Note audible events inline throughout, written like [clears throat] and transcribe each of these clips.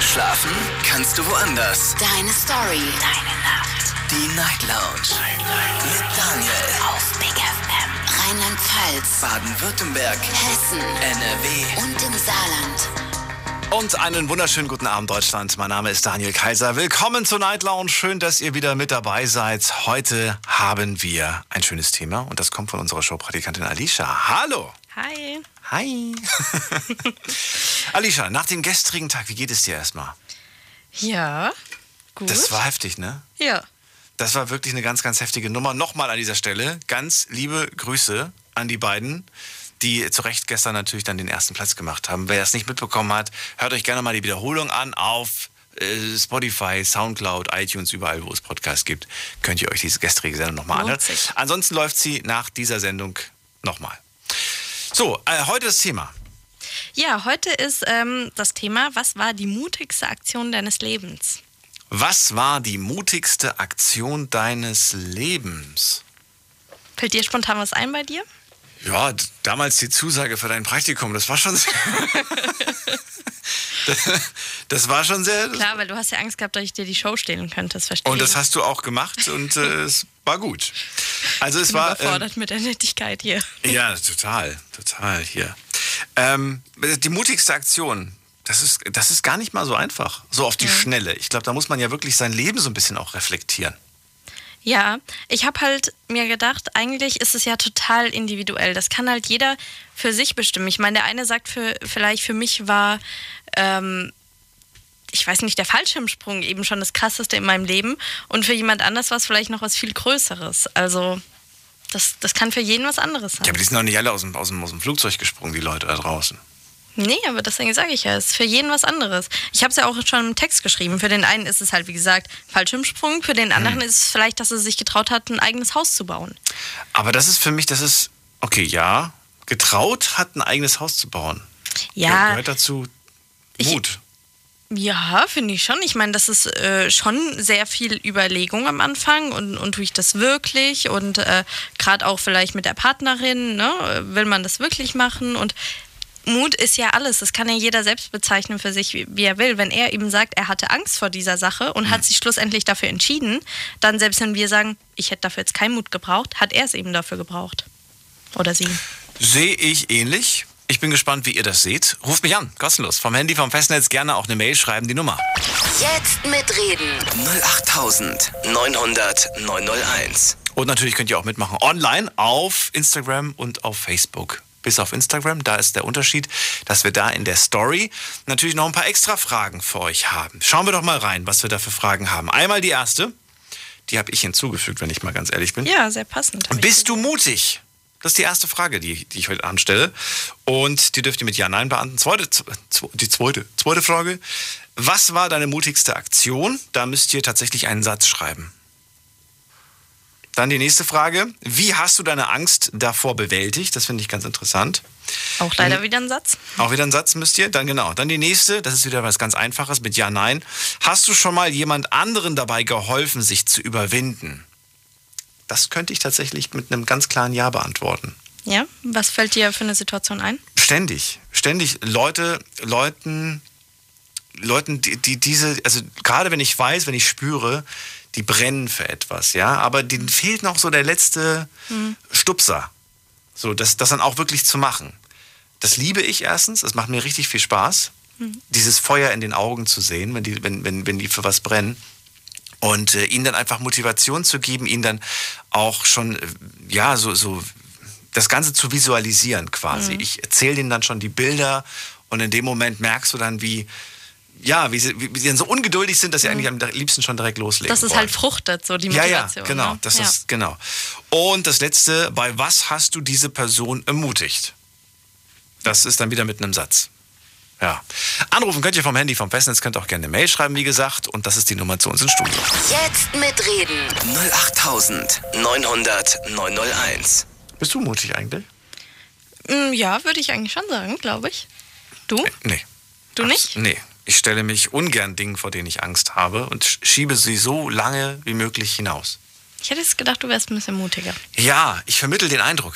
Schlafen kannst du woanders. Deine Story. Deine Nacht. Die Night Lounge. Mit Daniel. Auf Big FM. Rheinland-Pfalz. Baden-Württemberg. Hessen. NRW. Und im Saarland. Und einen wunderschönen guten Abend, Deutschland. Mein Name ist Daniel Kaiser. Willkommen zur Night Lounge. Schön, dass ihr wieder mit dabei seid. Heute haben wir ein schönes Thema und das kommt von unserer Showpraktikantin Alicia. Hallo. Hi. Hi. [laughs] Alicia, nach dem gestrigen Tag, wie geht es dir erstmal? Ja, gut. Das war heftig, ne? ja. Das war wirklich eine ganz, ganz heftige Nummer. Nochmal an dieser Stelle ganz liebe Grüße an die beiden, die zu Recht gestern natürlich dann den ersten Platz gemacht haben. Wer das nicht mitbekommen hat, hört euch gerne mal die Wiederholung an auf äh, Spotify, Soundcloud, iTunes, überall, wo es Podcasts gibt, könnt ihr euch diese gestrige Sendung nochmal anhören. Ansonsten läuft sie nach dieser Sendung nochmal. So, äh, heute das Thema. Ja, heute ist ähm, das Thema, was war die mutigste Aktion deines Lebens? Was war die mutigste Aktion deines Lebens? Fällt dir spontan was ein bei dir? Ja, damals die Zusage für dein Praktikum, das war schon [laughs] sehr. [laughs] das war schon sehr. Klar, weil du hast ja Angst gehabt, dass ich dir die Show stehlen könnte, das verstehe Und das hast du auch gemacht und äh, [laughs] es war gut. Also es Ich bin war. Ähm, überfordert mit der Nettigkeit hier. ja, total, total hier. Ähm, die mutigste Aktion. Das ist, das ist gar nicht mal so einfach. So auf die Schnelle. Ich glaube, da muss man ja wirklich sein Leben so ein bisschen auch reflektieren. Ja, ich habe halt mir gedacht, eigentlich ist es ja total individuell. Das kann halt jeder für sich bestimmen. Ich meine, der eine sagt für, vielleicht für mich war, ähm, ich weiß nicht, der Fallschirmsprung eben schon das krasseste in meinem Leben. Und für jemand anders war es vielleicht noch was viel Größeres. Also das, das kann für jeden was anderes sein. Ja, aber die sind doch nicht alle aus dem, aus, dem, aus dem Flugzeug gesprungen, die Leute da draußen. Nee, aber deswegen sage ich ja, es ist für jeden was anderes. Ich habe es ja auch schon im Text geschrieben. Für den einen ist es halt, wie gesagt, Fallschirmsprung. Für den anderen ist es vielleicht, dass er sich getraut hat, ein eigenes Haus zu bauen. Aber das ist für mich, das ist, okay, ja, getraut hat, ein eigenes Haus zu bauen. Ja, Gehört dazu Ich- Mut. Ja, finde ich schon. Ich meine, das ist äh, schon sehr viel Überlegung am Anfang und, und tue ich das wirklich und äh, gerade auch vielleicht mit der Partnerin, ne? will man das wirklich machen und Mut ist ja alles. Das kann ja jeder selbst bezeichnen für sich, wie, wie er will. Wenn er eben sagt, er hatte Angst vor dieser Sache und hat sich schlussendlich dafür entschieden, dann selbst wenn wir sagen, ich hätte dafür jetzt keinen Mut gebraucht, hat er es eben dafür gebraucht. Oder sie. Sehe ich ähnlich. Ich bin gespannt, wie ihr das seht. Ruft mich an, kostenlos. Vom Handy, vom Festnetz gerne auch eine Mail schreiben, die Nummer. Jetzt mitreden. 08900 901. Und natürlich könnt ihr auch mitmachen online auf Instagram und auf Facebook. Bis auf Instagram, da ist der Unterschied, dass wir da in der Story natürlich noch ein paar extra Fragen für euch haben. Schauen wir doch mal rein, was wir da für Fragen haben. Einmal die erste, die habe ich hinzugefügt, wenn ich mal ganz ehrlich bin. Ja, sehr passend. Bist du mutig? Das ist die erste Frage, die, die ich heute anstelle. Und die dürft ihr mit Ja, Nein beantworten. Zweite, zw- die zweite, zweite Frage. Was war deine mutigste Aktion? Da müsst ihr tatsächlich einen Satz schreiben. Dann die nächste Frage. Wie hast du deine Angst davor bewältigt? Das finde ich ganz interessant. Auch leider wieder ein Satz. Auch wieder ein Satz müsst ihr? Dann genau. Dann die nächste, das ist wieder was ganz Einfaches mit Ja, Nein. Hast du schon mal jemand anderen dabei geholfen, sich zu überwinden? Das könnte ich tatsächlich mit einem ganz klaren Ja beantworten. Ja, was fällt dir für eine Situation ein? Ständig, ständig Leute, Leuten, Leuten, die, die diese, also gerade wenn ich weiß, wenn ich spüre, die brennen für etwas, ja, aber denen fehlt noch so der letzte Stupser, so das, das dann auch wirklich zu machen. Das liebe ich erstens, es macht mir richtig viel Spaß, dieses Feuer in den Augen zu sehen, wenn die, wenn, wenn, wenn die für was brennen. Und äh, ihnen dann einfach Motivation zu geben, ihnen dann auch schon, äh, ja, so, so das Ganze zu visualisieren quasi. Ich erzähle denen dann schon die Bilder und in dem Moment merkst du dann, wie, ja, wie sie, wie, wie sie dann so ungeduldig sind, dass sie eigentlich am liebsten schon direkt loslegen es wollen. halt fruchtet, so die Ja, Motivation. ja, genau. Ne? Das ja. ist genau. Und das letzte, bei was hast du diese Person ermutigt? Das ist dann wieder mit einem Satz. Ja. Anrufen könnt ihr vom Handy, vom Festnetz, könnt auch gerne eine Mail schreiben, wie gesagt. Und das ist die Nummer zu uns ins Studio. Jetzt mitreden. 08900 901. Bist du mutig eigentlich? Mm, Ja, würde ich eigentlich schon sagen, glaube ich. Du? Nee. Du nicht? Nee. Ich stelle mich ungern Dingen, vor denen ich Angst habe und sch- schiebe sie so lange wie möglich hinaus. Ich hätte jetzt gedacht, du wärst ein bisschen mutiger. Ja, ich vermittel den Eindruck.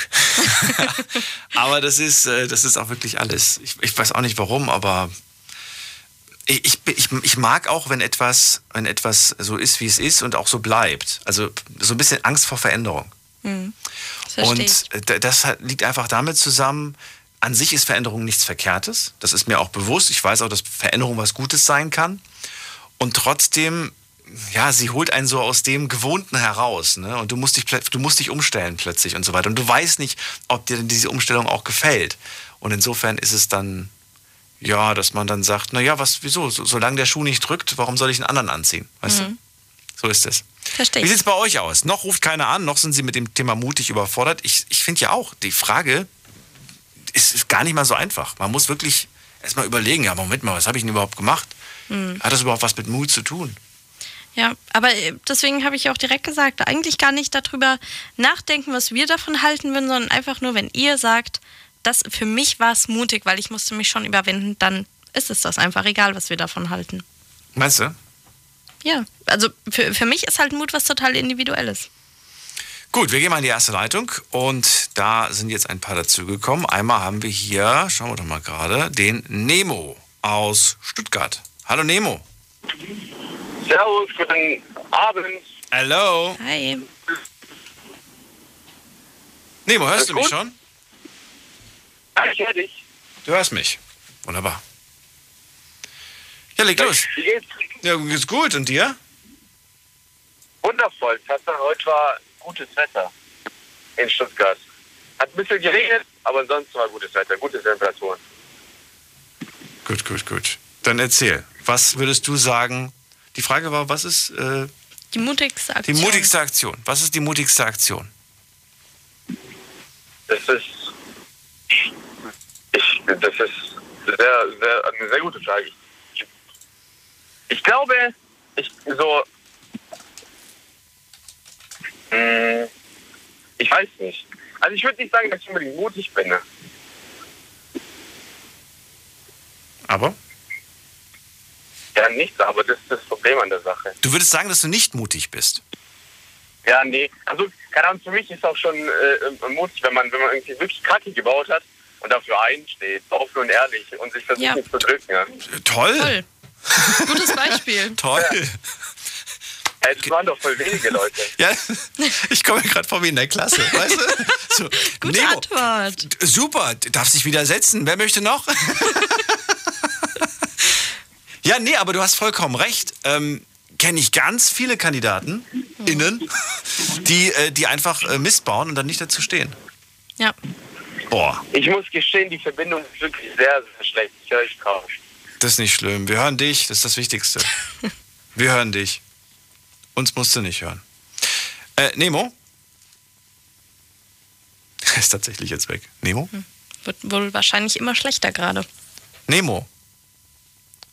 [laughs] aber das ist, äh, das ist auch wirklich alles. Ich, ich weiß auch nicht warum, aber ich, ich, ich, mag auch, wenn etwas, wenn etwas so ist, wie es ist und auch so bleibt. Also so ein bisschen Angst vor Veränderung. Das verstehe ich. Und das liegt einfach damit zusammen, an sich ist Veränderung nichts Verkehrtes. Das ist mir auch bewusst. Ich weiß auch, dass Veränderung was Gutes sein kann. Und trotzdem, ja, sie holt einen so aus dem Gewohnten heraus. Ne? Und du musst, dich, du musst dich umstellen plötzlich und so weiter. Und du weißt nicht, ob dir denn diese Umstellung auch gefällt. Und insofern ist es dann, ja, dass man dann sagt, na ja, was, wieso? So, solange der Schuh nicht drückt, warum soll ich einen anderen anziehen? Weißt du? So ist es. Verstehe Wie sieht es bei euch aus? Noch ruft keiner an, noch sind sie mit dem Thema mutig überfordert. Ich, ich finde ja auch, die Frage ist, ist gar nicht mal so einfach. Man muss wirklich erstmal überlegen, ja, Moment mal, was habe ich denn überhaupt gemacht? Hm. Hat das überhaupt was mit Mut zu tun? Ja, aber äh, deswegen habe ich auch direkt gesagt, eigentlich gar nicht darüber nachdenken, was wir davon halten würden, sondern einfach nur, wenn ihr sagt, das für mich war es mutig, weil ich musste mich schon überwinden, dann ist es das einfach egal, was wir davon halten. Meinst du? Ja, also für, für mich ist halt Mut was total Individuelles. Gut, wir gehen mal in die erste Leitung und da sind jetzt ein paar dazugekommen. Einmal haben wir hier, schauen wir doch mal gerade, den Nemo aus Stuttgart. Hallo Nemo. Servus, guten Abend. Hallo. Hi. Nemo, hörst du mich schon? Ja, ich höre dich. Du hörst mich. Wunderbar. Ja, leg los. Wie geht's? Ja, geht's gut. Und dir? Wundervoll. Tatsache, heute war gutes Wetter in Stuttgart. Hat ein bisschen geregnet, aber ansonsten war gutes Wetter, gute Temperaturen. Gut, gut, gut. Dann erzähl. Was würdest du sagen? Die Frage war, was ist äh, Die mutigste die Aktion. mutigste Aktion? Was ist die mutigste Aktion? Das ist, ich, das ist sehr, sehr, eine sehr gute Frage. Ich, ich glaube, ich so, ich weiß nicht. Also ich würde nicht sagen, dass ich unbedingt mutig bin. Ne? Aber Ja, nichts, aber das ist das Problem an der Sache. du würdest sagen, dass du nicht mutig bist. Ja, nee. Also, keine Ahnung, für mich ist auch schon äh, mutig, wenn man, wenn man irgendwie wirklich Kacke gebaut hat und dafür einsteht, offen und ehrlich und sich versucht Ja. nicht zu drücken. Ja. Toll. Toll. Gutes Beispiel. [laughs] Toll. Hey, das waren doch voll wenige Leute. [laughs] Ja, ich komme mir gerade vor wie in der Klasse, weißt du? So, [laughs] Gute Nemo, Antwort. Super, darf sich widersetzen. Wer möchte noch? [laughs] ja, nee, aber du hast vollkommen recht. Ähm, Kenne ich ganz viele Kandidaten, innen, die, äh, die einfach äh, Mist bauen und dann nicht dazu stehen. Ja. Boah, Ich muss gestehen, die Verbindung ist wirklich sehr, sehr schlecht. Ich höre euch kaum. das ist nicht schlimm. Wir hören dich, das ist das Wichtigste. Wir hören dich. Uns musst du nicht hören. Äh, Nemo? Er [laughs] ist tatsächlich jetzt weg. Nemo? Wird wohl wahrscheinlich immer schlechter gerade. Nemo.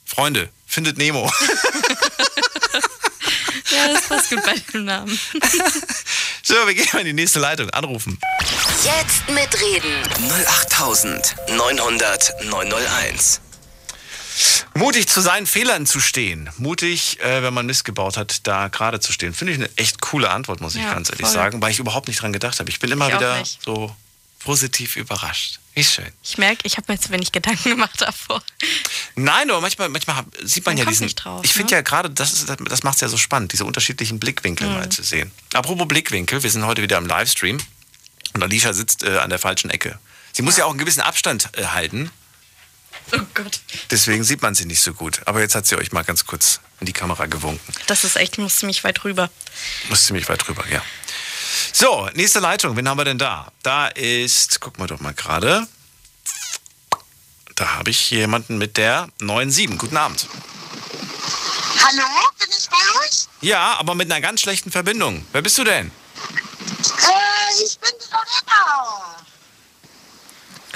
Freunde, findet Nemo. [laughs] Ja, das passt gut bei dem Namen. [laughs] So, wir gehen mal in die nächste Leitung. Anrufen. Jetzt mitreden. 08900 901. Mutig zu seinen Fehlern zu stehen. Mutig, äh, wenn man Mist gebaut hat, da gerade zu stehen. Finde ich eine echt coole Antwort, muss ich Ja, ganz ehrlich voll. sagen, weil ich überhaupt nicht dran gedacht habe. Ich bin immer Ich wieder so positiv überrascht. Wie schön. Ich merke, ich habe mir jetzt wenig Gedanken [laughs] gemacht davor. Nein, aber manchmal, manchmal sieht man, Man ja diesen. drauf, ich finde ne? ja gerade, das, ist- das macht es ja so spannend, diese unterschiedlichen Blickwinkel Mhm. mal zu sehen. Apropos Blickwinkel, wir sind heute wieder im Livestream und Alicia sitzt äh, an der falschen Ecke. Sie muss ja auch einen gewissen Abstand äh, halten, Oh Gott. deswegen sieht man sie nicht so gut. Aber jetzt hat sie euch mal ganz kurz in die Kamera gewunken. Das ist echt, muss ziemlich weit rüber. Muss ziemlich weit drüber, ja. So, nächste Leitung. Wen haben wir denn da? Da ist, gucken wir doch mal gerade. Da habe ich jemanden mit der 97. Guten Abend. Hallo, bin ich bei euch? Ja, aber mit einer ganz schlechten Verbindung. Wer bist du denn? Äh, ich bin die Lorena.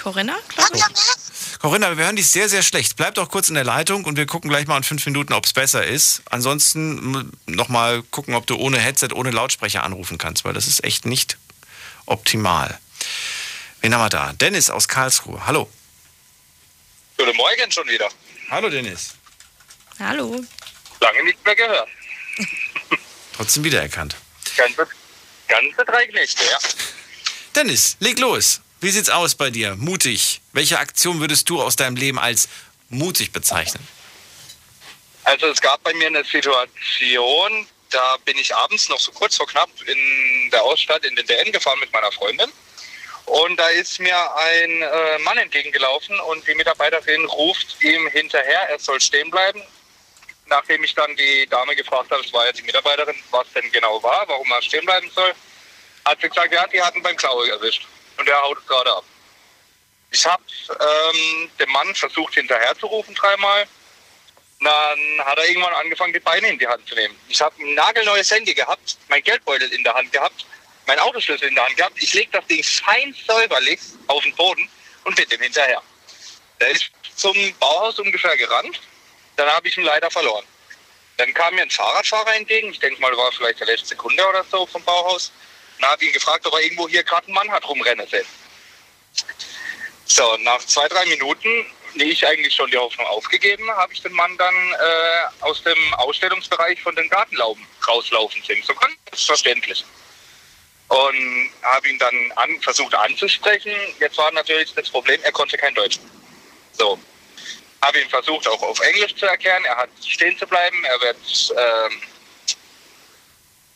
Corinna, Hört glaube ich. Corinna, wir hören dich sehr, sehr schlecht. Bleib doch kurz in der Leitung und wir gucken gleich mal in fünf Minuten, ob es besser ist. Ansonsten nochmal gucken, ob du ohne Headset, ohne Lautsprecher anrufen kannst, weil das ist echt nicht optimal. Wen haben wir da? Dennis aus Karlsruhe. Hallo. Guten Morgen schon wieder. Hallo, Dennis. Hallo. Lange nicht mehr gehört. [laughs] Trotzdem wiedererkannt. Ganze, ganze drei Knechte, ja. Dennis, leg los. Wie sieht's aus bei dir? Mutig. Welche Aktion würdest du aus deinem Leben als mutig bezeichnen? Also es gab bei mir eine Situation, da bin ich abends noch so kurz vor knapp in der Ausstadt in den DN gefahren mit meiner Freundin. Und da ist mir ein äh, Mann entgegengelaufen und die Mitarbeiterin ruft ihm hinterher, er soll stehen bleiben. Nachdem ich dann die Dame gefragt habe, das war ja die Mitarbeiterin, was denn genau war, warum er stehen bleiben soll, hat sie gesagt, ja, die hatten beim Klaue erwischt. Und er haut gerade ab. Ich habe ähm, dem Mann versucht hinterher zu rufen dreimal. Dann hat er irgendwann angefangen, die Beine in die Hand zu nehmen. Ich habe ein nagelneues Handy gehabt, mein Geldbeutel in der Hand gehabt, mein Autoschlüssel in der Hand gehabt. Ich lege das Ding fein säuberlich auf den Boden und bin dem hinterher. Der ist zum Bauhaus ungefähr gerannt. Dann habe ich ihn leider verloren. Dann kam mir ein Fahrradfahrer entgegen. Ich denke mal, war vielleicht der letzte Kunde oder so vom Bauhaus. Dann habe ihn gefragt, ob er irgendwo hier gerade einen Mann hat rumrennen sehen. So, nach zwei, drei Minuten, die ich eigentlich schon die Hoffnung aufgegeben, habe ich den Mann dann äh, aus dem Ausstellungsbereich von den Gartenlauben rauslaufen sehen. So ganz verständlich. Und habe ihn dann an, versucht anzusprechen. Jetzt war natürlich das Problem, er konnte kein Deutsch. So. Habe ihn versucht auch auf Englisch zu erklären. Er hat stehen zu bleiben. Er wird ähm,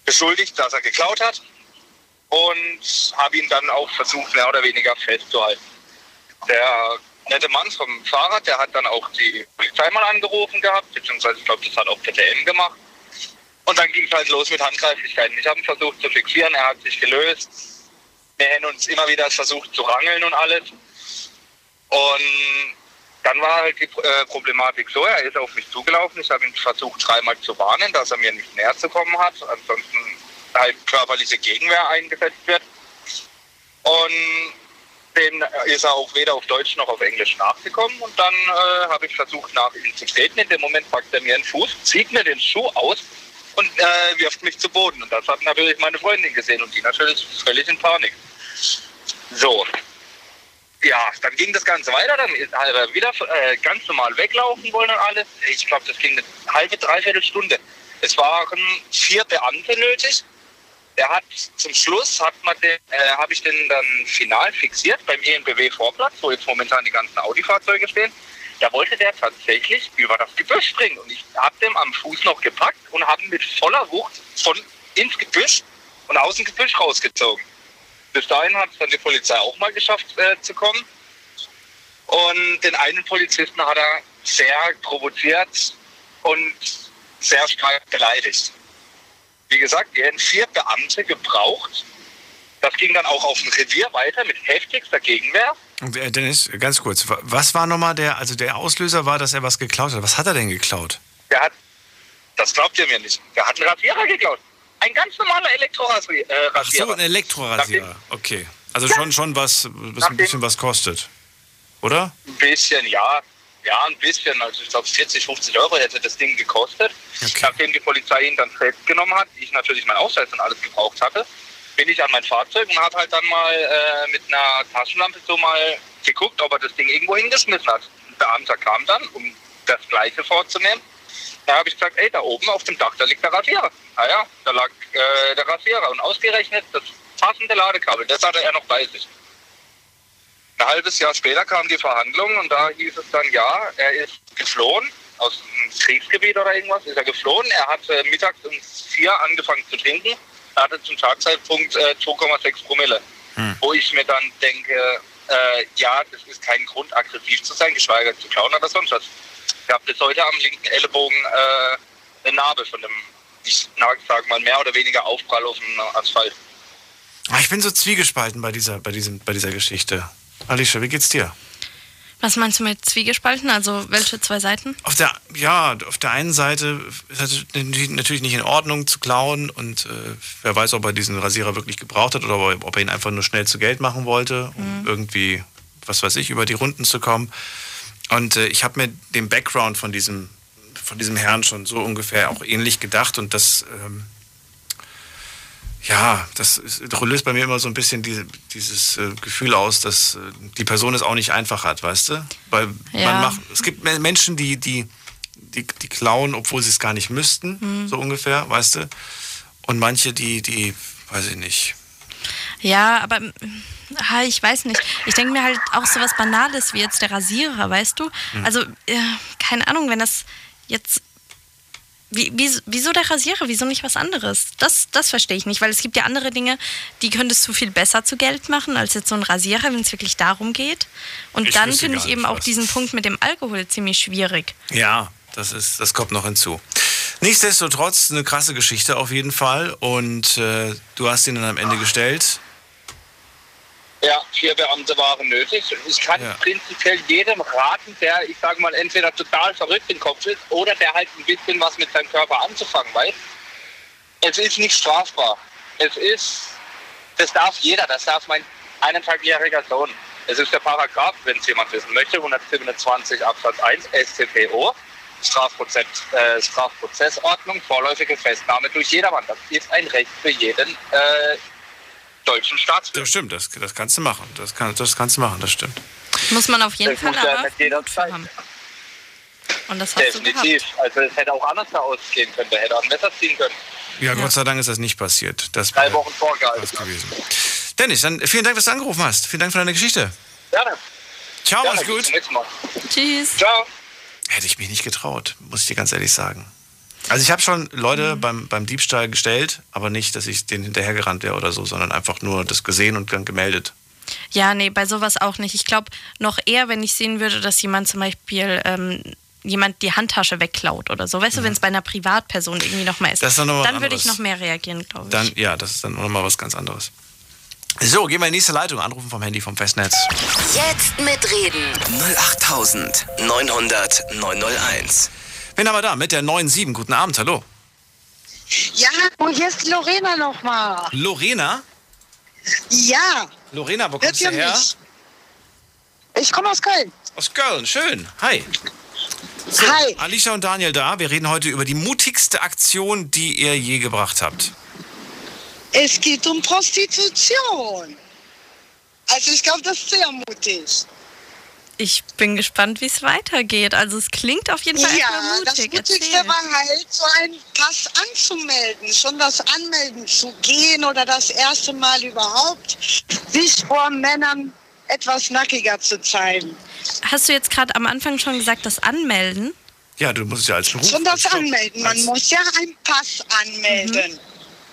beschuldigt, dass er geklaut hat. Und habe ihn dann auch versucht, mehr oder weniger festzuhalten. Der nette Mann vom Fahrrad, der hat dann auch die Polizei mal angerufen gehabt, beziehungsweise ich glaube, das hat auch PTM gemacht. Und dann ging es halt los mit Handgreiflichkeiten. Ich habe ihn versucht zu fixieren, er hat sich gelöst. Wir haben uns immer wieder versucht zu rangeln und alles. Und dann war halt die äh, Problematik so, er ist auf mich zugelaufen. Ich habe ihn versucht dreimal zu warnen, dass er mir nicht näher zu kommen hat. Ansonsten halt körperliche Gegenwehr eingesetzt wird. Und dem ist er auch weder auf Deutsch noch auf Englisch nachgekommen. Und dann äh, habe ich versucht, nach ihm zu treten. In dem Moment packt er mir einen Fuß, zieht mir den Schuh aus und äh, wirft mich zu Boden. Und das hat natürlich meine Freundin gesehen und die natürlich völlig in Panik. So. Ja, dann ging das Ganze weiter. Dann ist er wieder äh, ganz normal weglaufen wollen und alles. Ich glaube, das ging eine halbe, dreiviertel Stunde. Es waren vier Beamte nötig. Der hat zum Schluss hat man den, äh, habe ich den dann final fixiert beim ENBW Vorplatz, wo jetzt momentan die ganzen Audi-Fahrzeuge stehen. Da wollte der tatsächlich über das Gebüsch springen und ich habe den am Fuß noch gepackt und habe ihn mit voller Wucht von ins Gebüsch und aus dem Gebüsch rausgezogen. Bis dahin hat es dann die Polizei auch mal geschafft äh, zu kommen. Und den einen Polizisten hat er sehr provoziert und sehr stark beleidigt. Wie gesagt, wir hätten vier Beamte gebraucht. Das ging dann auch auf dem Revier weiter mit heftigster Gegenwehr. Äh, Dennis, ganz kurz, wa- was war nochmal der, also der Auslöser war, dass er was geklaut hat. Was hat er denn geklaut? Der hat, das glaubt ihr mir nicht, der hat einen Rasierer geklaut. Ein ganz normaler Elektrorasierer. Äh, Ach so, ein Elektrorasierer. Okay. Also schon, schon was, was ein bisschen was kostet. Oder? Ein bisschen, ja. Ja, ein bisschen. Also ich glaube 40, 50 Euro hätte das Ding gekostet. Okay. Nachdem die Polizei ihn dann festgenommen hat, ich natürlich meinen Ausweis und alles gebraucht hatte, bin ich an mein Fahrzeug und habe halt dann mal äh, mit einer Taschenlampe so mal geguckt, ob er das Ding irgendwo hingeschmissen hat. Ein Beamter kam dann, um das Gleiche vorzunehmen. Da habe ich gesagt, ey, da oben auf dem Dach, da liegt der Rasierer. Ah ja, da lag äh, der Rasierer und ausgerechnet das passende Ladekabel, das hatte er noch bei sich. Ein halbes Jahr später kam die Verhandlung und da hieß es dann, ja, er ist geflohen aus einem Kriegsgebiet oder irgendwas, ist er geflohen. Er hat äh, mittags um vier angefangen zu trinken, er hatte zum Tagzeitpunkt äh, 2,6 Promille. Wo ich mir dann denke, äh, ja, das ist kein Grund, aggressiv zu sein, geschweige denn zu klauen oder sonst was. Ich habe bis heute am linken Ellenbogen äh, eine Narbe von dem, ich sag mal, mehr oder weniger Aufprall auf dem Asphalt. Ah, Ich bin so zwiegespalten bei dieser, bei diesem, bei dieser Geschichte. Alicia, wie geht's dir? Was meinst du mit Zwiegespalten? Also welche zwei Seiten? Auf der, ja, auf der einen Seite ist es natürlich nicht in Ordnung zu klauen und äh, wer weiß, ob er diesen Rasierer wirklich gebraucht hat oder ob er ihn einfach nur schnell zu Geld machen wollte, um irgendwie, was weiß ich, über die Runden zu kommen. Und äh, ich habe mir den Background von diesem, von diesem Herrn schon so ungefähr auch ähnlich gedacht und das, ähm, ja, das ist, löst bei mir immer so ein bisschen diese, dieses äh, Gefühl aus, dass äh, die Person es auch nicht einfach hat, weißt du? Weil Ja. man macht, es gibt Me- Menschen, die, die, die, die klauen, obwohl sie es gar nicht müssten, so ungefähr, weißt du? Und manche, die, die, weiß ich nicht. Ja, aber ah, ich weiß nicht. Ich denke mir halt auch so was Banales wie jetzt der Rasierer, weißt du? Also, äh, keine Ahnung, wenn das jetzt Wie, wie, wieso der Rasierer? Wieso nicht was anderes? Das, das verstehe ich nicht, weil es gibt ja andere Dinge, die könntest du viel besser zu Geld machen als jetzt so ein Rasierer, wenn es wirklich darum geht. Und Ich dann finde ich eben nicht, auch was. diesen Punkt mit dem Alkohol ziemlich schwierig. Ja, das, ist, das kommt noch hinzu. Nichtsdestotrotz eine krasse Geschichte auf jeden Fall. Und äh, du hast ihn dann am Ende gestellt. Ja, vier Beamte waren nötig. Ich kann Ja. prinzipiell jedem raten, der, ich sage mal, entweder total verrückt im Kopf ist oder der halt ein bisschen was mit seinem Körper anzufangen weiß. Es ist nicht strafbar. Es ist, das darf jeder, das darf mein eineinhalbjähriger Sohn. Es ist der Paragraph, wenn es jemand wissen möchte, 127 Absatz 1 StPO, Strafprozess, äh, Strafprozessordnung, vorläufige Festnahme durch jedermann. Das ist ein Recht für jeden äh, deutschen Staatsbürger. Das stimmt, das, das kannst du machen. Das, kann, das kannst du machen, das stimmt. Muss man auf jeden Das Fall muss ja aber jeder haben. Und das hast du Definitiv. Also es hätte auch anders ausgehen können. Der hätte auch ein Messer ziehen können. Ja, Gott sei Dank ist das nicht passiert. Das Drei wäre Wochen vorgehalten. gewesen. Dennis, dann vielen Dank, dass du angerufen hast. Vielen Dank für deine Geschichte. Gerne. Ciao, Gerne. mach's gut. Bis zum nächsten Mal. Tschüss. Ciao. Hätte ich mich nicht getraut, muss ich dir ganz ehrlich sagen. Also ich habe schon Leute beim, beim Diebstahl gestellt, aber nicht, dass ich denen hinterhergerannt wäre oder so, sondern einfach nur das gesehen und dann gemeldet. Ja, nee, bei sowas auch nicht. Ich glaube noch eher, wenn ich sehen würde, dass jemand zum Beispiel ähm, jemand die Handtasche wegklaut oder so. Weißt du, wenn es bei einer Privatperson irgendwie noch mal ist, Mhm. Das ist dann noch dann würde ich noch mehr reagieren, glaube ich. Dann, ja, das ist dann nochmal was ganz anderes. So, gehen wir in die nächste Leitung. Anrufen vom Handy vom Festnetz. Jetzt mitreden. 08900 901. Wen haben wir da? Mit der 97. Guten Abend, hallo. Ja, und jetzt Lorena nochmal. Lorena? Ja, Lorena, wo kommst du ihr her? mich? Ich komme aus Köln. Aus Köln, schön. Hi. So, Hi. Alicia und Daniel da. Wir reden heute über die mutigste Aktion, die ihr je gebracht habt. Es geht um Prostitution. Also ich glaube, das ist sehr mutig. Ich bin gespannt, wie es weitergeht. Also es klingt auf jeden Fall Ja, erstmal das mutig. Mutigste Erzähl. war halt, so einen Pass anzumelden. Schon das Anmelden zu gehen oder das erste Mal überhaupt, sich vor Männern etwas nackiger zu zeigen. Hast du jetzt gerade am Anfang schon gesagt, das Anmelden? Ja, du musst ja als Beruf. Schon das Anmelden. Man muss ja einen Pass anmelden,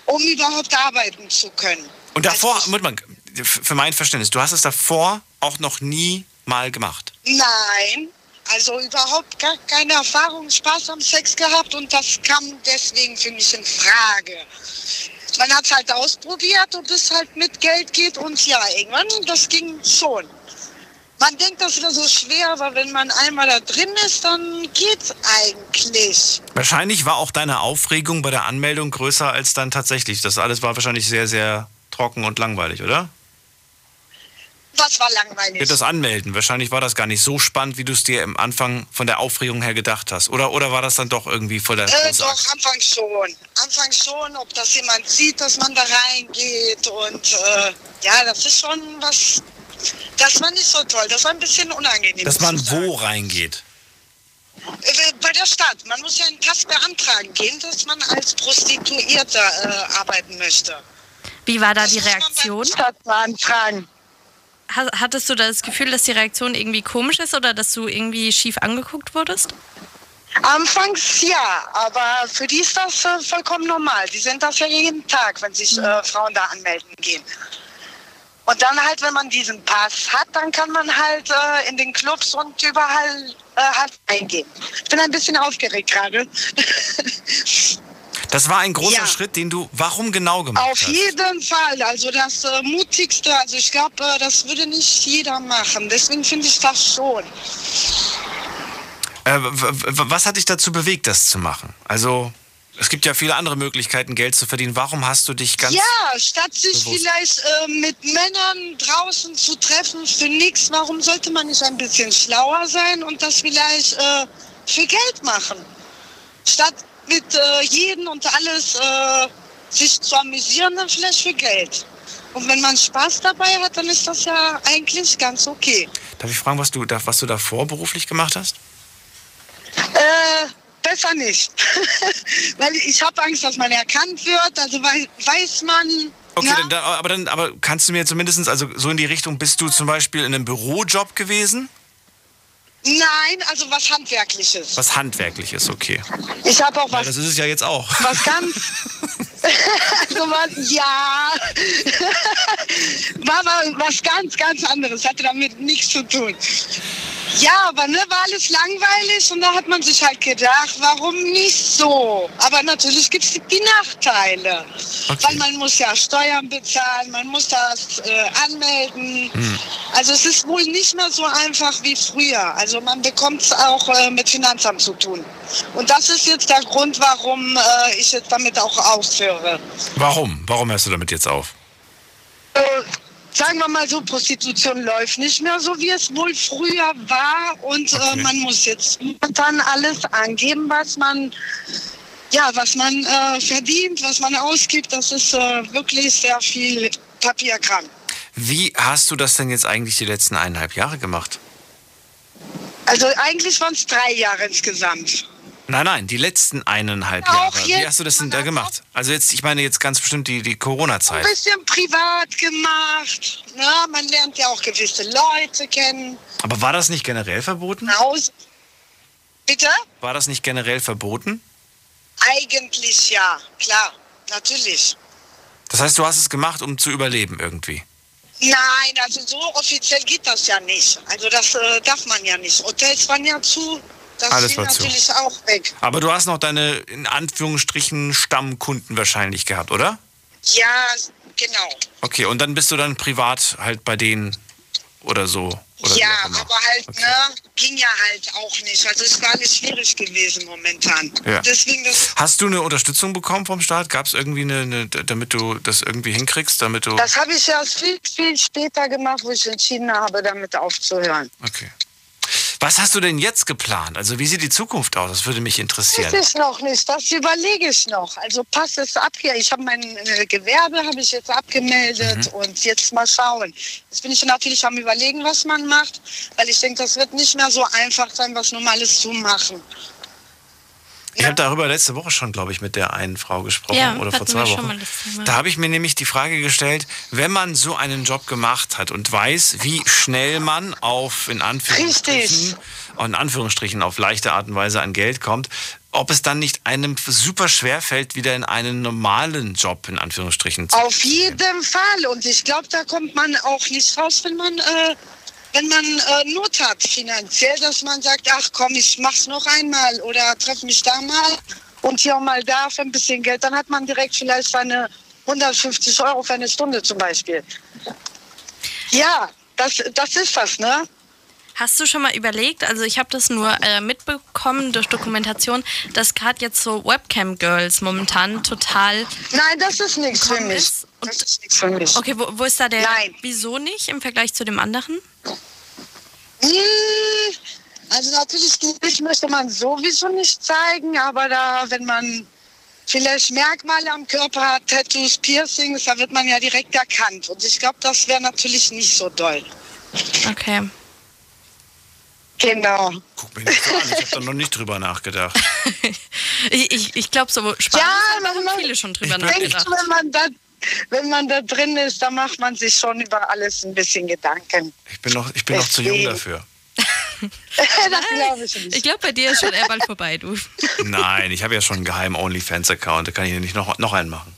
um überhaupt arbeiten zu können. Und davor, Also, mal, für mein Verständnis, du hast es davor auch noch nie mal gemacht. Nein, also überhaupt gar keine Erfahrung, Spaß am Sex gehabt und das kam deswegen für mich in Frage. Man hat es halt ausprobiert und es halt mit Geld geht und ja, irgendwann, das ging schon. Man denkt, das wäre so schwer, aber wenn man einmal da drin ist, dann geht's eigentlich. Wahrscheinlich war auch deine Aufregung bei der Anmeldung größer als dann tatsächlich. Das alles war wahrscheinlich sehr, sehr trocken und langweilig, oder? Was war langweilig? Das Anmelden. Wahrscheinlich war das gar nicht so spannend, wie du es dir am Anfang von der Aufregung her gedacht hast. Oder, oder war das dann doch irgendwie voll der Äh, doch? Anfang schon. Anfang schon, ob das jemand sieht, dass man da reingeht. Und äh, ja, das ist schon was. Das war nicht so toll. Das war ein bisschen unangenehm. Dass man wo reingeht? Äh, Bei der Stadt. Man muss ja einen Pass beantragen gehen, dass man als Prostituierter äh, arbeiten möchte. Wie war da Das die muss man bei der Reaktion? Stadt beantragen. Ha- Hattest du das Gefühl, dass die Reaktion irgendwie komisch ist oder dass du irgendwie schief angeguckt wurdest? Anfangs ja, aber für die ist das äh, vollkommen normal. Die sind das ja jeden Tag, wenn sich äh, Frauen da anmelden gehen. Und dann halt, wenn man diesen Pass hat, dann kann man halt äh, in den Clubs und überall äh, halt eingehen. Ich bin ein bisschen aufgeregt gerade. [laughs] Das war ein großer Ja. Schritt, den du warum genau gemacht Auf hast? jeden Fall. Also das äh, Mutigste, also ich glaube, äh, das würde nicht jeder machen. Deswegen finde ich das schon. Äh, was hat dich dazu bewegt, das zu machen? Also, es gibt ja viele andere Möglichkeiten, Geld zu verdienen. Warum hast du dich ganz. Ja, statt sich bewusst. vielleicht äh, mit Männern draußen zu treffen für nichts, warum sollte man nicht ein bisschen schlauer sein und das vielleicht äh, für Geld machen? Statt mit äh, jedem und alles äh, sich zu amüsieren, dann vielleicht für Geld. Und wenn man Spaß dabei hat, dann ist das ja eigentlich ganz okay. Darf ich fragen, was du, da- was du davor beruflich gemacht hast? Äh, besser nicht. [laughs] Weil ich habe Angst, dass man erkannt wird. Also wei weiß man. Okay, dann, da- aber dann aber kannst du mir zumindest, also so in die Richtung, bist du zum Beispiel in einem Bürojob gewesen? Nein, also was Handwerkliches. Was handwerklich ist, okay. Ich habe auch Ja, was, das ist es ja jetzt auch. was ganz. [laughs] also was, ja. War was ganz, ganz anderes. Hatte damit nichts zu tun. Ja, aber ne, war alles langweilig und da hat man sich halt gedacht, warum nicht so? Aber natürlich gibt es die Nachteile. Okay. Weil man muss ja Steuern bezahlen, man muss das äh, anmelden. Also es ist wohl nicht mehr so einfach wie früher. Also man bekommt es auch äh, mit Finanzamt zu tun. Und das ist jetzt der Grund, warum äh, ich jetzt damit auch aufhöre. Warum? Warum hörst du damit jetzt auf? Äh, sagen wir mal so, Prostitution läuft nicht mehr so, wie es wohl früher war. Und Okay. äh, man muss jetzt dann alles angeben, was man, ja, was man äh, verdient, was man ausgibt. Das ist äh, wirklich sehr viel Papierkram. Wie hast du das denn jetzt eigentlich die letzten eineinhalb Jahre gemacht? Also eigentlich waren es drei Jahre insgesamt. Nein, nein, die letzten eineinhalb Auch Jahre. Wie hast du das denn da gemacht? Also jetzt, ich meine jetzt ganz bestimmt die, die Ein Corona-Zeit. bisschen privat gemacht. Na, man lernt ja auch gewisse Leute kennen. Aber war das nicht generell verboten? Haus. Bitte? War das nicht generell verboten? Eigentlich ja, klar, natürlich. Das heißt, du hast es gemacht, um zu überleben irgendwie. Nein, also so offiziell geht das ja nicht. Also das äh, darf man ja nicht. Hotels waren ja zu. Das Alles fiel war zu. natürlich auch weg. Aber du hast noch deine, in Anführungsstrichen, Stammkunden wahrscheinlich gehabt, oder? Ja, genau. Okay, und dann bist du dann privat halt bei denen oder so. Oder ja, aber halt, Okay. ne, ging ja halt auch nicht. Also es war alles schwierig gewesen momentan. Ja. Deswegen das, Hast du eine Unterstützung bekommen vom Staat? Gab es irgendwie eine, eine, damit du das irgendwie hinkriegst, damit du. das habe ich erst viel, viel später gemacht, wo ich entschieden habe, damit aufzuhören. Okay. Was hast du denn jetzt geplant? Also wie sieht die Zukunft aus? Das würde mich interessieren. Das ist noch nicht, das überlege ich noch. Also Pass ist abge... Ich habe mein äh, Gewerbe habe ich jetzt abgemeldet Mhm. und jetzt mal schauen. Jetzt bin ich natürlich am überlegen, was man macht, weil ich denke, das wird nicht mehr so einfach sein, was Normales zu machen. Ich habe darüber letzte Woche schon, glaube ich, mit der einen Frau gesprochen Ja, oder vor zwei Wochen. mal das Thema. Da habe ich mir nämlich die Frage gestellt, wenn man so einen Job gemacht hat und weiß, wie schnell man auf in Anführungsstrichen, in Anführungsstrichen auf leichte Art und Weise an Geld kommt, ob es dann nicht einem super schwer fällt, wieder in einen normalen Job in Anführungsstrichen zu Auf jeden Fall. Und ich glaube, da kommt man auch nicht raus, wenn man, äh, wenn man äh, Not hat finanziell, dass man sagt, ach komm, ich mach's noch einmal oder treff mich da mal und hier mal da für ein bisschen Geld. Dann hat man direkt vielleicht seine 150 Euro für eine Stunde zum Beispiel. Ja, das, das ist das, ne? Hast du schon mal überlegt, also ich habe das nur äh, mitbekommen durch Dokumentation, dass gerade jetzt so Webcam-Girls momentan total... Nein, das ist nichts für mich. ist- Das ist nichts für mich. Okay, wo, wo ist da der... Nein. Wieso nicht im Vergleich zu dem anderen? Hm, Also natürlich, ich möchte man sowieso nicht zeigen, aber da, wenn man vielleicht Merkmale am Körper hat, Tattoos, Piercings, da wird man ja direkt erkannt. Und ich glaube, das wäre natürlich nicht so doll. Okay. Genau. Guck mich nicht so an, ich habe da noch nicht drüber nachgedacht. [laughs] Ich, ich, ich glaube, so Spaß Ja, haben wenn man- viele schon drüber nachgedacht. du, wenn man da, wenn man da drin ist, da macht man sich schon über alles ein bisschen Gedanken. Ich bin noch, ich bin noch zu jung dafür. [laughs] das glaube ich nicht. Ich glaube, bei dir ist schon eher bald vorbei, du. Nein, ich habe ja schon einen geheimen OnlyFans-Account, da kann ich nicht noch, noch einen machen.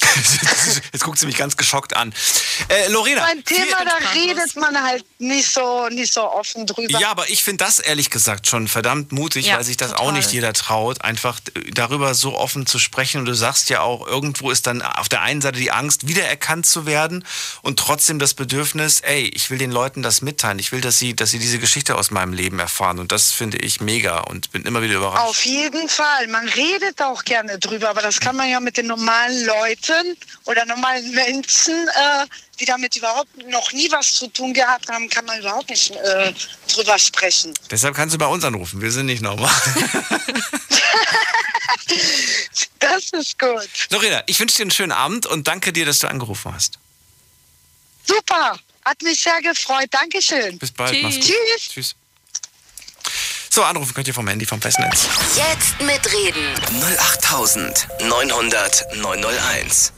[laughs] Jetzt guckt sie mich ganz geschockt an. Äh, Lorena. Ein Thema, da redet man halt nicht so, nicht so offen drüber. Ja, aber ich finde das ehrlich gesagt schon verdammt mutig, Ja, weil sich das total. auch nicht jeder traut, einfach darüber so offen zu sprechen. Und du sagst ja auch, irgendwo ist dann auf der einen Seite die Angst, wiedererkannt zu werden und trotzdem das Bedürfnis, ey, ich will den Leuten das mitteilen. Ich will, dass sie, dass sie diese Geschichte aus meinem Leben erfahren. Und das finde ich mega und bin immer wieder überrascht. Auf jeden Fall. Man redet auch gerne drüber, aber das kann man ja mit den normalen Leuten oder normalen Menschen, äh, die damit überhaupt noch nie was zu tun gehabt haben, kann man überhaupt nicht äh, drüber sprechen. Deshalb kannst du bei uns anrufen. Wir sind nicht normal. [laughs] Das ist gut. Lorena, ich wünsche dir einen schönen Abend und danke dir, dass du angerufen hast. Super. Hat mich sehr gefreut. Dankeschön. Bis bald. Tschüss. Mach's gut. Tschüss. Tschüss. So, anrufen könnt ihr vom Handy vom Festnetz. Jetzt mitreden. 08900 901.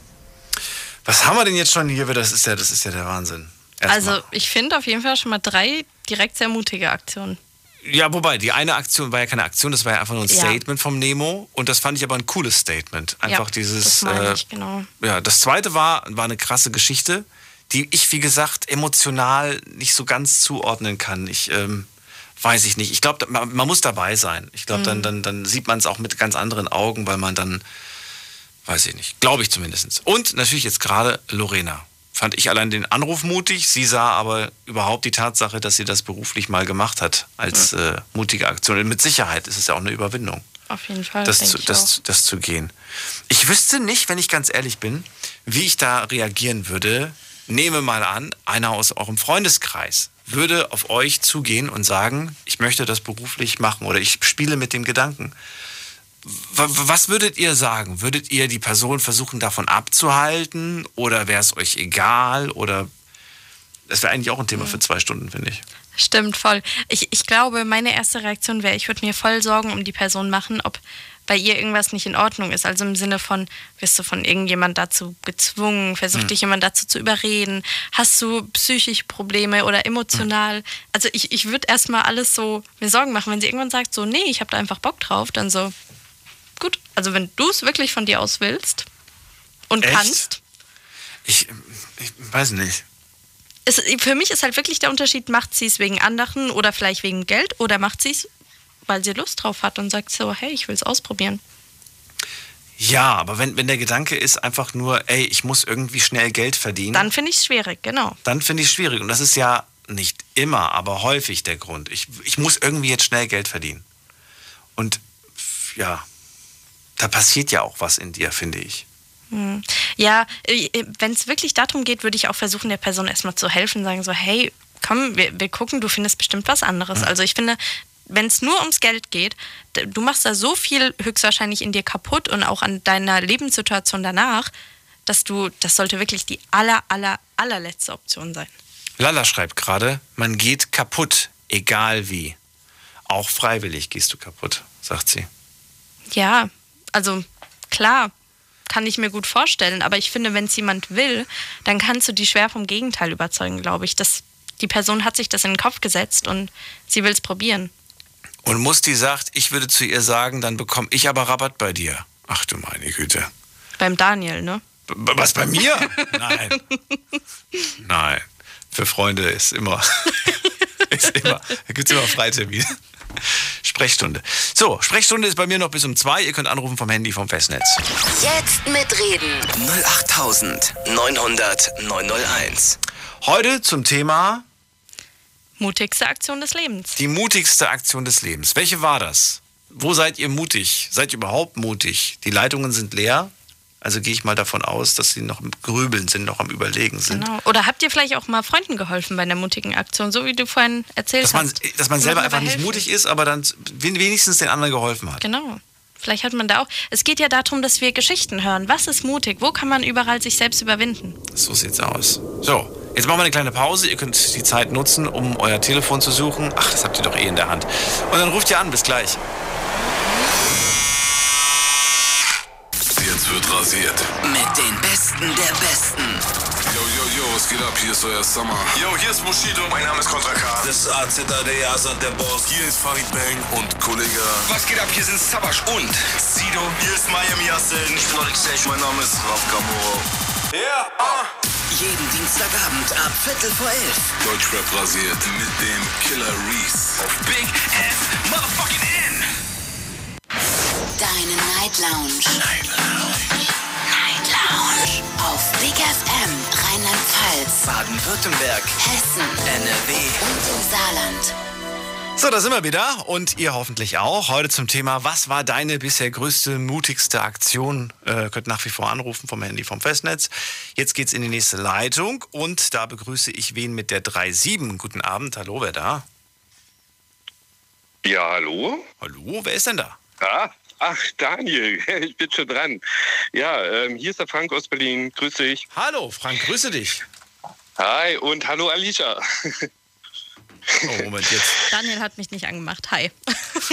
Was haben wir denn jetzt schon hier? Das ist ja, das ist ja der Wahnsinn. Erstmal. Also ich finde auf jeden Fall schon mal drei direkt sehr mutige Aktion. Ja, wobei, die eine Aktion war ja keine Aktion, das war ja einfach nur ein Ja. Statement vom Nemo. Und das fand ich aber ein cooles Statement. Einfach ja, dieses. Das meine äh, ich, genau. Ja, das zweite war, war eine krasse Geschichte, die ich, wie gesagt, emotional nicht so ganz zuordnen kann. Ich ähm, weiß ich nicht. Ich glaube, man, man muss dabei sein. Ich glaube, dann, dann, dann sieht man es auch mit ganz anderen Augen, weil man dann, weiß ich nicht, glaube ich zumindest. Und natürlich jetzt gerade Lorena. Fand ich allein den Anruf mutig. Sie sah aber überhaupt die Tatsache, dass sie das beruflich mal gemacht hat, als äh, mutige Aktion. Und mit Sicherheit ist es ja auch eine Überwindung Auf jeden Fall. das zu, ich das, das zu gehen. Ich wüsste nicht, wenn ich ganz ehrlich bin, wie ich da reagieren würde. Nehme mal an, einer aus eurem Freundeskreis würde auf euch zugehen und sagen, ich möchte das beruflich machen oder ich spiele mit dem Gedanken. Was würdet ihr sagen? Würdet ihr die Person versuchen, davon abzuhalten? Oder wäre es euch egal? Oder das wäre eigentlich auch ein Thema für zwei Stunden, finde ich. Stimmt, voll. Ich, ich glaube, meine erste Reaktion wäre, ich würde mir voll Sorgen um die Person machen, ob bei ihr irgendwas nicht in Ordnung ist. Also im Sinne von, wirst du von irgendjemand dazu gezwungen, versucht dich jemand dazu zu überreden, hast du psychische Probleme oder emotional. Also ich, ich würde erstmal alles so mir Sorgen machen. Wenn sie irgendwann sagt, so, nee, ich habe da einfach Bock drauf, dann so, gut. Also wenn du es wirklich von dir aus willst und Echt? kannst, Ich, ich weiß nicht. es, für mich ist halt wirklich der Unterschied, macht sie es wegen anderen oder vielleicht wegen Geld oder macht sie es, weil sie Lust drauf hat und sagt so, hey, ich will es ausprobieren. Ja, aber wenn, wenn der Gedanke ist einfach nur, ey, ich muss irgendwie schnell Geld verdienen, Dann finde ich es schwierig, genau. dann finde ich es schwierig. Und das ist ja nicht immer, aber häufig der Grund. Ich, ich muss irgendwie jetzt schnell Geld verdienen. Und ja, da passiert ja auch was in dir, finde ich. Ja, wenn es wirklich darum geht, würde ich auch versuchen, der Person erstmal zu helfen, sagen so, hey, komm, wir, wir gucken, du findest bestimmt was anderes. Also ich finde, wenn es nur ums Geld geht, du machst da so viel höchstwahrscheinlich in dir kaputt und auch an deiner Lebenssituation danach, dass du, das sollte wirklich die aller, aller, allerletzte Option sein. Lala schreibt gerade, man geht kaputt, egal wie. Auch freiwillig gehst du kaputt, sagt sie. Ja, also klar, kann ich mir gut vorstellen, aber ich finde, wenn es jemand will, dann kannst du die schwer vom Gegenteil überzeugen, glaube ich. Das, die Person hat sich das in den Kopf gesetzt und sie will es probieren. Und Musti sagt, ich würde zu ihr sagen, dann bekomme ich aber Rabatt bei dir. Ach du meine Güte. Beim Daniel, ne? B was bei mir? Nein. Nein. Für Freunde ist immer, [laughs] ist immer da gibt es immer Freitermine. Sprechstunde. So, Sprechstunde ist bei mir noch bis um zwei. Ihr könnt anrufen vom Handy vom Festnetz. Jetzt mitreden. 08900 901. Heute zum Thema Mutigste Aktion des Lebens. die mutigste Aktion des Lebens. Welche war das? Wo seid ihr mutig? Seid ihr überhaupt mutig? Die Leitungen sind leer. Also gehe ich mal davon aus, dass sie noch im Grübeln sind, noch am Überlegen sind. Genau. Oder habt ihr vielleicht auch mal Freunden geholfen bei einer mutigen Aktion, so wie du vorhin erzählt Dass man, hast? dass man selber einfach nicht helfen. mutig ist, aber dann wenigstens den anderen geholfen hat. Genau. Vielleicht hat man da auch. Es geht ja darum, dass wir Geschichten hören. Was ist mutig? Wo kann man überall sich selbst überwinden? So sieht's aus. So, jetzt machen wir eine kleine Pause. Ihr könnt die Zeit nutzen, um euer Telefon zu suchen. Ach, das habt ihr doch eh in der Hand. Und dann ruft ihr an. Bis gleich. Jetzt wird rasiert. Mit den Besten der Besten. Was geht ab? Hier ist euer Summer. Yo, hier ist Bushido. Mein Name ist Kontra K. Das ist AZAD, Yazan, der Boss. Hier ist Farid Bang und Kollege. Was geht ab? Hier sind Sabash und Sido. Hier ist Miami Yassin. Ich bin Alexei. Mein Name ist Raf Kamoro. Ja, ah. Jeden Dienstagabend ab Viertel vor elf. Deutschrap rasiert mit dem Killer Reese. Auf Big Ass Motherfucking N. Deine Night Lounge. Night Lounge. Night Lounge. Auf Big FM Rheinland-Pfalz, Baden-Württemberg. Hessen NRW. und im Saarland. So, da sind wir wieder und ihr hoffentlich auch. Heute zum Thema, was war deine bisher größte, mutigste Aktion? Äh, könnt nach wie vor anrufen vom Handy vom Festnetz. Jetzt geht's in die nächste Leitung und da begrüße ich wen mit der 3.7. Guten Abend, hallo, wer da? Ja, hallo? Hallo, wer ist denn da? Ah, ach, Daniel, [laughs] ich bin schon dran. Ja, ähm, hier ist der Frank aus Berlin. Grüß dich. Hallo, Frank, grüße dich. Hi und hallo Alicia. Oh, Moment, jetzt. [laughs] Daniel hat mich nicht angemacht. Hi.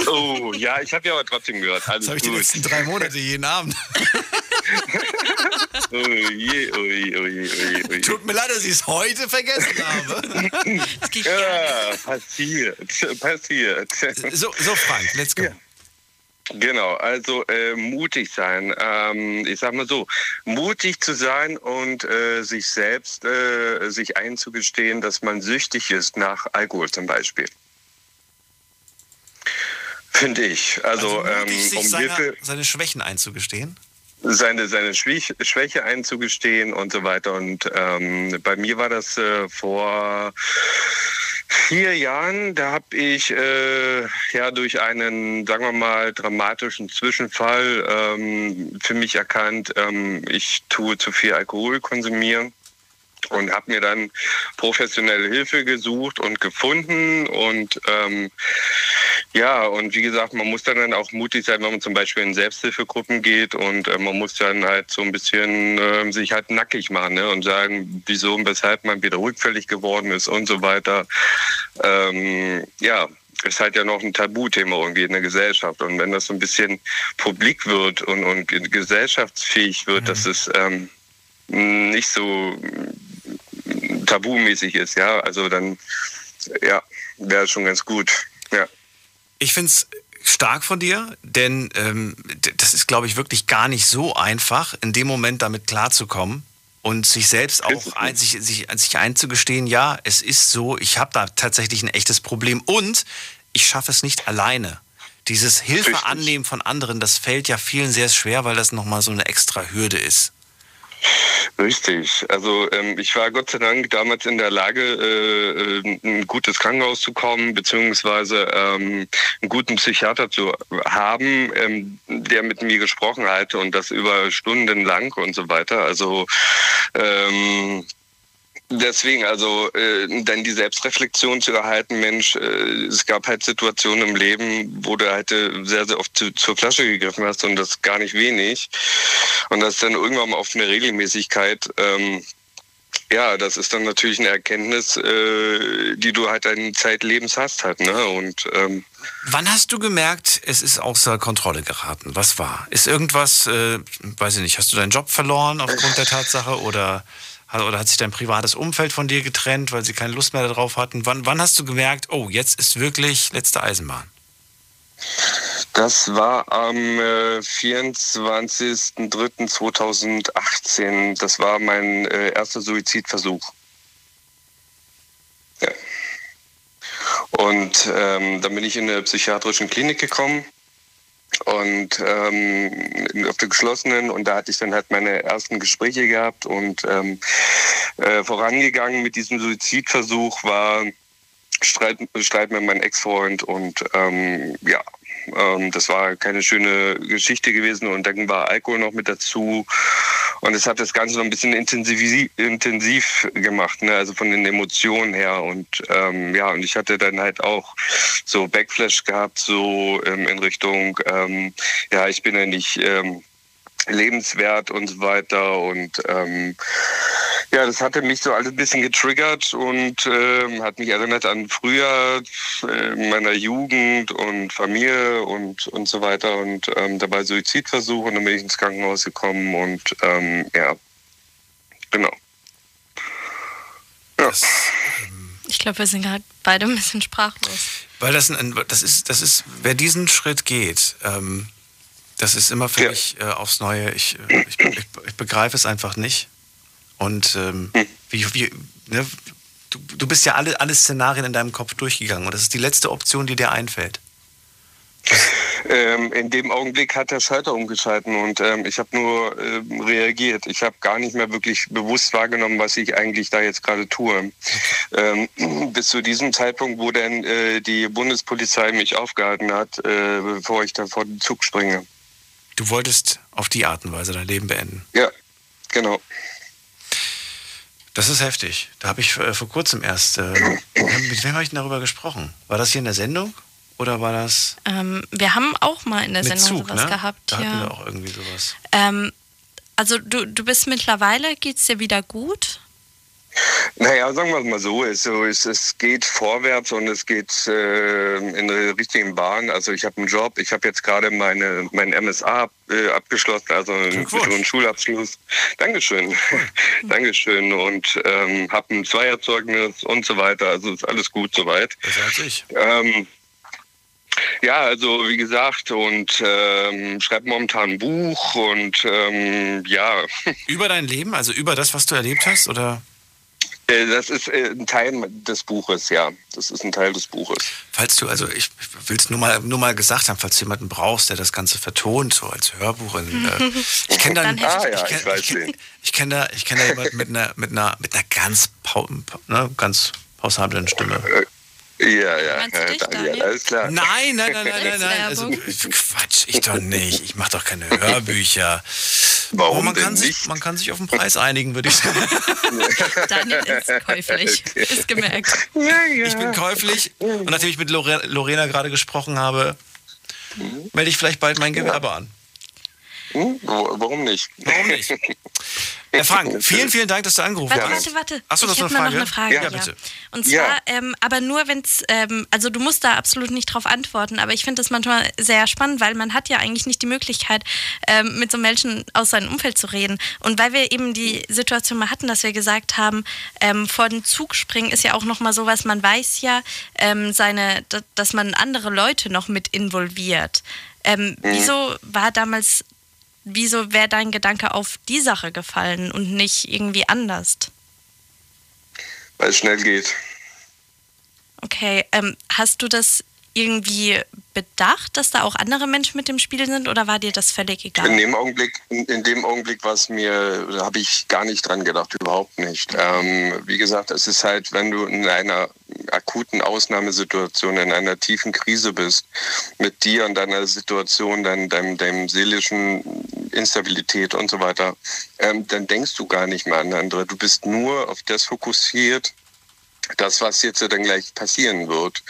Oh, ja, ich habe ja aber trotzdem gehört. Alles Das habe ich die letzten drei Monate jeden Abend. [laughs] Oh je, oh je, oh je, oh je, oh je. Tut mir leid, dass ich es heute vergessen habe. Ja, passiert, passiert. So, so Frank, let's go. Genau, also äh, mutig sein. Ähm, ich sag mal so, mutig zu sein und äh, sich selbst äh, sich einzugestehen, dass man süchtig ist nach Alkohol zum Beispiel. Finde ich. Also, mutig, ähm, um seine, Hilfe, seine Schwächen einzugestehen. seine, seine Schwäch Schwäche einzugestehen und so weiter. Und ähm, bei mir war das äh, vor vier Jahren, da habe ich äh, ja durch einen, sagen wir mal, dramatischen Zwischenfall ähm, für mich erkannt, ähm, ich tue zu viel Alkohol konsumieren und habe mir dann professionelle Hilfe gesucht und gefunden und ähm, ja, und wie gesagt, man muss dann, dann auch mutig sein, wenn man zum Beispiel in Selbsthilfegruppen geht und äh, man muss dann halt so ein bisschen äh, sich halt nackig machen ne? und sagen, wieso und weshalb man wieder rückfällig geworden ist und so weiter. Ähm, ja, ist halt ja noch ein Tabuthema irgendwie in der Gesellschaft. Und wenn das so ein bisschen publik wird und, und ge- gesellschaftsfähig wird, dass es ähm, nicht so tabumäßig ist, ja, also dann, ja, wäre schon ganz gut, ja. Ich finde es stark von dir, denn ähm, das ist, glaube ich, wirklich gar nicht so einfach, in dem Moment damit klarzukommen und sich selbst auch ein, sich, sich, sich einzugestehen, ja, es ist so, ich habe da tatsächlich ein echtes Problem und ich schaffe es nicht alleine. Dieses Hilfe annehmen von anderen, das fällt ja vielen sehr schwer, weil das nochmal so eine extra Hürde ist. Richtig. Also ähm, ich war Gott sei Dank damals in der Lage, äh, äh, ein gutes Krankenhaus zu kommen, beziehungsweise ähm, einen guten Psychiater zu haben, ähm, der mit mir gesprochen hatte und das über Stunden lang und so weiter. Also ähm, Deswegen, also äh, dann die Selbstreflexion zu erhalten, Mensch, äh, es gab halt Situationen im Leben, wo du halt äh, sehr, sehr oft zu, zur Flasche gegriffen hast und das gar nicht wenig. Und das dann irgendwann mal auf eine Regelmäßigkeit, ähm, ja, das ist dann natürlich eine Erkenntnis, äh, die du halt deine Zeitlebens hast halt, ne? Und ähm, Wann hast du gemerkt, es ist außer Kontrolle geraten? Was war? Ist irgendwas, äh, weiß ich nicht, hast du deinen Job verloren aufgrund der Tatsache oder, oder hat sich dein privates Umfeld von dir getrennt, weil sie keine Lust mehr darauf hatten? Wann, wann hast du gemerkt, oh, jetzt ist wirklich letzte Eisenbahn? Das war am äh, 24.03.2018. Das war mein äh, erster Suizidversuch. Ja. Und ähm, dann bin ich in eine psychiatrische Klinik gekommen und ähm, auf der geschlossenen und da hatte ich dann halt meine ersten Gespräche gehabt und ähm, äh, vorangegangen mit diesem Suizidversuch war Streit, Streit mit meinem Ex-Freund und ähm, ja, ähm, das war keine schöne Geschichte gewesen und dann war Alkohol noch mit dazu. Und es hat das Ganze noch ein bisschen intensiv, intensiv gemacht, ne? also von den Emotionen her. Und ähm, ja und ich hatte dann halt auch so Backflash gehabt, so ähm, in Richtung, ähm, ja ich bin ja nicht ähm, lebenswert und so weiter. Und ähm, ja, das hatte mich so alles ein bisschen getriggert und ähm, hat mich erinnert an früher äh, meiner Jugend und Familie und und so weiter und ähm, dabei Suizidversuch und dann bin ich ins Krankenhaus gekommen und ähm, ja, genau. Ja. Ich glaube, wir sind gerade beide ein bisschen sprachlos. Weil das, ein, das ist, das ist, wer diesen Schritt geht, ähm, das ist immer für mich äh, aufs Neue. Ich, äh, ich, ich, ich begreife es einfach nicht. Und ähm, wie, wie, ne, du, du bist ja alle, alle Szenarien in deinem Kopf durchgegangen und das ist die letzte Option, die dir einfällt. Ähm, in dem Augenblick hat der Schalter umgeschalten und ähm, ich habe nur ähm, reagiert. Ich habe gar nicht mehr wirklich bewusst wahrgenommen, was ich eigentlich da jetzt gerade tue. Ähm, [clears throat] bis zu diesem Zeitpunkt, wo dann äh, die Bundespolizei mich aufgehalten hat, äh, bevor ich da vor den Zug springe. Du wolltest auf die Art und Weise dein Leben beenden. Ja, genau. Das ist heftig. Da habe ich äh, vor kurzem erst. Äh, mit wem habe ich denn darüber gesprochen? War das hier in der Sendung? Oder war das Ähm, wir haben auch mal in der Sendung Zug, sowas ne? gehabt. Da hatten ja. wir auch irgendwie sowas. Ähm, also du, du bist mittlerweile, geht es dir wieder gut? Naja, sagen wir es mal so, es, es, es geht vorwärts und es geht äh, in der richtigen Bahn. Also ich habe einen Job, ich habe jetzt gerade meine mein MSA äh, abgeschlossen, also einen Schulabschluss. Dankeschön, [laughs] Dankeschön und ähm, habe ein Zweierzeugnis und so weiter. Also ist alles gut soweit. Ich. Ähm, ja, also wie gesagt, und ähm, schreibe momentan ein Buch und ähm, ja. [laughs] Über dein Leben, also über das, was du erlebt hast, oder? Äh, Das ist äh, ein Teil des Buches, ja. Das ist ein Teil des Buches. Falls du, also ich will es nur mal, nur mal gesagt haben, falls du jemanden brauchst, der das Ganze vertont, so als Hörbuch. In, äh, ich kenne da, ich, Ah, ja, kenn- ich ich, kenn- ich kenne da, ich kenn da jemanden mit einer, mit einer, mit einer ganz, ne, ganz pausablen Stimme. Ja, ja, ja dich, Daniel, Daniel? alles klar. Nein, nein, nein, nein, nein, nein. Also, Quatsch, ich doch nicht. Ich mache doch keine Hörbücher. Warum Aber man denn kann sich, nicht? Man kann sich auf den Preis einigen, würde ich sagen. [laughs] Daniel ist käuflich. Ist gemerkt. Ich bin käuflich und nachdem ich mit Lore Lorena gerade gesprochen habe, melde ich vielleicht bald mein Gewerbe an. Hm? Warum nicht? Warum nicht? Herr [laughs] Frank, vielen, vielen Dank, dass du angerufen Warte, hast. warte, warte. Achso, du ich habe noch noch eine Frage? Ja, Ja, bitte. Und zwar, Ja. ähm, aber nur wenn es, ähm, also du musst da absolut nicht drauf antworten, aber ich finde das manchmal sehr spannend, weil man hat ja eigentlich nicht die Möglichkeit, ähm, mit so Menschen aus seinem Umfeld zu reden. Und weil wir eben die Situation mal hatten, dass wir gesagt haben, ähm, vor den Zug springen ist ja auch nochmal sowas, man weiß ja, ähm, seine, dass man andere Leute noch mit involviert. Ähm, Wieso war damals, wieso wäre dein Gedanke auf die Sache gefallen und nicht irgendwie anders? Weil es schnell geht. Okay, ähm, hast du das irgendwie bedacht, dass da auch andere Menschen mit dem Spiel sind oder war dir das völlig egal? In dem Augenblick, in, dem Augenblick war es mir, habe ich gar nicht dran gedacht, überhaupt nicht. Ähm, wie gesagt, es ist halt, wenn du in einer akuten Ausnahmesituation, in einer tiefen Krise bist, mit dir und deiner Situation, dein, deinem, deinem seelischen Instabilität und so weiter, ähm, dann denkst du gar nicht mehr an andere. Du bist nur auf das fokussiert, das, was jetzt dann gleich passieren wird.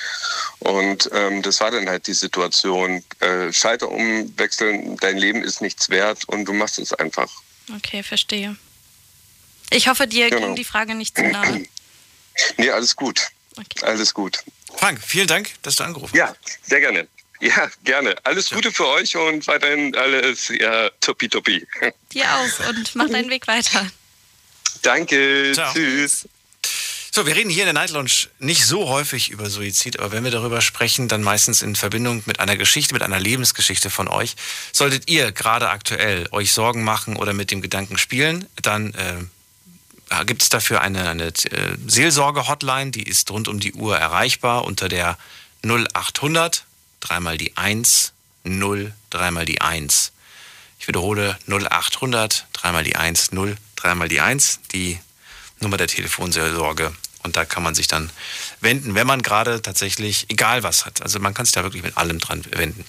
Und ähm, das war dann halt die Situation. Äh, Schalter umwechseln, dein Leben ist nichts wert und du machst es einfach. Okay, verstehe. Ich hoffe, dir Genau. ging die Frage nicht zu nahe. Nee, alles gut. Alles gut. Frank, vielen Dank, dass du angerufen Ja, sehr gerne. Ja, gerne. Alles Gute für euch und weiterhin alles ja, toppi Dir auch und mach deinen Weg weiter. Danke. Ciao. Tschüss. So, wir reden hier in der Night Lounge nicht so häufig über Suizid, aber wenn wir darüber sprechen, dann meistens in Verbindung mit einer Geschichte, mit einer Lebensgeschichte von euch. Solltet ihr gerade aktuell euch Sorgen machen oder mit dem Gedanken spielen, dann äh, gibt es dafür eine, eine äh, Seelsorge-Hotline, die ist rund um die Uhr erreichbar unter der 0800, dreimal die 1, 0, dreimal die 1. Ich wiederhole 0800, dreimal die 1, 0, dreimal die 1, die Nummer der Telefonseelsorge. Und da kann man sich dann wenden, wenn man gerade tatsächlich egal was hat. Also man kann sich da wirklich mit allem dran wenden.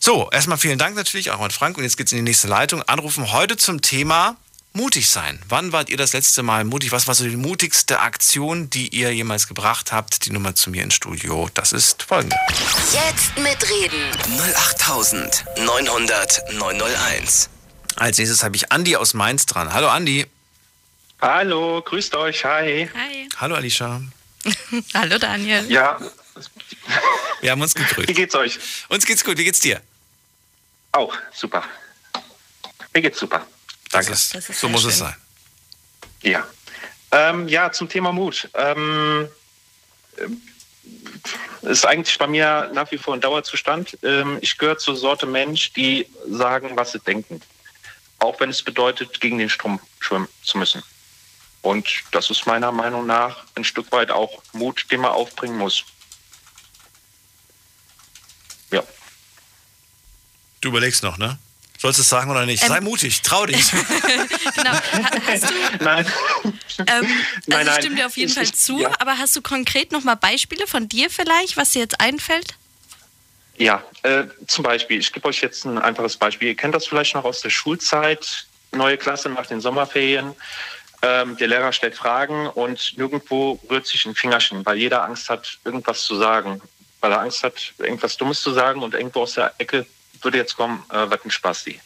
So, erstmal vielen Dank natürlich auch an Frank. Und jetzt geht's in die nächste Leitung. Anrufen heute zum Thema mutig sein. Wann wart ihr das letzte Mal mutig? Was war so die mutigste Aktion, die ihr jemals gebracht habt? Die Nummer zu mir ins Studio, das ist folgende. Jetzt mitreden. 08900 901. Als nächstes habe ich Andi aus Mainz dran. Hallo Andi. Hallo, grüßt euch, hi. Hi. Hallo Alicia. [laughs] Hallo Daniel. Ja, [laughs] Wir haben uns gegrüßt. wie geht's euch? Uns geht's gut. Wie geht's dir? Auch, super. Mir geht's super. Danke. Das Das ist so sehr muss es schön. sein. Ja. Ähm, ja, zum Thema Mut. Ähm, ähm, ist eigentlich bei mir nach wie vor ein Dauerzustand. Ähm, ich gehöre zur Sorte Mensch, die sagen, was sie denken. Auch wenn es bedeutet, gegen den Strom schwimmen zu müssen. Und das ist meiner Meinung nach ein Stück weit auch Mut, den man aufbringen muss. Ja. Du überlegst noch, ne? Sollst du es sagen oder nicht? Ähm, Sei mutig, trau dich. [laughs] Genau. Ha- Hast du, [laughs] Nein. ähm, Nein, also ich nein. stimme dir auf jeden Ich- Fall ich- zu, ja. aber hast du konkret nochmal Beispiele von dir vielleicht, was dir jetzt einfällt? Ja, äh, zum Beispiel, ich gebe euch jetzt ein einfaches Beispiel. Ihr kennt das vielleicht noch aus der Schulzeit, neue Klasse nach den Sommerferien. Ähm, der Lehrer stellt Fragen und nirgendwo rührt sich ein Fingerchen, weil jeder Angst hat, irgendwas zu sagen. Weil er Angst hat, irgendwas Dummes zu sagen und irgendwo aus der Ecke würde jetzt kommen, äh, was ein Spasti.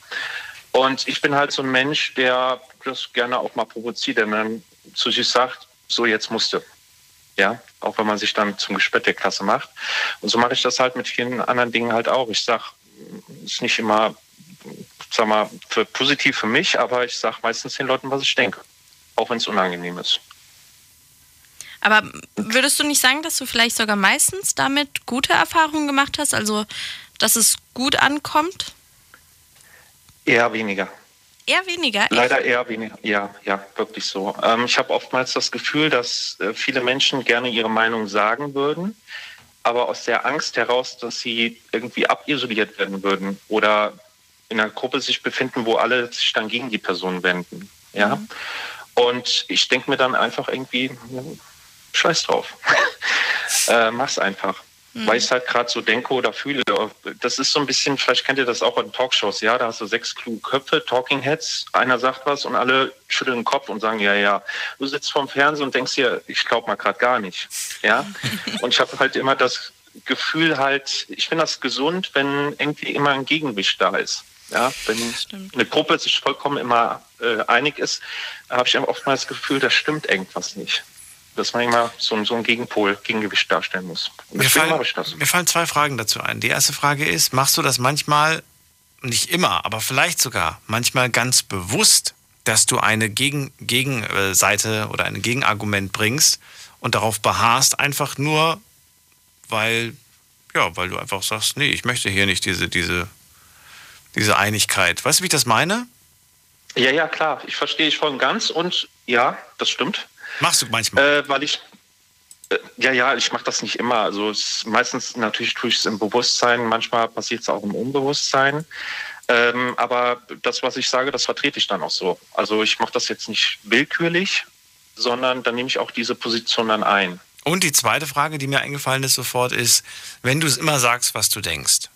Und ich bin halt so ein Mensch, der das gerne auch mal provoziert, der dann zu sich sagt, so jetzt musste. Ja, auch wenn man sich dann zum Gespött der Klasse macht. Und so mache ich das halt mit vielen anderen Dingen halt auch. Ich sag, ist nicht immer, sag mal, für positiv für mich, aber ich sag meistens den Leuten, was ich denke. Auch wenn es unangenehm ist. Aber würdest du nicht sagen, dass du vielleicht sogar meistens damit gute Erfahrungen gemacht hast? Also, dass es gut ankommt? Eher weniger. Eher weniger? Echt? Leider eher weniger. Ja, ja, wirklich so. Ähm, ich habe oftmals das Gefühl, dass äh, viele Menschen gerne ihre Meinung sagen würden, aber aus der Angst heraus, dass sie irgendwie abisoliert werden würden oder in einer Gruppe sich befinden, wo alle sich dann gegen die Person wenden. Ja. Mhm. Und ich denke mir dann einfach irgendwie, scheiß drauf. [laughs] äh, mach's einfach. Mhm. Weil ich halt gerade so denke oder fühle. Das ist so ein bisschen, vielleicht kennt ihr das auch in Talkshows, ja, da hast du sechs kluge Köpfe, Talking Heads, einer sagt was und alle schütteln den Kopf und sagen, ja, ja. Du sitzt vorm Fernsehen und denkst dir, ich glaube mal gerade gar nicht. Ja. [laughs] und ich habe halt immer das Gefühl halt, ich finde das gesund, wenn irgendwie immer ein Gegenwicht da ist. Ja, wenn eine Gruppe sich vollkommen immer äh, einig ist, habe ich oftmals das Gefühl, da stimmt irgendwas nicht dass man immer so, so ein Gegenpol, Gegengewicht darstellen muss. Mir fallen, mir fallen zwei Fragen dazu ein. Die erste Frage ist, machst du das manchmal, nicht immer, aber vielleicht sogar manchmal ganz bewusst, dass du eine Gegen, Gegenseite oder ein Gegenargument bringst und darauf beharrst, einfach nur, weil, ja, weil du einfach sagst, nee, ich möchte hier nicht diese, diese, diese Einigkeit. Weißt du, wie ich das meine? Ja, ja, klar. Ich verstehe ich voll und ganz und ja, das stimmt. Machst du manchmal? Äh, weil ich äh, ja, ja, ich mache das nicht immer. Also es, meistens natürlich tue ich es im Bewusstsein, manchmal passiert es auch im Unbewusstsein. Ähm, aber das, was ich sage, das vertrete ich dann auch so. Also ich mache das jetzt nicht willkürlich, sondern dann nehme ich auch diese Position dann ein. Und die zweite Frage, die mir eingefallen ist sofort, ist, wenn du es immer sagst, was du denkst.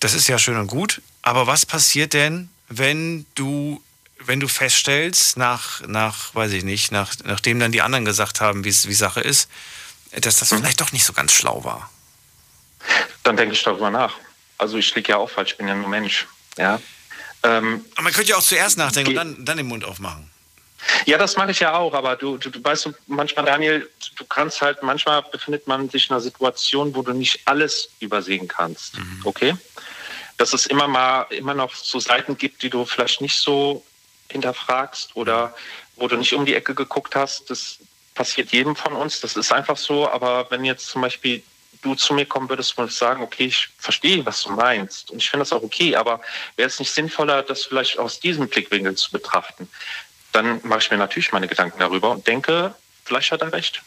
Das ist ja schön und gut, aber was passiert denn, wenn du wenn du feststellst, nach, nach, weiß ich nicht, nach, nachdem dann die anderen gesagt haben, wie Sache ist, dass das mhm. vielleicht doch nicht so ganz schlau war? Dann denke ich darüber nach. Also ich liege ja auch falsch, ich bin ja nur Mensch. Ja. Ähm, aber man könnte ja auch zuerst nachdenken und dann, dann den Mund aufmachen. Ja, das mache ich ja auch, aber du, du, du weißt manchmal, Daniel, du kannst halt, manchmal befindet man sich in einer Situation, wo du nicht alles übersehen kannst. Mhm. Okay? Dass es immer mal, immer noch so Seiten gibt, die du vielleicht nicht so hinterfragst oder wo du nicht um die Ecke geguckt hast. Das passiert jedem von uns. Das ist einfach so. Aber wenn jetzt zum Beispiel du zu mir kommen würdest und sagen, okay, ich verstehe, was du meinst. Und ich finde das auch okay, aber wäre es nicht sinnvoller, das vielleicht aus diesem Blickwinkel zu betrachten? Dann mache ich mir natürlich meine Gedanken darüber und denke, vielleicht hat er recht.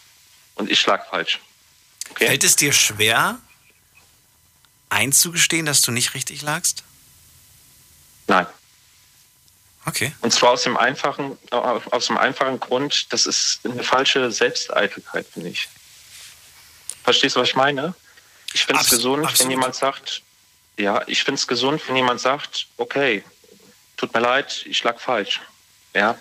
Und ich lag falsch. Okay? Fällt es dir schwer, einzugestehen, dass du nicht richtig lagst? Nein. Okay. Und zwar aus dem einfachen, aus dem einfachen Grund, das ist eine falsche Selbsteitelkeit, finde ich. Verstehst du, was ich meine? Ich finde es gesund, absolut. wenn jemand sagt, ja, ich finde es gesund, wenn jemand sagt, okay, tut mir leid, ich lag falsch. Ja.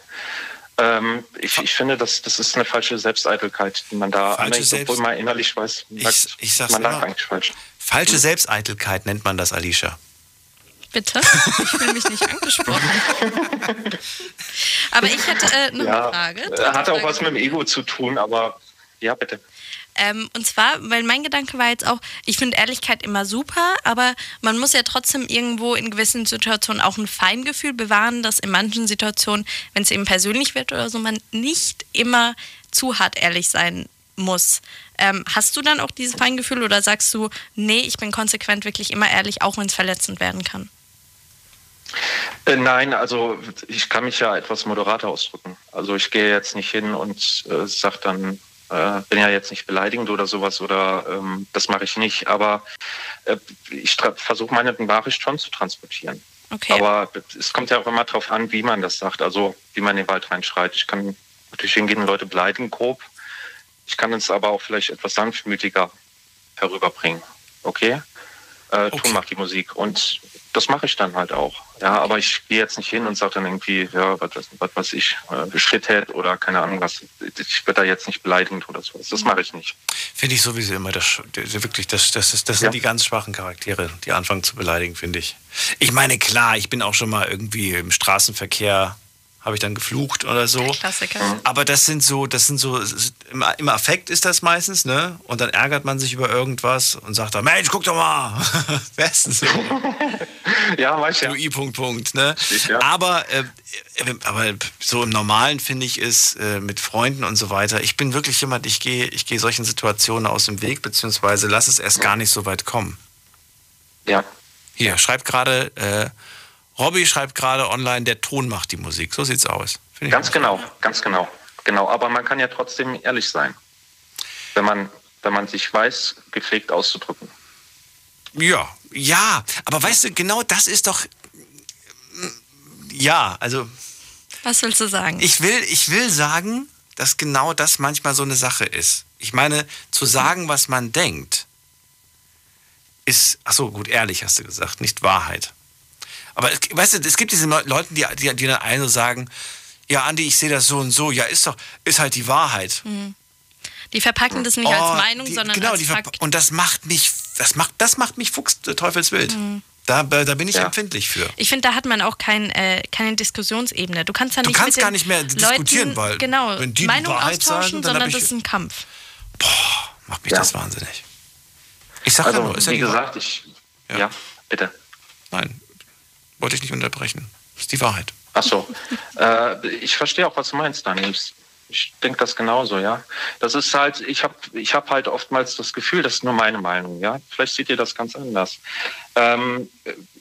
Ähm, ich, ich finde, das, das ist eine falsche Selbsteitelkeit, die man da anlegt, obwohl man innerlich weiß, man, ich, ich man lag eigentlich falsch. Falsche hm. Selbsteitelkeit nennt man das, Alicia. Bitte? Ich fühle mich nicht angesprochen. [laughs] aber ich hätte äh, noch ja, eine Frage. Hat auch was mit dem Ego zu tun, aber ja, bitte. Ähm, und zwar, weil mein Gedanke war jetzt auch, ich finde Ehrlichkeit immer super, aber man muss ja trotzdem irgendwo in gewissen Situationen auch ein Feingefühl bewahren, dass in manchen Situationen, wenn es eben persönlich wird oder so, man nicht immer zu hart ehrlich sein muss. Ähm, hast du dann auch dieses Feingefühl oder sagst du, nee, ich bin konsequent wirklich immer ehrlich, auch wenn es verletzend werden kann? Äh, nein, also ich kann mich ja etwas moderater ausdrücken. Also ich gehe jetzt nicht hin und äh, sage dann, äh, bin ja jetzt nicht beleidigend oder sowas oder ähm, das mache ich nicht. Aber äh, ich versuche meine Nachricht schon zu transportieren. Okay. Aber es kommt ja auch immer darauf an, wie man das sagt, also wie man in den Wald reinschreit. Ich kann natürlich hingehen und Leute beleidigen, grob. Ich kann es aber auch vielleicht etwas sanftmütiger herüberbringen. Okay? Äh, okay. Ton macht die Musik. Und das mache ich dann halt auch. Ja, aber ich gehe jetzt nicht hin und sage dann irgendwie, ja, was, was weiß ich, äh, Schritthead oder keine Ahnung was. Ich werde da jetzt nicht beleidigend oder so. Das mache ich nicht. Finde ich sowieso immer das, wirklich, das, das, ist, das sind ja. die ganz schwachen Charaktere, die anfangen zu beleidigen, finde ich. Ich meine, klar, ich bin auch schon mal irgendwie im Straßenverkehr habe ich dann geflucht oder so. Klassiker. Aber das sind so, das sind so, im, Affekt ist das meistens, ne? Und dann ärgert man sich über irgendwas und sagt dann, Mensch, guck doch mal. Wer ist denn so? ja, weiß ja. Du I. Punkt, Punkt, ne? Aber, äh, aber so im Normalen finde ich es äh, mit Freunden und so weiter. Ich bin wirklich jemand, ich gehe, ich gehe solchen Situationen aus dem Weg, beziehungsweise lass es erst gar nicht so weit kommen. Ja. Hier, schreibt gerade, äh, Robby schreibt gerade online, der Ton macht die Musik. So sieht's aus. Ganz genau, ganz genau. Genau, aber man kann ja trotzdem ehrlich sein. Wenn man, wenn man sich weiß, gepflegt auszudrücken. Ja, ja, aber weißt du, genau das ist doch. Ja, also Was willst du sagen? ich will, ich will sagen, dass genau das manchmal so eine Sache ist. Ich meine, zu sagen, was man denkt, ist, ach so, gut, ehrlich hast du gesagt, nicht Wahrheit. Aber es, weißt du, es gibt diese Leu- Leute, die, die, die dann eine sagen, ja, Andi, ich sehe das so und so, ja, ist doch, ist halt die Wahrheit. Mhm. Die verpacken das nicht Oh, als Meinung, die, sondern genau, als die Fakt. Und das macht mich, das macht, das macht mich Fuchs äh, Teufelswild. Mhm. Da, da bin ich empfindlich für. Ich finde, da hat man auch kein, äh, keine Diskussionsebene. Du kannst ja Du nicht kannst mit gar nicht mehr Leuten, diskutieren, weil genau, wenn die die Meinung Wahrheit austauschen, sagen, sondern ich- das ist ein Kampf. Macht mich das wahnsinnig. Ich sag also, ja nur, ist ja wie die gesagt, ich. Ja. bitte. Nein, wollte ich nicht unterbrechen. Das ist die Wahrheit. Ach so. äh, ich verstehe auch, was du meinst, Daniel. Ich denke das genauso, ja. Das ist halt, ich habe ich hab halt oftmals das Gefühl, das ist nur meine Meinung, ja. Vielleicht seht ihr das ganz anders. Ähm,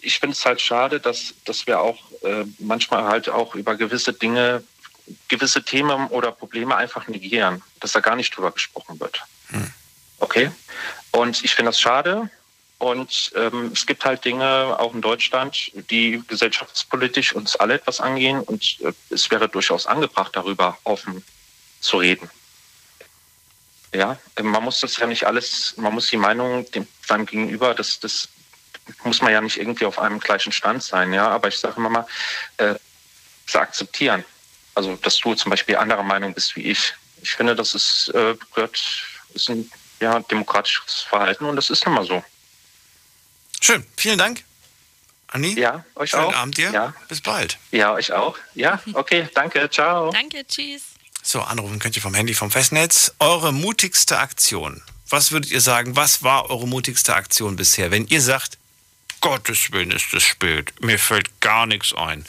ich finde es halt schade, dass, dass wir auch äh, manchmal halt auch über gewisse Dinge, gewisse Themen oder Probleme einfach negieren, dass da gar nicht drüber gesprochen wird. Okay? Und ich finde das schade. Und ähm, es gibt halt Dinge auch in Deutschland, die gesellschaftspolitisch uns alle etwas angehen. Und äh, es wäre durchaus angebracht, darüber offen zu reden. Ja, äh, man muss das ja nicht alles, man muss die Meinung dem, seinem Gegenüber, das, das muss man ja nicht irgendwie auf einem gleichen Stand sein. Ja, aber ich sage immer mal, äh, akzeptieren. Also, dass du zum Beispiel anderer Meinung bist wie ich. Ich finde, das ist, äh, gehört, ist ein ja, demokratisches Verhalten und das ist mal so. Schön, vielen Dank. Anni? Ja, euch Schönen auch. Abend dir. Ja. Bis bald. Ja, euch auch. Ja, okay, [laughs] danke, ciao. Danke, tschüss. So, anrufen könnt ihr vom Handy, vom Festnetz. Eure mutigste Aktion. Was würdet ihr sagen, was war eure mutigste Aktion bisher? Wenn ihr sagt, Gottes Willen ist es spät, mir fällt gar nichts ein.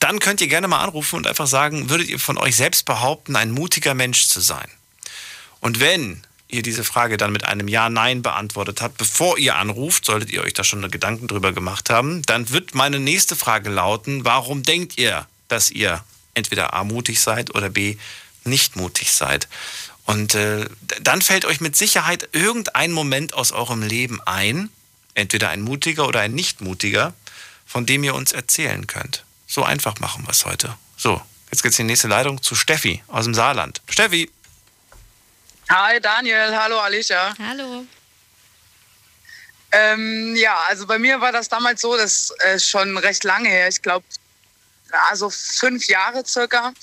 Dann könnt ihr gerne mal anrufen und einfach sagen, würdet ihr von euch selbst behaupten, ein mutiger Mensch zu sein? Und wenn ihr diese Frage dann mit einem Ja, Nein beantwortet habt, bevor ihr anruft, solltet ihr euch da schon Gedanken drüber gemacht haben, dann wird meine nächste Frage lauten, warum denkt ihr, dass ihr entweder A, mutig seid oder B, nicht mutig seid? Und äh, dann fällt euch mit Sicherheit irgendein Moment aus eurem Leben ein, entweder ein mutiger oder ein nicht mutiger, von dem ihr uns erzählen könnt. So einfach machen wir es heute. So, jetzt geht's in die nächste Leitung zu Steffi aus dem Saarland. Steffi. Hi Daniel, hallo Alicia. Hallo. Ähm, ja, also bei mir war das damals so, das ist schon recht lange her, ich glaube, also fünf Jahre circa,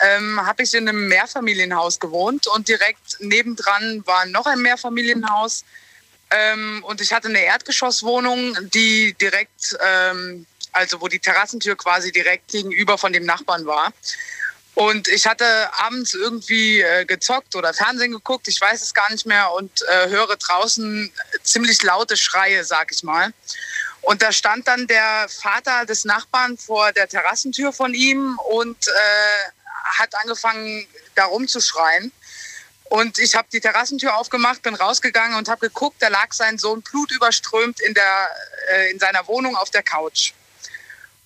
ähm, habe ich in einem Mehrfamilienhaus gewohnt und direkt nebendran war noch ein Mehrfamilienhaus. Ähm, und ich hatte eine Erdgeschosswohnung, die direkt, ähm, also wo die Terrassentür quasi direkt gegenüber von dem Nachbarn war. Und ich hatte abends irgendwie äh, gezockt oder Fernsehen geguckt, ich weiß es gar nicht mehr, und äh, höre draußen ziemlich laute Schreie, sag ich mal. Und da stand dann der Vater des Nachbarn vor der Terrassentür von ihm und äh, hat angefangen, da rumzuschreien. Und ich habe die Terrassentür aufgemacht, bin rausgegangen und habe geguckt, da lag sein Sohn blutüberströmt in, der, äh, in seiner Wohnung auf der Couch.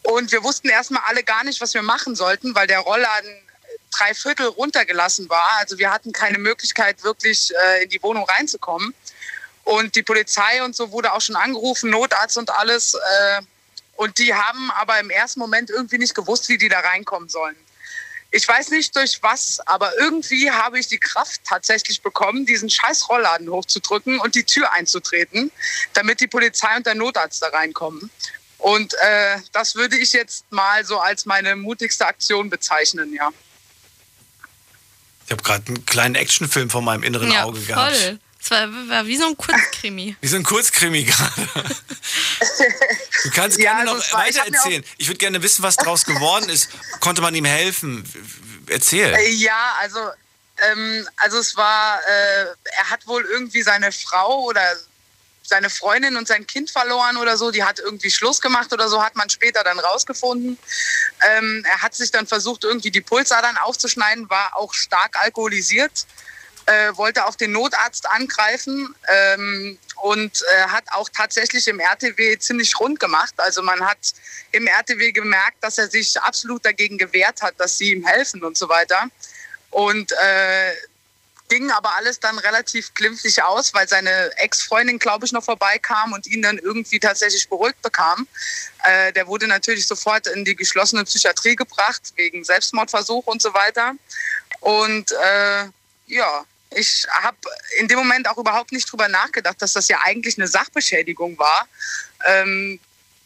Und wir wussten erstmal alle gar nicht, was wir machen sollten, weil der Rollladen drei Viertel runtergelassen war. Also wir hatten keine Möglichkeit, wirklich äh, in die Wohnung reinzukommen. Und die Polizei und so wurde auch schon angerufen, Notarzt und alles. Äh, und die haben aber im ersten Moment irgendwie nicht gewusst, wie die da reinkommen sollen. Ich weiß nicht durch was, aber irgendwie habe ich die Kraft tatsächlich bekommen, diesen scheiß Rollladen hochzudrücken und die Tür einzutreten, damit die Polizei und der Notarzt da reinkommen. Und äh, das würde ich jetzt mal so als meine mutigste Aktion bezeichnen, ja. Ich habe gerade einen kleinen Actionfilm vor meinem inneren ja, Auge gehabt. voll. Es war, war wie so ein Kurzkrimi. [laughs] Wie so ein Kurzkrimi gerade. [laughs] Du kannst Ja, gerne also noch war- ich weiter erzählen. Ich würde gerne wissen, was daraus geworden ist. Konnte man ihm helfen? Erzähl. Äh, Ja, also, ähm, also es war, äh, er hat wohl irgendwie seine Frau oder seine Freundin und sein Kind verloren oder so. Die hat irgendwie Schluss gemacht oder so, hat man später dann rausgefunden. Ähm, er hat sich dann versucht, irgendwie die Pulsadern aufzuschneiden, war auch stark alkoholisiert, äh, wollte auch den Notarzt angreifen ähm, und äh, hat auch tatsächlich im RTW ziemlich rund gemacht. Also man hat im RTW gemerkt, dass er sich absolut dagegen gewehrt hat, dass sie ihm helfen und so weiter. Und äh, ging aber alles dann relativ glimpflich aus, weil seine Ex-Freundin, glaube ich, noch vorbeikam und ihn dann irgendwie tatsächlich beruhigt bekam. Äh, der wurde natürlich sofort in die geschlossene Psychiatrie gebracht, wegen Selbstmordversuch und so weiter. Und äh, ja, ich habe in dem Moment auch überhaupt nicht drüber nachgedacht, dass das ja eigentlich eine Sachbeschädigung war. Ähm,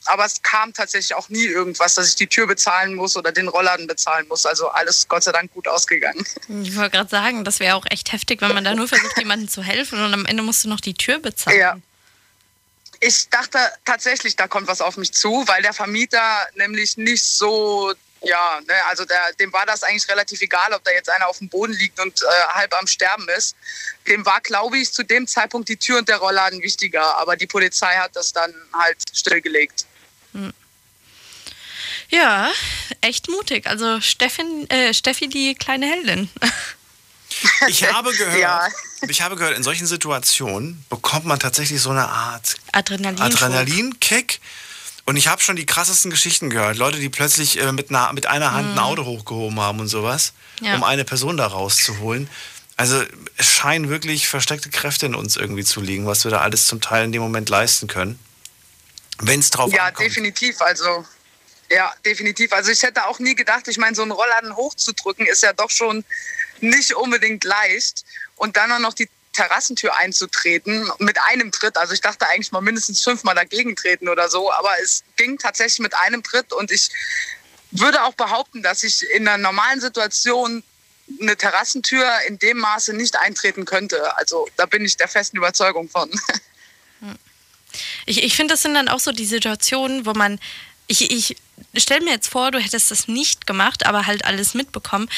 aber es kam tatsächlich auch nie irgendwas, dass ich die Tür bezahlen muss oder den Rollladen bezahlen muss. Also alles Gott sei Dank gut ausgegangen. Ich wollte gerade sagen, das wäre auch echt heftig, wenn man da nur versucht, jemandem zu helfen und am Ende musst du noch die Tür bezahlen. Ja. Ich dachte tatsächlich, da kommt was auf mich zu, weil der Vermieter nämlich nicht so, ja, ne, also der, dem war das eigentlich relativ egal, ob da jetzt einer auf dem Boden liegt und äh, halb am Sterben ist. Dem war, glaube ich, zu dem Zeitpunkt die Tür und der Rollladen wichtiger, aber die Polizei hat das dann halt stillgelegt. Ja, echt mutig. Also Steffin, äh, Steffi, die kleine Heldin. [laughs] Ich habe gehört, Ja. ich habe gehört, in solchen Situationen bekommt man tatsächlich so eine Art Adrenalin. Adrenalinkick. Und ich habe schon die krassesten Geschichten gehört. Leute, die plötzlich äh, mit, einer, mit einer Hand ein Auto hochgehoben haben und sowas, Ja. um eine Person da rauszuholen. Also es scheinen wirklich versteckte Kräfte in uns irgendwie zu liegen, was wir da alles zum Teil in dem Moment leisten können. Wenn es drauf Ja, ankommt. definitiv. Also, ja, definitiv. Also ich hätte auch nie gedacht, ich meine, so einen Rollladen hochzudrücken ist ja doch schon nicht unbedingt leicht. Und dann auch noch die Terrassentür einzutreten mit einem Tritt. Also ich dachte eigentlich mal mindestens fünfmal dagegen treten oder so. Aber es ging tatsächlich mit einem Tritt. Und ich würde auch behaupten, dass ich in einer normalen Situation eine Terrassentür in dem Maße nicht eintreten könnte. Also da bin ich der festen Überzeugung von. [laughs] Ich, ich finde, das sind dann auch so die Situationen, wo man. Ich, ich stelle mir jetzt vor, du hättest das nicht gemacht, aber halt alles mitbekommen.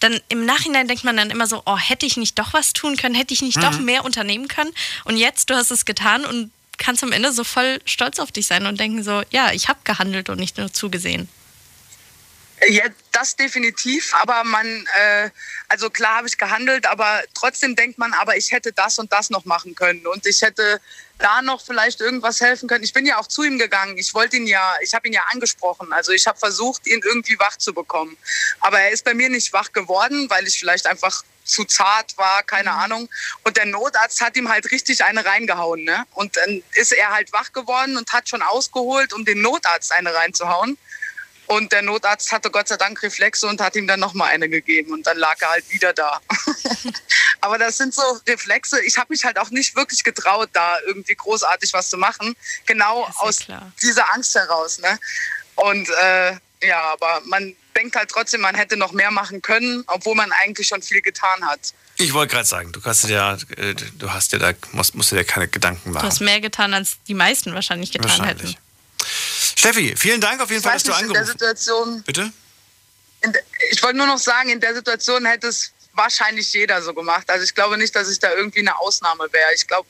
Dann im Nachhinein denkt man dann immer so, oh, hätte ich nicht doch was tun können, hätte ich nicht doch Mhm. mehr unternehmen können. Und jetzt, du hast es getan und kannst am Ende so voll stolz auf dich sein und denken so, ja, ich habe gehandelt und nicht nur zugesehen. Ja, das definitiv. Aber man, äh, also klar habe ich gehandelt, aber trotzdem denkt man, aber ich hätte das und das noch machen können und ich hätte da noch vielleicht irgendwas helfen können. Ich bin ja auch zu ihm gegangen. Ich wollte ihn ja, ich habe ihn ja angesprochen. Also ich habe versucht, ihn irgendwie wach zu bekommen. Aber er ist bei mir nicht wach geworden, weil ich vielleicht einfach zu zart war, keine Ahnung. Und der Notarzt hat ihm halt richtig eine reingehauen. Ne? Und dann ist er halt wach geworden und hat schon ausgeholt, um den Notarzt eine reinzuhauen. Und der Notarzt hatte Gott sei Dank Reflexe und hat ihm dann nochmal eine gegeben. Und dann lag er halt wieder da. [laughs] [laughs] Aber das sind so Reflexe. Ich habe mich halt auch nicht wirklich getraut, da irgendwie großartig was zu machen. Genau aus dieser Angst heraus. Ne? Und äh, ja, aber man denkt halt trotzdem, man hätte noch mehr machen können, obwohl man eigentlich schon viel getan hat. Ich wollte gerade sagen, du hast dir da, äh, du hast dir da, musst, musst dir da keine Gedanken Du machen. hast mehr getan, als die meisten wahrscheinlich getan Wahrscheinlich. hätten. Steffi, vielen Dank auf jeden Ich Fall, dass du nicht, angerufen Situation, Bitte? ich wollte nur noch sagen, in der Situation hätte es wahrscheinlich jeder so gemacht. Also ich glaube nicht, dass ich da irgendwie eine Ausnahme wäre. Ich glaube,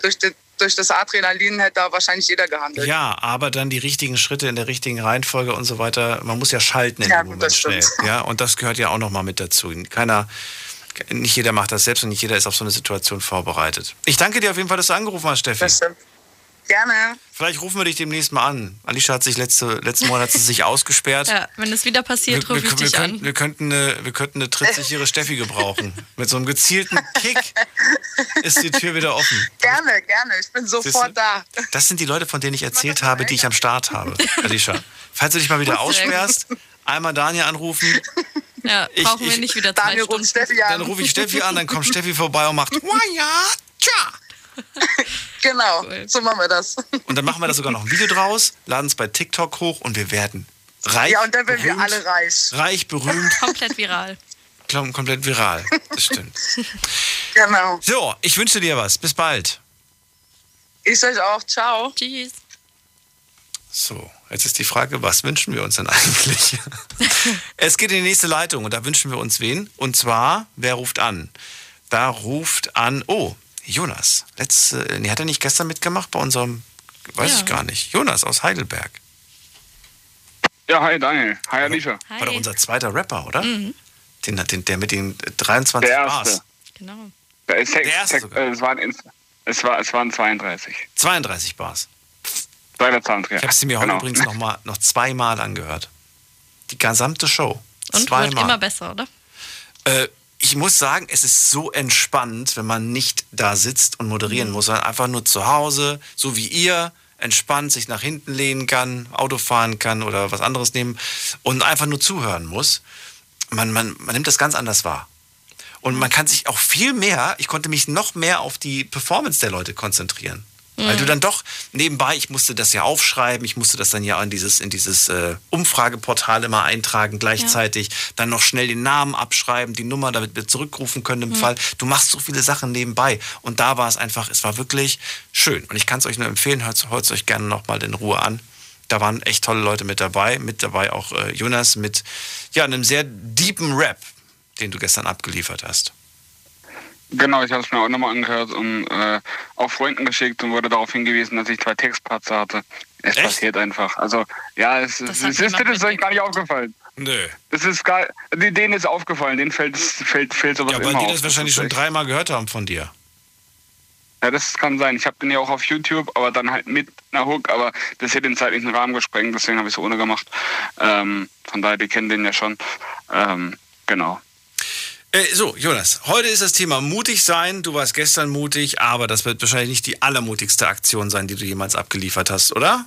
durch, durch das Adrenalin hätte da wahrscheinlich jeder gehandelt. Ja, aber dann die richtigen Schritte in der richtigen Reihenfolge und so weiter. Man muss ja schalten in Ja, dem Moment das schnell. stimmt. Ja, und das gehört ja auch nochmal mit dazu. Keiner, nicht jeder macht das selbst und nicht jeder ist auf so eine Situation vorbereitet. Ich danke dir auf jeden Fall, dass du angerufen hast, Steffi. Gerne. Vielleicht rufen wir dich demnächst mal an. Alicia hat sich letzte, letzten Monat sich ausgesperrt. [laughs] Ja, wenn es wieder passiert, rufe ich wir, dich könnten, an. wir, könnten eine, wir könnten eine trittsichere Steffi gebrauchen. Mit so einem gezielten Kick ist die Tür wieder offen. Gerne, gerne. Ich bin sofort da. Das sind die Leute, von denen ich erzählt habe, die ich am Start habe, Alicia. Falls du dich mal wieder aussperrst, einmal Daniel anrufen, Ja, Ich- brauchen wir ich- nicht wieder zwei Daniel Stunden. Steffi an. dann rufe ich Steffi an, dann kommt Steffi vorbei und macht Waja, tja. [laughs] Genau, so machen wir das. Und dann machen wir da sogar noch ein Video draus, laden es bei TikTok hoch und wir werden reich, Ja, und dann werden wir berühmt, alle reich. reich, berühmt. Komplett viral. kom- komplett viral. Das stimmt. [laughs] Genau. So, ich wünsche dir was. Bis bald. Ich euch auch. Ciao. Tschüss. So, jetzt ist die Frage, was wünschen wir uns denn [laughs] eigentlich? es geht in die nächste Leitung und da wünschen wir uns wen? Und zwar, wer ruft an? Da ruft an, oh, Jonas. Letzte, nee, hat er nicht gestern mitgemacht bei unserem, weiß Ja. ich gar nicht. Jonas aus Heidelberg. Ja, hi Daniel. Hi Alicia. War doch unser zweiter Rapper, oder? Mhm. Den, den, der mit den 23 Der erste. Bars. Genau. Da ist Der erste äh, es, waren, es, war, es waren 32. 32 Bars. Bei der Zahntrier. Ich habe sie mir heute Genau. übrigens noch, mal, noch zweimal angehört. Die gesamte Show. Und wird zweimal. immer besser, oder? Äh, ich muss sagen, es ist so entspannt, wenn man nicht da sitzt und moderieren muss, sondern einfach nur zu Hause, so wie ihr, entspannt sich nach hinten lehnen kann, Auto fahren kann oder was anderes nehmen und einfach nur zuhören muss. Man, man, man nimmt das ganz anders wahr. Und man kann sich auch viel mehr, ich konnte mich noch mehr auf die Performance der Leute konzentrieren. Weil Mhm. du dann doch nebenbei, ich musste das ja aufschreiben, ich musste das dann ja in dieses, in dieses äh, Umfrageportal immer eintragen gleichzeitig, dann noch schnell den Namen abschreiben, die Nummer, damit wir zurückrufen können im Mhm. Fall. Du machst so viele Sachen nebenbei. Und da war es einfach, es war wirklich schön. Und ich kann es euch nur empfehlen, hört es euch gerne nochmal in Ruhe an. Da waren echt tolle Leute mit dabei, mit dabei auch äh, Jonas mit ja, einem sehr deepen Rap, den du gestern abgeliefert hast. Genau, ich habe es mir auch nochmal angehört und äh, auch Freunden geschickt und wurde darauf hingewiesen, dass ich zwei Textparts hatte. Es passiert einfach. Also, ja, es, es, hat es ist, das ist euch gar nicht aufgefallen. Nö. Das ist gar, denen ist aufgefallen, denen fällt, fällt, fällt sowas Ja, immer weil die auf. das wahrscheinlich ist schon echt- dreimal gehört haben von dir. Ja, das kann sein. Ich habe den ja auch auf YouTube, aber dann halt mit einer Hook, aber das hätte den zeitlichen Rahmen gesprengt, deswegen habe ich es ohne gemacht. Ähm, von daher, die kennen den ja schon. Ähm, genau. Äh, so, Jonas, heute ist das Thema mutig sein. Du warst gestern mutig, aber das wird wahrscheinlich nicht die allermutigste Aktion sein, die du jemals abgeliefert hast, oder?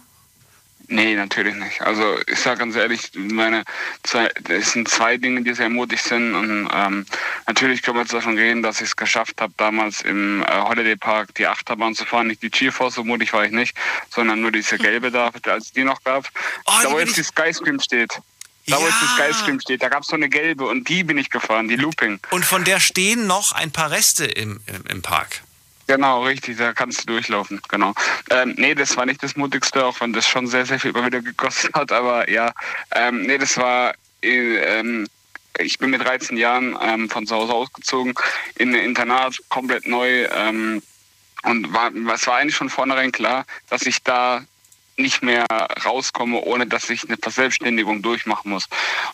Nee, natürlich nicht. Also ich sage ganz ehrlich, meine zwei, es sind zwei Dinge, die sehr mutig sind. Und ähm, natürlich können wir jetzt davon reden, dass ich es geschafft habe, damals im äh, Holiday Park die Achterbahn zu fahren. Nicht die GeForce, so mutig war ich nicht, sondern nur diese [laughs] gelbe da, als es die noch gab. da wo jetzt die Skyscream steht. Da wo jetzt die Skyscream steht, da gab es so eine gelbe und die bin ich gefahren, die Looping. Und von der stehen noch ein paar Reste im, im, im Park. Genau, richtig, da kannst du durchlaufen, genau. Ähm, nee, das war nicht das Mutigste, auch wenn das schon sehr, sehr viel immer wieder gekostet hat, aber ja, ähm, nee, das war, äh, ähm, ich bin mit 13 Jahren ähm, von zu Hause ausgezogen, in ein Internat, komplett neu, ähm, und war, es war eigentlich von vornherein klar, dass ich da nicht mehr rauskomme, ohne dass ich eine Verselbstständigung durchmachen muss.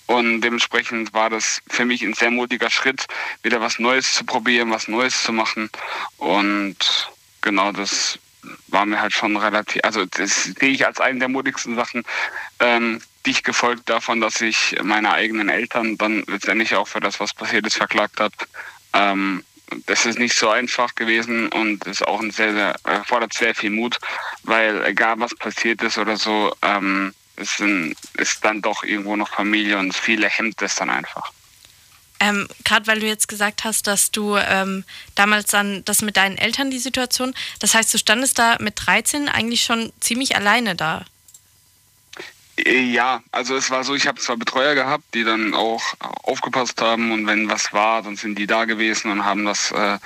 Und dementsprechend war das für mich ein sehr mutiger Schritt, wieder was Neues zu probieren, was Neues zu machen. Und genau das war mir halt schon relativ, also das sehe ich als eine der mutigsten Sachen, ähm, dicht gefolgt davon, dass ich meine eigenen Eltern dann letztendlich auch für das, was passiert ist, verklagt hat. Ähm, das ist nicht so einfach gewesen und ist auch ein sehr, sehr, erfordert sehr viel Mut, weil egal was passiert ist oder so, ähm, es sind, ist dann doch irgendwo noch Familie und viele hemmt es dann einfach. Ähm, Gerade weil du jetzt gesagt hast, dass du ähm, damals dann das mit deinen Eltern die Situation, das heißt, du standest da mit 13 eigentlich schon ziemlich alleine da. Äh, Ja, also es war so, ich habe zwar Betreuer gehabt, die dann auch aufgepasst haben und wenn was war, dann sind die da gewesen und haben das äh,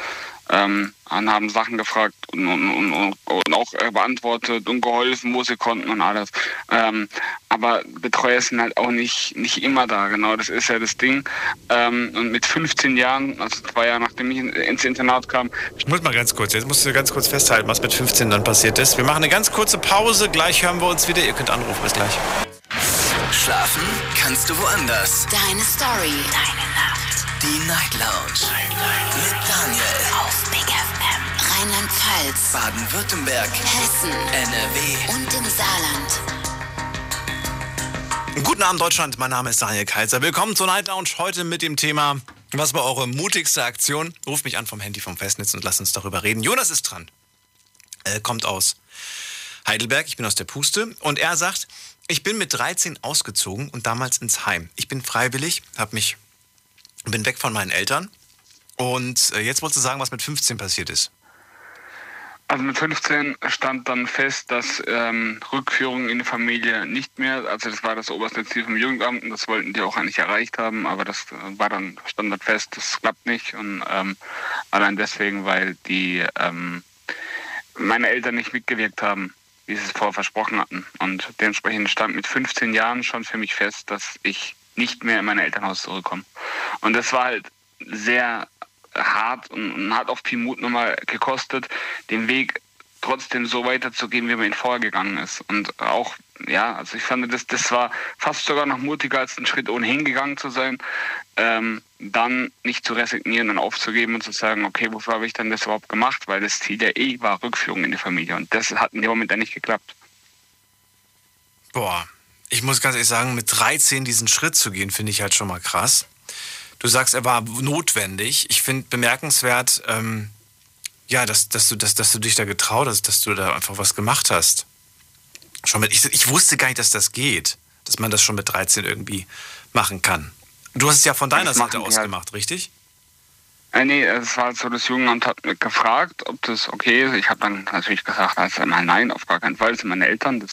ähm, und haben Sachen gefragt und, und, und, und auch äh, beantwortet und geholfen, wo sie konnten und alles. Ähm, aber Betreuer sind halt auch nicht, nicht immer da, genau, das ist ja das Ding. Ähm, und mit 15 Jahren, also zwei Jahre nachdem ich ins Internat kam, Ich muss mal ganz kurz, jetzt musst du ganz kurz festhalten, was mit 15 dann passiert ist. Wir machen eine ganz kurze Pause, gleich hören wir uns wieder. Ihr könnt anrufen, bis gleich. Schlafen kannst du woanders. Deine Story. Deine. Die Night Lounge. Mit Daniel. Auf Big FM. Rheinland-Pfalz. Baden-Württemberg. Hessen. NRW. Und im Saarland. Guten Abend, Deutschland. Mein Name ist Daniel Kaiser. Willkommen zur Night Lounge. Heute mit dem Thema, was war eure mutigste Aktion? Ruft mich an vom Handy vom Festnetz und lasst uns darüber reden. Jonas ist dran. Er kommt aus Heidelberg. Ich bin aus der Puste. Und er sagt, ich bin mit 13 ausgezogen und damals ins Heim. Ich bin freiwillig, hab mich, bin weg von meinen Eltern. Und äh, jetzt wolltest du sagen, was mit 15 passiert ist. Also mit 15 stand dann fest, dass ähm, Rückführung in die Familie nicht mehr, also das war das oberste Ziel vom Jugendamt und das wollten die auch eigentlich erreicht haben, aber das äh, war dann stand dann fest, das klappt nicht und ähm, allein deswegen, weil die ähm, meine Eltern nicht mitgewirkt haben, wie sie es vorher versprochen hatten und dementsprechend stand mit 15 Jahren schon für mich fest, dass ich nicht mehr in mein Elternhaus zurückkomme und das war halt sehr hart und, und hat auch viel Mut nochmal gekostet, den Weg trotzdem so weiterzugehen, wie man ihn vorher gegangen ist. Und auch, ja, also ich fand, das, das war fast sogar noch mutiger, als einen Schritt ohnehin gegangen zu sein, ähm, dann nicht zu resignieren und aufzugeben und zu sagen, okay, wofür habe ich denn das überhaupt gemacht? Weil das Ziel der eh war Rückführung in die Familie. Und das hat in dem Moment dann nicht geklappt. Boah, ich muss ganz ehrlich sagen, mit 13 diesen Schritt zu gehen, finde ich halt schon mal krass. Du sagst, er war notwendig. Ich finde bemerkenswert, ähm, ja, dass, dass, du, dass, dass du dich da getraut hast, dass du da einfach was gemacht hast. Schon mit, ich, ich wusste gar nicht, dass das geht, dass man das schon mit 13 irgendwie machen kann. Du hast es ja von deiner Das Seite aus halt. gemacht, richtig? Äh, nee, es war so, das Jugendamt hat mich gefragt, ob das okay ist. Ich habe dann natürlich gesagt, also einmal nein, auf gar keinen Fall. Das sind meine Eltern, das,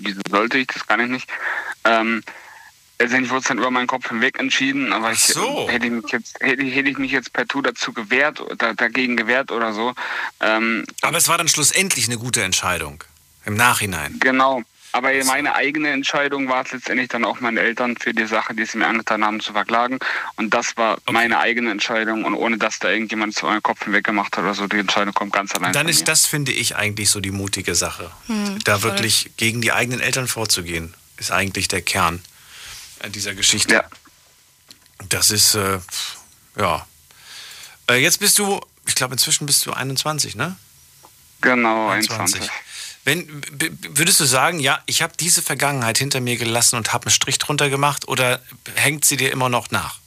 wieso sollte ich, das kann ich nicht. Ähm, letztendlich wurde es dann über meinen Kopf hinweg entschieden, aber ich, so. hätte, ich mich jetzt, hätte, ich- hätte ich mich jetzt per Tu dazu gewehrt, da, dagegen gewehrt oder so. Ähm, Aber es war dann schlussendlich eine gute Entscheidung. Im Nachhinein. Genau. Aber meine eigene Entscheidung war es letztendlich dann auch meine Eltern für die Sache, die sie mir angetan haben, zu verklagen. Und das war meine eigene Entscheidung und ohne dass da irgendjemand zu meinem Kopf hinweg gemacht hat oder so, die Entscheidung kommt ganz allein Dann von ist mir. das, finde ich, eigentlich so die mutige Sache. Hm, da voll. wirklich gegen die eigenen Eltern vorzugehen, ist eigentlich der Kern äh, dieser Geschichte. Das ist, äh, ja. Äh, jetzt bist du, ich glaube, inzwischen bist du 21, ne? Genau, 21. Wenn, würdest du sagen, ja, ich habe diese Vergangenheit hinter mir gelassen und habe einen Strich drunter gemacht oder hängt sie dir immer noch nach?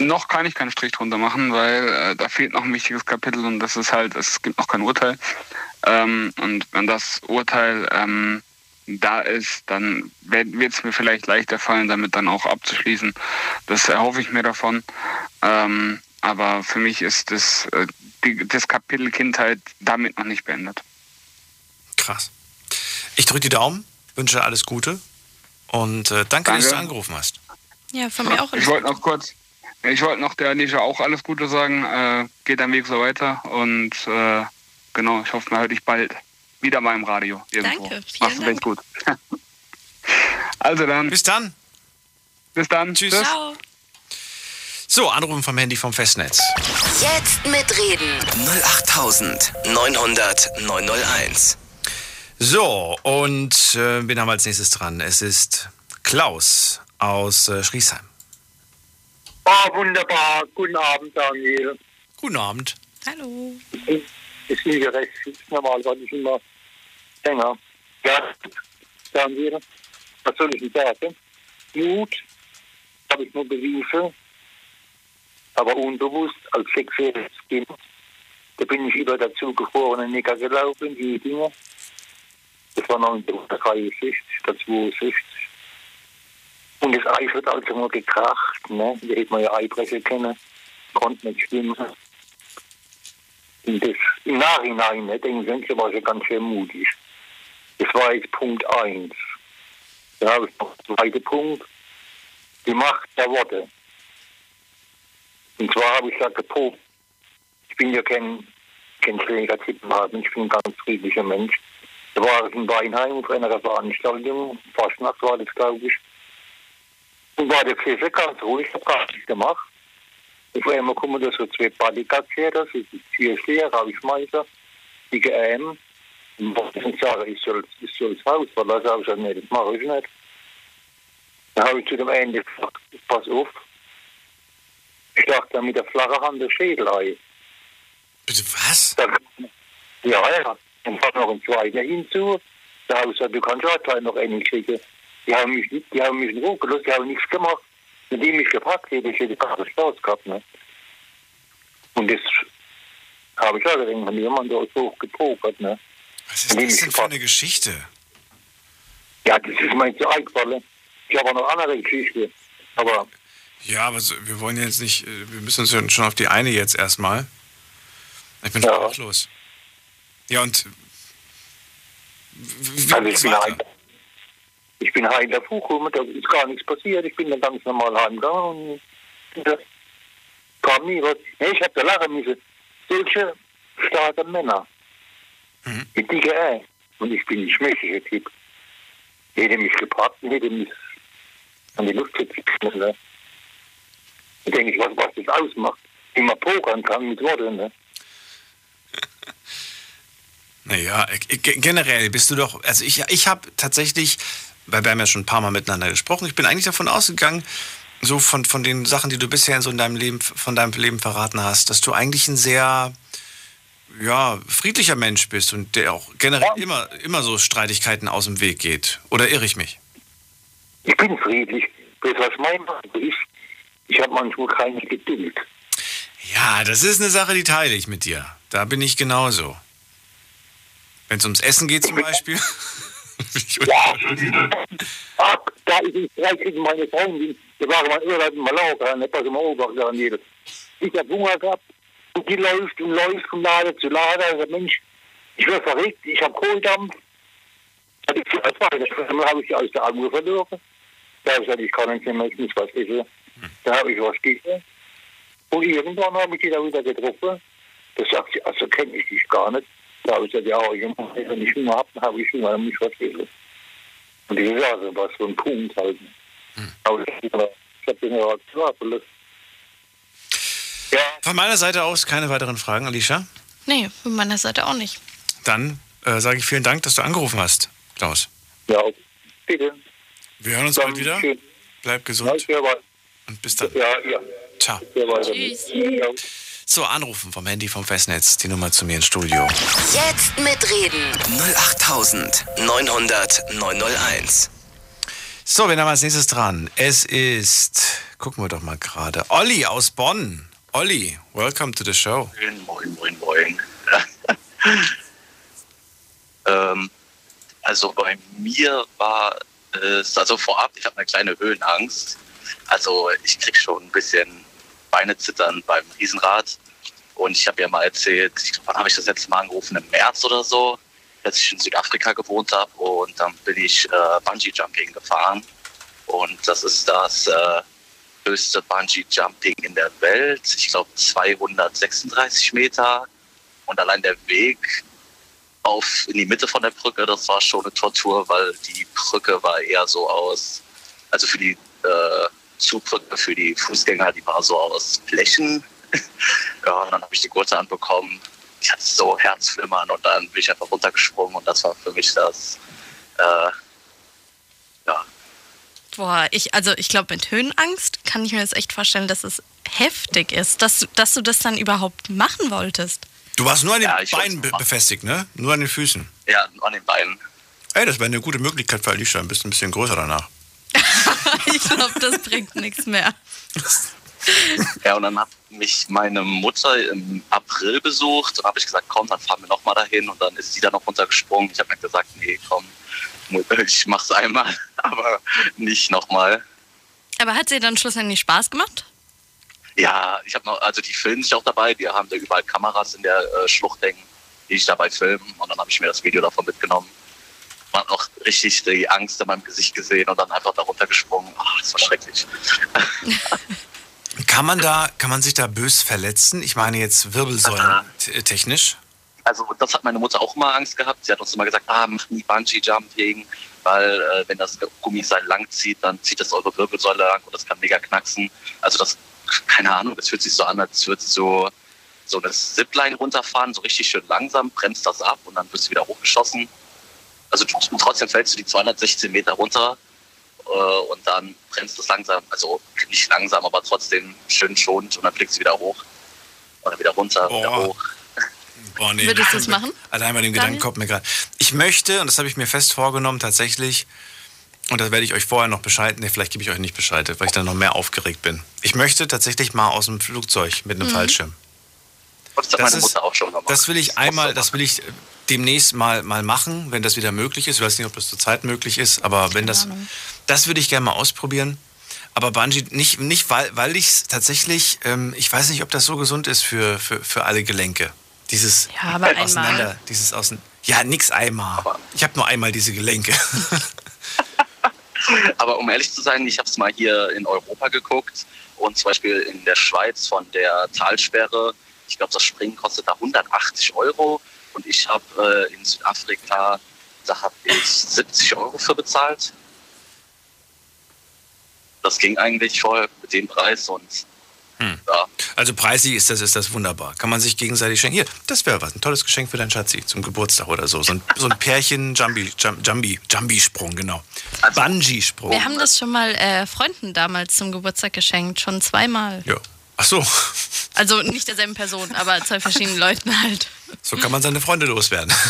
Noch kann ich keinen Strich drunter machen, weil äh, da fehlt noch ein wichtiges Kapitel und das ist halt, es gibt noch kein Urteil. Ähm, und wenn das Urteil ähm, da ist, dann wird es mir vielleicht leichter fallen, damit dann auch abzuschließen. Das erhoffe ich mir davon. Ähm, aber für mich ist das, äh, die, das Kapitel Kindheit damit noch nicht beendet. Krass. Ich drücke die Daumen, wünsche alles Gute und äh, danke, dass Danke. du angerufen hast. Ja, von mir auch. Ich wollte noch kurz, ich wollte noch der Anisha auch alles Gute sagen. Äh, geht dein Weg so weiter und äh, genau, ich hoffe, man hört dich bald wieder mal im Radio. Irgendwo. Danke, vielen Machst du recht gut. [laughs] also dann. Bis dann. Bis dann. Tschüss. Ciao. So, Anrufen vom Handy vom Festnetz. Jetzt mitreden. 08900 901. So, und äh, wen haben wir als nächstes dran? Es ist Klaus aus äh, Schriesheim. Ah, wunderbar. Guten Abend, Daniel. Guten Abend. Hallo. Ich bin hier recht fix, normalerweise ich immer länger. Ja, Daniel, was soll ich denn sagen? Mut habe ich nur bewiesen, aber unbewusst als sechsjähriges Kind. Da bin ich über dazu geborene Necker gelaufen, die Dinge. Das war 1963, das 62. Und das Eis wird also nur gekracht, ne? Da hätte man ja Eibrecher kennen, konnte nicht schwimmen. Und das im Nachhinein, ne, denken Sie, war schon ganz schön mutig. Das war jetzt Punkt 1. Dann habe ich noch den zweiten Punkt, die Macht der Worte. Und zwar habe ich da geprobt. Ich bin ja kein, kein schläger Zippenhaben, ich bin ein ganz friedlicher Mensch. Da war ich in Weinheim auf einer Veranstaltung, Fastnacht war das, glaube ich. Und war der Pfeffer ganz ruhig, ich habe gar nichts gemacht. Auf einmal kommen da so zwei Bodyguards her, das ist die Türsteher, Rausschmeißer, die geäm. Und ich sage, ich soll, ich soll das Haus verlassen, habe ich gesagt, nee, das mache ich nicht. Dann habe ich zu dem Ende gesagt, pass auf. Ich dachte dann mit der flachen Hand der Schädel ein. Bitte was? Dann, ja, ja. Und hat noch ein zweiter hinzu. Da habe ich gesagt, du kannst auch gleich noch einen kriegen. Die haben mich die haben mich in Ruhe gelassen, die haben nichts gemacht. Wenn die mich gepackt hätten, ich hätte keine Spaß gehabt. Ne? Und das habe ich auch gedacht, wenn jemand da so gepokert. Ne? Was ist das denn für eine Geschichte? Ja, das ist mir zu eingefallen. Ich habe auch noch andere Geschichte. Aber Ja, aber so, wir wollen jetzt nicht, äh, wir müssen uns schon auf die eine jetzt erstmal. Ich bin Ja. sprachlos. Ja, und also ich, bin heim, ich bin heim davor gekommen, da ist gar nichts passiert. Ich bin dann ganz normal heimgegangen und da kam nie was. Nee, ich habe da lachen müssen. Solche starke Männer. Mit dicke Ei. Und ich bin ein schmächtiger Typ. Hätte mich gepackt und hätte mich an die Luft gekriegt. Ne? Da denke ich, was, was das ausmacht. Wie man pokern kann mit Worten. Ne? Naja, äh, generell bist du doch, also ich, ich habe tatsächlich, weil wir haben ja schon ein paar Mal miteinander gesprochen, ich bin eigentlich davon ausgegangen, so von, von den Sachen, die du bisher so in deinem Leben, von deinem Leben verraten hast, dass du eigentlich ein sehr, ja, friedlicher Mensch bist und der auch generell immer, immer so Streitigkeiten aus dem Weg geht. Oder irre ich mich? Ich bin friedlich. Bloß was mein Mann ist, ich habe manchmal keine Geduld. Ja, das ist eine Sache, die teile ich mit dir. Da bin ich genauso. Wenn es ums Essen geht zum Beispiel. Ja. Ach, da ist gegen meine Freundin. Wir waren mal Urlaub in Mallorca, nicht was im Oberg da jedes. Ich hab Hunger gehabt und die läuft und läuft von Lade zu Lade. Also Mensch, ich werde verrückt, ich hab Kohldampf. Das ist das zweite habe ich aus der Augen verloren. Da habe ich gesagt, ich kann nicht mehr, ich muss was essen. Da habe ich was gegessen. Und irgendwann habe ich die da wieder getroffen. Da sagt sie, also kenne ich dich gar nicht. Da habe ich gesagt, ja, ich, wenn ich Hunger habe, dann habe ich Hunger, dann muss ich was essen. Und die Sache war so ein Punkt halt. Aber ich habe den ja geschlafen. Von meiner Seite aus keine weiteren Fragen, Alicia. Nee, von meiner Seite auch nicht. Dann äh, sage ich vielen Dank, dass du angerufen hast, Klaus. Ja, bitte. Wir hören uns bald wieder. Bleib gesund. Und bis dann. Ja, ja. Ciao. Tschüss. So, anrufen vom Handy vom Festnetz, die Nummer zu mir ins Studio. Jetzt mitreden. 08900 901. So, wen haben wir als nächstes dran? Es ist, gucken wir doch mal gerade, Olli aus Bonn. Olli, welcome to the show. Moin, moin, moin. [laughs] ähm, also bei mir war es, also vorab, ich habe eine kleine Höhenangst. Also ich krieg schon ein bisschen Beine zittern beim Riesenrad. Und ich habe ja mal erzählt, ich glaub, wann habe ich das letzte Mal angerufen? Im März oder so, als ich in Südafrika gewohnt habe. Und dann bin ich äh, Bungee-Jumping gefahren. Und das ist das äh, höchste Bungee-Jumping in der Welt. Ich glaube 236 Meter. Und allein der Weg auf in die Mitte von der Brücke, das war schon eine Tortur, weil die Brücke war eher so aus, also für die äh, Zugbrücke für die Fußgänger, die war so aus Flächen. [laughs] ja, und dann habe ich die Gurte anbekommen. Ich hatte so Herzflimmern und dann bin ich einfach runtergesprungen und das war für mich das, äh, ja, Boah, ich, also ich glaube, mit Höhenangst kann ich mir jetzt echt vorstellen, dass es heftig ist, dass, du- dass du das dann überhaupt machen wolltest. Du warst nur an den Ja, Beinen be befestigt, ne? Nur an den Füßen. ja, an den Beinen. Ey, das wäre eine gute Möglichkeit für Alicia. Ein bisschen, ein bisschen größer danach. [laughs] ich glaube, das bringt nichts mehr. Ja, und dann hat mich meine Mutter im April besucht und habe ich gesagt, komm, dann fahren wir nochmal dahin und dann ist sie da noch runtergesprungen. Ich habe mir gesagt, nee, komm, ich mach's einmal, [laughs] aber nicht nochmal. Aber hat sie dann schlussendlich Spaß gemacht? Ja, ich habe noch, also die filmen sich auch dabei, die haben da überall Kameras in der äh, Schlucht hängen, die ich dabei filmen und dann habe ich mir das Video davon mitgenommen. Man auch richtig die Angst in meinem Gesicht gesehen und dann einfach darunter gesprungen. Ach, das war schrecklich. [laughs] Kann man da, kann man sich da bös verletzen? Ich meine jetzt Wirbelsäulen t- technisch. Also das hat meine Mutter auch immer Angst gehabt. Sie hat uns immer gesagt, ah, mach nie Bungee-Jumping, weil äh, wenn das Gummiseil lang zieht, dann zieht das eure Wirbelsäule lang und das kann mega knacksen. Also das, keine Ahnung, das fühlt sich so an, als würde so so eine Zipline runterfahren, so richtig schön langsam, bremst das ab und dann wirst du wieder hochgeschossen. Also du, trotzdem fällst du die 216 Meter runter äh, und dann bremst es langsam, also nicht langsam, aber trotzdem schön schonend und dann fliegst du wieder hoch oder wieder runter, wieder hoch. Oh, nee, Würdest du es machen? Allein bei dem? Gedanken kommt mir gerade. Ich möchte, und das habe ich mir fest vorgenommen, tatsächlich, und das werde ich euch vorher noch Bescheid, nee, vielleicht gebe ich euch nicht Bescheid, weil ich dann noch mehr aufgeregt bin. Ich möchte tatsächlich mal aus dem Flugzeug mit einem Mhm. Fallschirm. Das hat meine Mutter auch schon gemacht. Das will ich einmal, das will ich demnächst mal, mal machen, wenn das wieder möglich ist. Ich weiß nicht, ob das zurzeit möglich ist, aber wenn das, das würde ich gerne mal ausprobieren. Aber Bungee, nicht, nicht weil, weil ich es tatsächlich, ähm, ich weiß nicht, ob das so gesund ist für, für, für alle Gelenke. Dieses Ja, aber einmal. auseinander, dieses außen. Ja, nix einmal. Ich habe nur einmal diese Gelenke. [laughs] [laughs] Aber um ehrlich zu sein, ich habe es mal hier in Europa geguckt und zum Beispiel in der Schweiz von der Talsperre, ich glaube, das Springen kostet da 180 Euro und ich habe äh, in Südafrika, da habe ich 70 Euro für bezahlt. Das ging eigentlich voll mit dem Preis und Hm. Also preislich ist das, ist das wunderbar. Kann man sich gegenseitig schenken. Hier, das wäre was. Ein tolles Geschenk für deinen Schatzi zum Geburtstag oder so. So ein, so ein Pärchen Jumbi, Jum- Jumbi, Jumbi-Sprung, genau. Bungee-Sprung. Wir haben das schon mal äh, Freunden damals zum Geburtstag geschenkt, schon zweimal. Ja. Ach so, Also nicht derselben Person, aber zwei verschiedenen Leuten halt. so kann man seine Freunde loswerden. [laughs]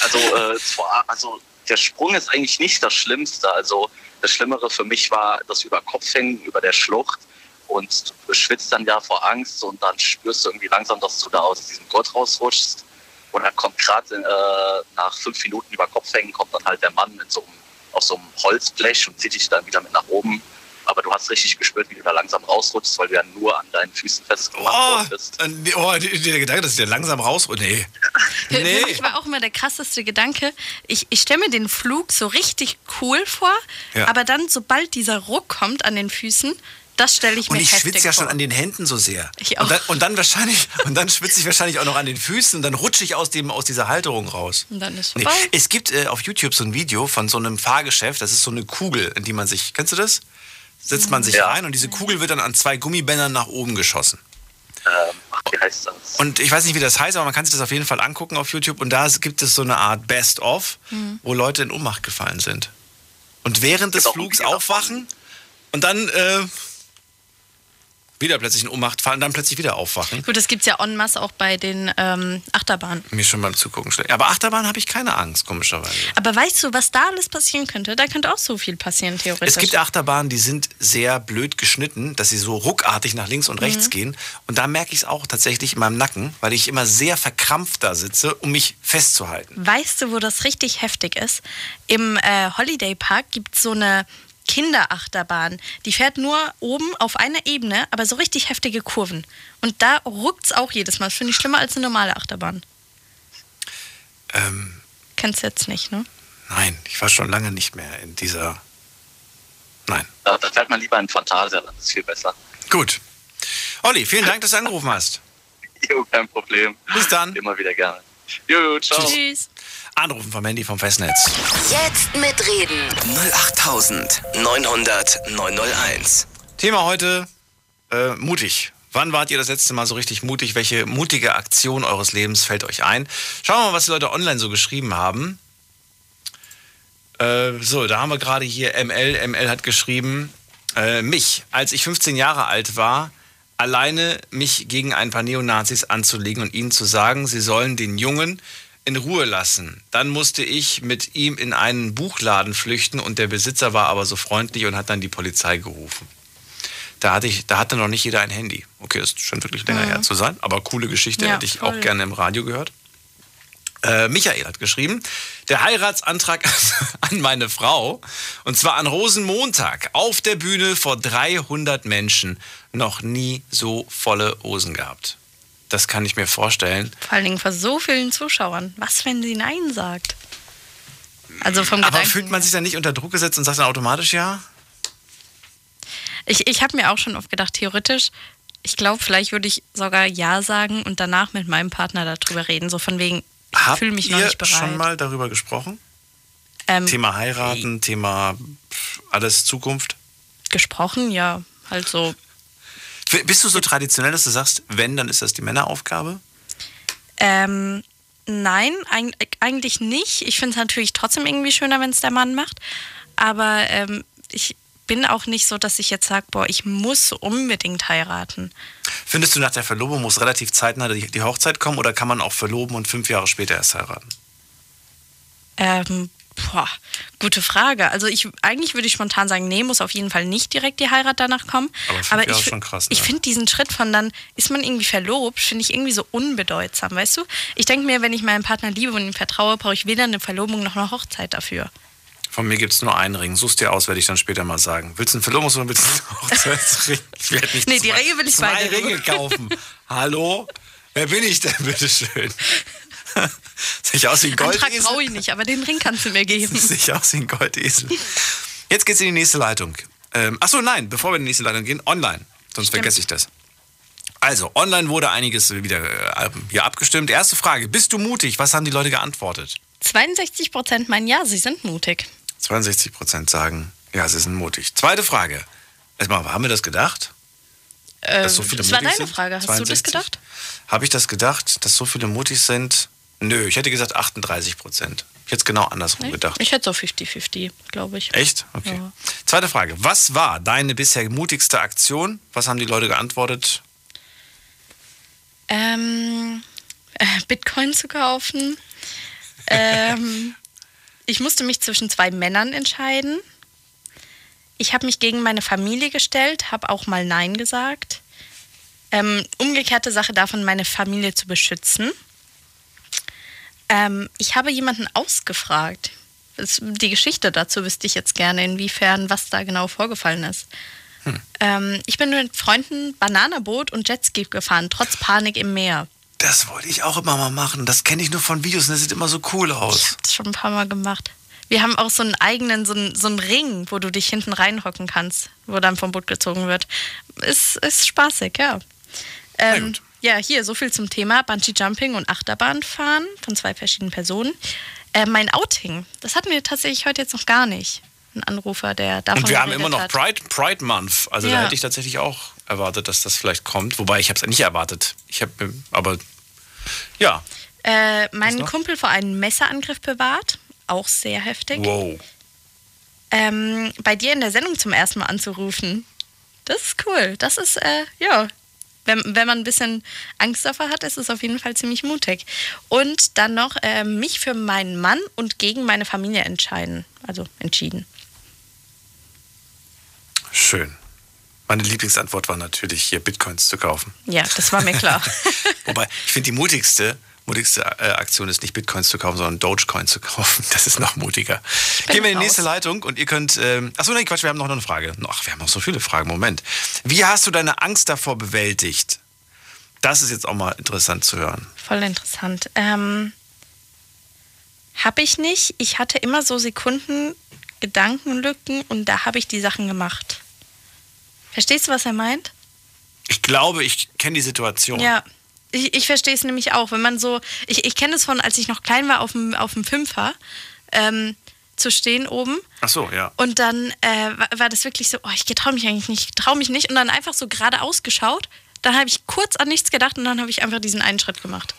Also, äh, also der Sprung ist eigentlich nicht das Schlimmste. Also das Schlimmere für mich war das über Kopf hängen, über der Schlucht. Und du schwitzt dann ja vor Angst und dann spürst du irgendwie langsam, dass du da aus diesem Gurt rausrutschst. Und dann kommt gerade äh, nach fünf Minuten über Kopf hängen, kommt dann halt der Mann mit so einem, auf so einem Holzblech und zieht dich dann wieder mit nach oben. Aber du hast richtig gespürt, wie du da langsam rausrutschst, weil du ja nur an deinen Füßen festgemacht Oh, worden bist. äh, nee, oh der Gedanke, dass ich der langsam raus... Oh, nee. [laughs] Nee. für mich war auch immer der krasseste Gedanke, ich, ich stelle mir den Flug so richtig cool vor, Ja. aber dann, sobald dieser Ruck kommt an den Füßen, das stelle ich Und mir ich heftig schwitze ja vor. schon an den Händen so sehr. Ich auch. Und dann, und dann wahrscheinlich, [laughs] und dann schwitze ich wahrscheinlich auch noch an den Füßen und dann rutsche ich aus, dem, aus dieser Halterung raus. Und dann ist Nee. vorbei. Es gibt äh, auf YouTube so ein Video von so einem Fahrgeschäft, das ist so eine Kugel, in die man sich, kennst du das? Setzt man sich rein und diese Kugel wird dann an zwei Gummibändern nach oben geschossen. Ähm, ach, wie heißt das? Und ich weiß nicht, wie das heißt, aber man kann sich das auf jeden Fall angucken auf YouTube. Und da gibt es so eine Art Best-of, Mhm. wo Leute in Ohnmacht gefallen sind. Und während des auch Flugs aufwachen und dann äh, wieder plötzlich in Ohnmacht fallen, dann plötzlich wieder aufwachen. Gut, das gibt es ja en masse auch bei den ähm, Achterbahnen. Mir schon beim Zugucken schlecht. Aber Achterbahn habe ich keine Angst, komischerweise. Aber weißt du, was da alles passieren könnte? Da könnte auch so viel passieren, theoretisch. Es gibt Achterbahnen, die sind sehr blöd geschnitten, dass sie so ruckartig nach links und rechts Mhm. gehen. Und da merke ich es auch tatsächlich in meinem Nacken, weil ich immer sehr verkrampft da sitze, um mich festzuhalten. Weißt du, wo das richtig heftig ist? Im äh, Holiday Park gibt es so eine Kinderachterbahn. Die fährt nur oben auf einer Ebene, aber so richtig heftige Kurven. Und da ruckt es auch jedes Mal. Das finde ich schlimmer als eine normale Achterbahn. Ähm, Kennst du jetzt nicht, ne? nein, ich war schon lange nicht mehr in dieser. Nein. Da, da fährt man lieber in Phantasialand, das ist viel besser. Gut. Olli, vielen Dank, dass du angerufen hast. [laughs] Jo, kein Problem. Bis dann. Immer wieder gerne. Jo, ciao. Tschüss. Anrufen vom Handy vom Festnetz. Jetzt mitreden. 08900 901. Thema heute: äh, mutig. Wann wart ihr das letzte Mal so richtig mutig? Welche mutige Aktion eures Lebens fällt euch ein? Schauen wir mal, was die Leute online so geschrieben haben. Äh, so, da haben wir gerade hier ML. ML hat geschrieben, äh, mich, als ich 15 Jahre alt war, alleine mich gegen ein paar Neonazis anzulegen und ihnen zu sagen, sie sollen den Jungen in Ruhe lassen. Dann musste ich mit ihm in einen Buchladen flüchten und der Besitzer war aber so freundlich und hat dann die Polizei gerufen. Da hatte, ich, da hatte noch nicht jeder ein Handy. Okay, das scheint wirklich länger Mhm. her zu sein, aber coole Geschichte, Ja, hätte ich voll. auch gerne im Radio gehört. Äh, Michael hat geschrieben, der Heiratsantrag [laughs] an meine Frau, und zwar an Rosenmontag, auf der Bühne vor 300 Menschen, noch nie so volle Hosen gehabt. Das kann ich mir vorstellen. Vor allen Dingen vor so vielen Zuschauern. Was, wenn sie Nein sagt? Also vom Aber Gedanken. fühlt man sich dann nicht unter Druck gesetzt und sagt dann automatisch ja? Ich, ich habe mir auch schon oft gedacht, theoretisch, ich glaube, vielleicht würde ich sogar Ja sagen und danach mit meinem Partner darüber reden. So von wegen, ich fühle mich noch nicht bereit. schon mal darüber gesprochen? Ähm, Thema heiraten, Thema alles Zukunft? Gesprochen, ja. Halt so. Bist du so traditionell, dass du sagst, wenn, dann ist das die Männeraufgabe? Ähm, nein, eig eigentlich nicht. Ich finde es natürlich trotzdem irgendwie schöner, wenn es der Mann macht. Aber ähm, ich bin auch nicht so, dass ich jetzt sage, boah, ich muss unbedingt heiraten. Findest du nach der Verlobung muss relativ zeitnah die, die Hochzeit kommen oder kann man auch verloben und fünf Jahre später erst heiraten? Ähm, boah, gute Frage. Also ich eigentlich würde ich spontan sagen, nee, muss auf jeden Fall nicht direkt die Heirat danach kommen. Aber Aber ich, krass, ne? ich finde diesen Schritt von dann, ist man irgendwie verlobt, finde ich irgendwie so unbedeutsam, weißt du? Ich denke mir, wenn ich meinen Partner liebe und ihm vertraue, brauche ich weder eine Verlobung noch eine Hochzeit dafür. Von mir gibt es nur einen Ring. Such's dir aus, werde ich dann später mal sagen. Willst du einen Verlobungs- oder willst du einen [laughs] Hochzeitsring? Ich werde nicht Nee, die zwei, Ringe will ich zwei beide. Ringe kaufen. Hallo? Wer bin ich denn, bitteschön? [laughs] Sehe ich aus wie ein Antrag Goldesel? brauche ich nicht, aber den Ring kannst du mir geben. [laughs] Sehe ich aus wie ein Goldesel. Jetzt geht's in die nächste Leitung. Ähm, achso, nein, bevor wir in die nächste Leitung gehen, online. Sonst Stimmt. vergesse ich das. Also, online wurde einiges wieder äh, hier abgestimmt. Erste Frage, bist du mutig? Was haben die Leute geantwortet? 62 Prozent meinen ja, sie sind mutig. 62 Prozent sagen, ja, sie sind mutig. Zweite Frage. Erstmal, haben wir das gedacht? Äh, Dass so viele das war mutig deine sind? Frage. Hast du das 62? gedacht? Habe ich das gedacht, dass so viele mutig sind? Nö, ich hätte gesagt 38 Prozent. Ich hätte es genau andersrum gedacht. Ich hätte so 50-50, glaube ich. Echt? Okay. Ja. Zweite Frage. Was war deine bisher mutigste Aktion? Was haben die Leute geantwortet? Ähm, äh, Bitcoin zu kaufen. ähm, [laughs] ich musste mich zwischen zwei Männern entscheiden. Ich habe mich gegen meine Familie gestellt, habe auch mal Nein gesagt. Ähm, umgekehrte Sache davon, meine Familie zu beschützen. Ähm, ich habe jemanden ausgefragt. Die Geschichte dazu wüsste ich jetzt gerne, inwiefern, was da genau vorgefallen ist. Ähm, ich bin mit Freunden Bananaboot und Jetski gefahren, trotz Panik im Meer. Das wollte ich auch immer mal machen. Das kenne ich nur von Videos und das sieht immer so cool aus. Das schon ein paar Mal gemacht. Wir haben auch so einen eigenen, so einen, so einen Ring, wo du dich hinten reinhocken kannst, wo dann vom Boot gezogen wird. Ist, ist spaßig, ja. Ähm, ja, hier, so viel zum Thema Bungee-Jumping und Achterbahnfahren von zwei verschiedenen Personen. Äh, mein Outing, das hatten wir tatsächlich heute jetzt noch gar nicht. Ein Anrufer, der davon Und wir haben immer noch hat. Pride, Pride Month. Also da Ja. hätte ich tatsächlich auch erwartet, dass das vielleicht kommt. Wobei ich habe es nicht erwartet. Ich habe, aber ja, Äh, meinen? Kumpel vor einem Messerangriff bewahrt. Auch sehr heftig. wow. Ähm, bei dir in der Sendung zum ersten Mal anzurufen. Das ist cool. Das ist, äh, ja. Wenn, wenn man ein bisschen Angst davor hat, ist es auf jeden Fall ziemlich mutig. Und dann noch äh, mich für meinen Mann und gegen meine Familie entscheiden. Also entschieden. Schön. Meine Lieblingsantwort war natürlich hier Bitcoins zu kaufen. Ja, das war mir klar. [laughs] Wobei, ich finde die mutigste, mutigste äh, Aktion ist nicht Bitcoins zu kaufen, sondern Dogecoin zu kaufen. Das ist noch mutiger. Gehen wir in die nächste Leitung und ihr könnt. Ähm, achso, nee, Quatsch, wir haben noch eine Frage. Ach, wir haben noch so viele Fragen. Moment. Wie hast du deine Angst davor bewältigt? Das ist jetzt auch mal interessant zu hören. Voll interessant. Ähm, hab ich nicht. Ich hatte immer so Sekunden Gedankenlücken und da habe ich die Sachen gemacht. Verstehst du, was er meint? Ich glaube, ich kenne die Situation. Ja, ich, ich verstehe es nämlich auch. Wenn man so, ich, ich kenne es von, als ich noch klein war, auf dem, auf dem Fünfer ähm, zu stehen oben. Ach so, ja. Und dann äh, war, war das wirklich so, oh, ich traue mich eigentlich nicht, ich traue mich nicht. Und dann einfach so geradeaus geschaut. Dann habe ich kurz an nichts gedacht und dann habe ich einfach diesen einen Schritt gemacht.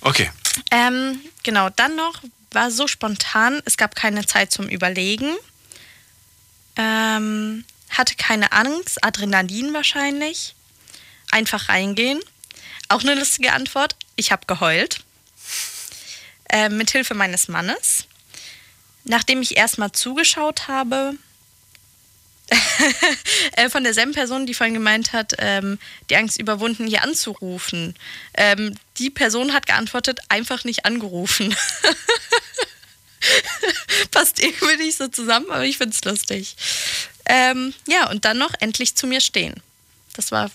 Okay. Ähm, genau, dann noch war so spontan, es gab keine Zeit zum Überlegen. Ähm, hatte keine Angst, Adrenalin wahrscheinlich. Einfach reingehen. Auch eine lustige Antwort. Ich habe geheult. Ähm, mit Hilfe meines Mannes. Nachdem ich erstmal zugeschaut habe, [laughs] äh, von derselben Person, die vorhin gemeint hat, ähm, die Angst überwunden, hier anzurufen. Ähm, die Person hat geantwortet, einfach nicht angerufen. [laughs] Passt irgendwie nicht so zusammen, aber ich finde es lustig. Ähm, ja, und dann noch endlich zu mir stehen. Das war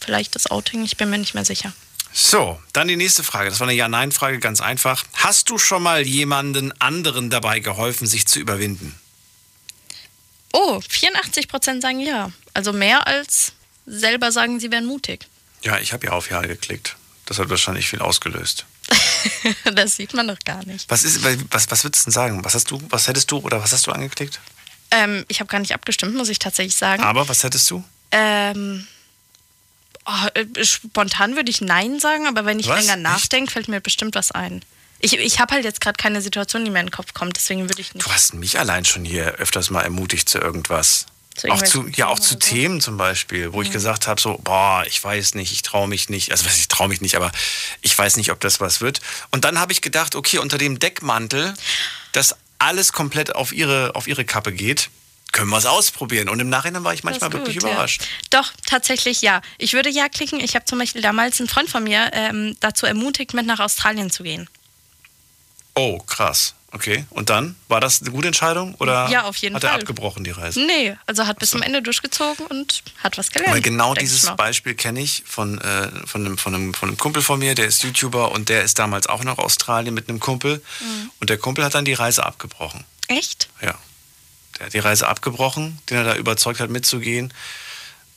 vielleicht das Outing, ich bin mir nicht mehr sicher. So, dann die nächste Frage. Das war eine Ja-Nein-Frage, ganz einfach. Hast du schon mal jemanden anderen dabei geholfen, sich zu überwinden? Oh, 84% sagen ja. Also mehr als selber sagen, sie wären mutig. Ja, ich habe ja auf Ja geklickt. Das hat wahrscheinlich viel ausgelöst. [laughs] das sieht man doch gar nicht. Was, ist, was, was würdest du denn sagen? Was hast du, was hättest du oder was hast du angeklickt? Ähm, ich habe gar nicht abgestimmt, muss ich tatsächlich sagen. Aber was hättest du? Ähm, oh, äh, spontan würde ich Nein sagen, aber wenn ich Was? länger nachdenke, fällt mir bestimmt was ein. Ich, ich habe halt jetzt gerade keine Situation, die mir in den Kopf kommt, deswegen würde ich nicht. Du hast mich allein schon hier öfters mal ermutigt zu irgendwas. Zu auch zu, ja, auch Themen zu so. Themen zum Beispiel, wo ich gesagt habe, so, boah, ich weiß nicht, ich traue mich nicht. Also, ich traue mich nicht, aber ich weiß nicht, ob das was wird. Und dann habe ich gedacht, okay, unter dem Deckmantel, dass alles komplett auf ihre, auf ihre Kappe geht, können wir es ausprobieren. Und im Nachhinein war ich manchmal ist wirklich gut, überrascht. Ja. Doch, tatsächlich ja. Ich würde ja klicken. Ich habe zum Beispiel damals einen Freund von mir ähm, dazu ermutigt, mit nach Australien zu gehen. Oh, krass. Okay, und dann? War das eine gute Entscheidung oder Ja, auf jeden hat er Fall. abgebrochen, die Reise? Nee, also hat bis zum Ende durchgezogen und hat was gelernt. Weil genau dieses. Beispiel kenne ich von, äh, von, einem, von, einem, von einem Kumpel von mir, der ist YouTuber und der ist damals auch nach Australien mit einem Kumpel. Mhm. Und der Kumpel hat dann die Reise abgebrochen. Echt? Ja. Der hat die Reise abgebrochen, den er da überzeugt hat, mitzugehen.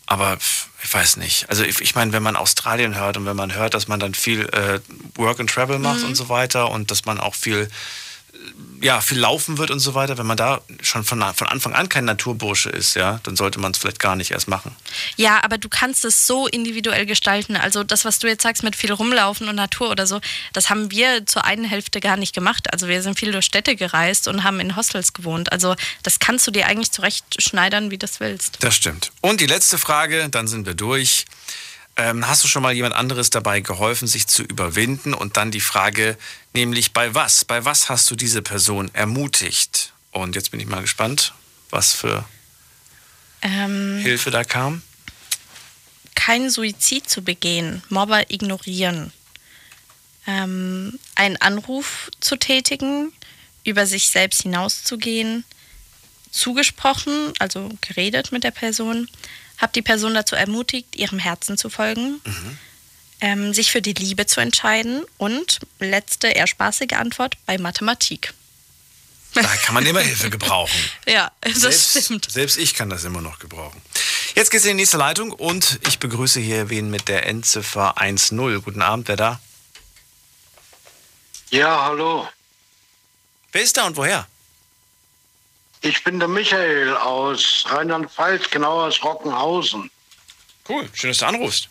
Aber ich weiß nicht. Also ich, ich meine, wenn man Australien hört und wenn man hört, dass man dann viel äh, Work and Travel macht Mhm. und so weiter und dass man auch viel, ja, viel laufen wird und so weiter, wenn man da schon von, von Anfang an kein Naturbursche ist, ja, dann sollte man es vielleicht gar nicht erst machen. Ja, aber du kannst es so individuell gestalten. Also das, was du jetzt sagst mit viel rumlaufen und Natur oder so, das haben wir zur einen Hälfte gar nicht gemacht. Also wir sind viel durch Städte gereist und haben in Hostels gewohnt. Also das kannst du dir eigentlich zurechtschneidern, wie du das willst. Das stimmt. Und die letzte Frage, dann sind wir durch. Ähm, hast du schon mal jemand anderes dabei geholfen, sich zu überwinden? Und dann die Frage, nämlich bei was? Bei was hast du diese Person ermutigt? Und jetzt bin ich mal gespannt, was für Ähm, Hilfe da kam. kein Suizid zu begehen, Mobber ignorieren, ähm, einen Anruf zu tätigen, über sich selbst hinauszugehen, zugesprochen, also geredet mit der Person, habe die Person dazu ermutigt, ihrem Herzen zu folgen, ähm, sich für die Liebe zu entscheiden und letzte, eher spaßige Antwort bei Mathematik. Da kann man immer Hilfe gebrauchen. [laughs] Ja, das selbst, stimmt. Selbst ich kann das immer noch gebrauchen. Jetzt geht's in die nächste Leitung und ich begrüße hier wen mit der Endziffer 1.0. Guten Abend, wer da? Ja, hallo. Wer ist da und woher? Ich bin der Michael aus Rheinland-Pfalz, genau aus Rockenhausen. Cool, schön, dass du anrufst.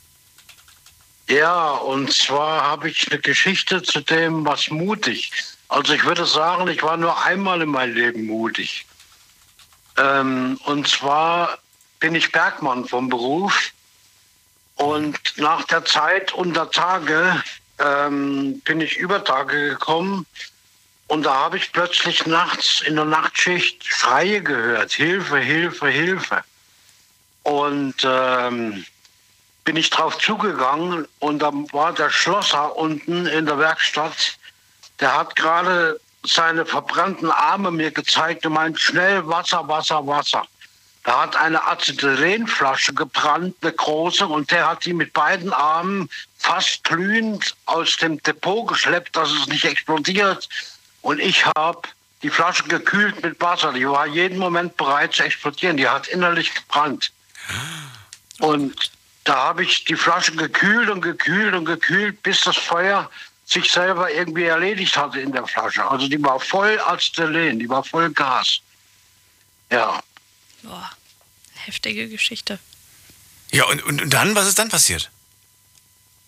Ja, und zwar habe ich eine Geschichte zu dem, was mutig. Also ich würde sagen, ich war nur einmal in meinem Leben mutig. Ähm, und zwar bin ich Bergmann vom Beruf. Und nach der Zeit unter Tage ähm, bin ich über Tage gekommen. Und da habe ich plötzlich nachts in der Nachtschicht Schreie gehört. Hilfe, Hilfe, Hilfe. Und ähm, bin ich drauf zugegangen und da war der Schlosser unten in der Werkstatt. Der hat gerade seine verbrannten Arme mir gezeigt und meint schnell Wasser, Wasser, Wasser. Da hat eine Acetylenflasche gebrannt, eine große, und der hat die mit beiden Armen fast glühend aus dem Depot geschleppt, dass es nicht explodiert. Und ich habe die Flasche gekühlt mit Wasser. Die war jeden Moment bereit zu explodieren. Die hat innerlich gebrannt. Und da habe ich die Flasche gekühlt und gekühlt und gekühlt, bis das Feuer sich selber irgendwie erledigt hatte in der Flasche. Also die war voll Acetylen, die war voll Gas. Ja. Boah, heftige Geschichte. Ja, und, und, und dann, was ist dann passiert?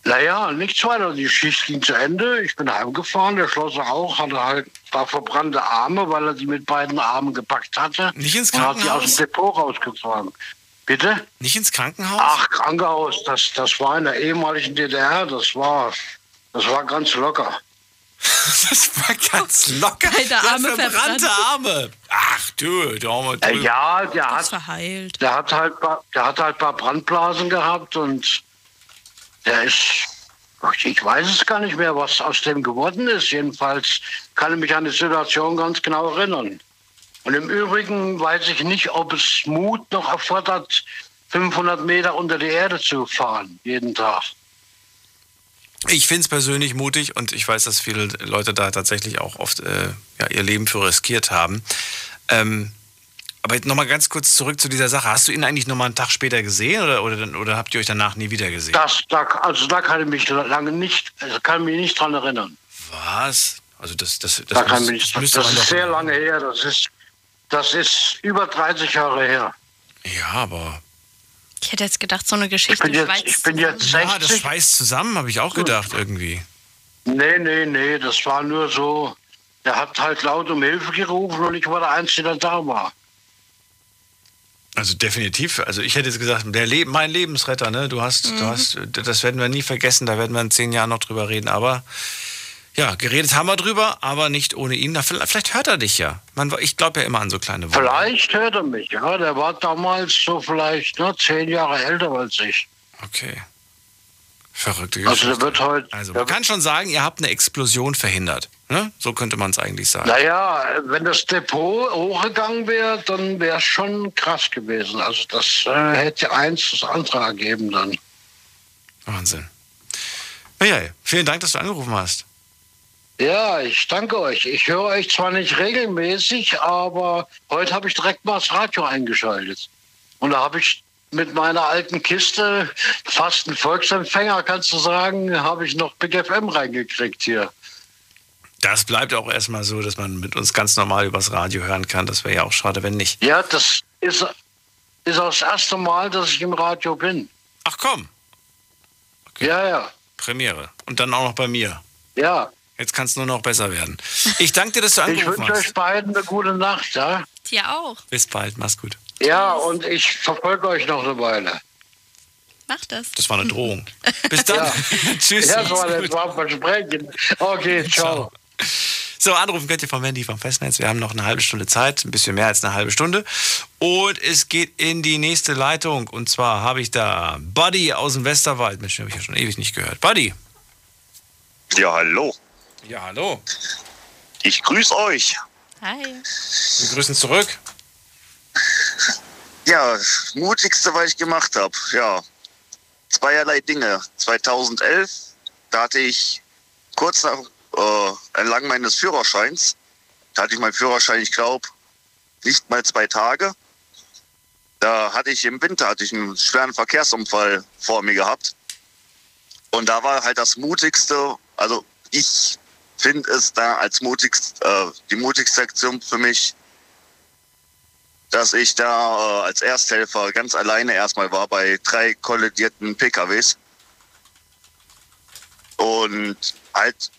Naja, nichts weiter. Die Schicht ging zu Ende. Ich bin heimgefahren. Der Schlosser auch, hatte halt ein paar verbrannte Arme, weil er die mit beiden Armen gepackt hatte. Nicht ins Und hat die aus Krankenhaus? dem Depot rausgefahren. Bitte? Nicht ins Krankenhaus? Ach, Krankenhaus, das, das war in der ehemaligen DDR. Das war, das war ganz locker. [laughs] das war ganz locker. Beide Arme verbrannte verbrannt. Arme. Ach du, der arme Äh, ja, der hat, verheilt. der hat halt, der hat halt ein paar Brandblasen gehabt und der ist, ich weiß es gar nicht mehr, was aus dem geworden ist. Jedenfalls kann ich mich an die Situation ganz genau erinnern. Und im Übrigen weiß ich nicht, ob es Mut noch erfordert, 500 Meter unter die Erde zu fahren, jeden Tag. Ich finde es persönlich mutig und ich weiß, dass viele Leute da tatsächlich auch oft äh, ja, ihr Leben für riskiert haben. Ähm, aber nochmal ganz kurz zurück zu dieser Sache. Hast du ihn eigentlich nochmal einen Tag später gesehen oder, oder, oder habt ihr euch danach nie wieder gesehen? Das, da, also da kann ich mich lange nicht, also kann mich nicht dran erinnern. Was? Also das, das, das, da muss- mich, das das, ist sehr lange her. Das ist, das ist über 30 Jahre her. Ja, aber. Ich hätte jetzt gedacht, so eine Geschichte Ich bin jetzt, ich bin jetzt Ja, das 60. schweißt zusammen, habe ich auch gedacht irgendwie. Nee, nee, nee, das war nur so, der hat halt laut um Hilfe gerufen und ich war der Einzige, der da war. Also definitiv. Also ich hätte jetzt gesagt, der Leb mein Lebensretter, ne? Du hast, du Mhm. hast, das werden wir nie vergessen, da werden wir in zehn Jahren noch drüber reden. Aber ja, geredet haben wir drüber, aber nicht ohne ihn. Na, vielleicht hört er dich ja. Man, ich glaube ja immer an so kleine Worte. Vielleicht hört er mich, ja. Der war damals so vielleicht ne, zehn Jahre älter als ich. Okay. Verrückte Also Geschichte. der wird heute. Also man kann schon sagen, ihr habt eine Explosion verhindert. Ne? So könnte man es eigentlich sagen. Naja, wenn das Depot hochgegangen wäre, dann wäre es schon krass gewesen. Also das äh, hätte eins das andere ergeben dann. Wahnsinn. Michael, vielen Dank, dass du angerufen hast. Ja, ich danke euch. Ich höre euch zwar nicht regelmäßig, aber heute habe ich direkt mal das Radio eingeschaltet. Und da habe ich mit meiner alten Kiste, fast ein Volksempfänger, kannst du sagen, habe ich noch Big FM reingekriegt hier. Das bleibt auch erstmal so, dass man mit uns ganz normal übers Radio hören kann. Das wäre ja auch schade, wenn nicht. Ja, das ist, ist auch das erste Mal, dass ich im Radio bin. Ach komm. Ja, ja. Premiere. Und dann auch noch bei mir. Ja. Jetzt kann es nur noch besser werden. Ich danke dir, dass du Ich angerufen wünsche hast. euch beiden eine gute Nacht, ja? Dir auch. Bis bald, mach's gut. Ja, und ich verfolge euch noch eine Weile. Mach das. Das war eine Drohung. [laughs] Bis dann. Ja. [laughs] Tschüss. Ja, das war, das ein Versprechen. Okay, ciao. So, anrufen könnt ihr vom Handy vom Festnetz. Wir haben noch eine halbe Stunde Zeit, ein bisschen mehr als eine halbe Stunde. Und es geht in die nächste Leitung. Und zwar habe ich da Buddy aus dem Westerwald. Mensch, den habe ich ja schon ewig nicht gehört. Buddy. Ja, hallo. Ja, hallo. Ich grüße euch. Hi. Wir grüßen zurück. Ja, das mutigste, was ich gemacht habe. Ja, zweierlei Dinge. 2011, da hatte ich kurz nach äh, Erlangen meines Führerscheins, da hatte ich meinen Führerschein, ich glaube, nicht mal zwei Tage. Da hatte ich im Winter hatte ich einen schweren Verkehrsunfall vor mir gehabt. Und da war halt das mutigste, also ich finde es da als mutigst, äh, die mutigste Aktion für mich, dass ich da äh, als Ersthelfer ganz alleine erstmal war bei drei kollidierten PKWs. Und halt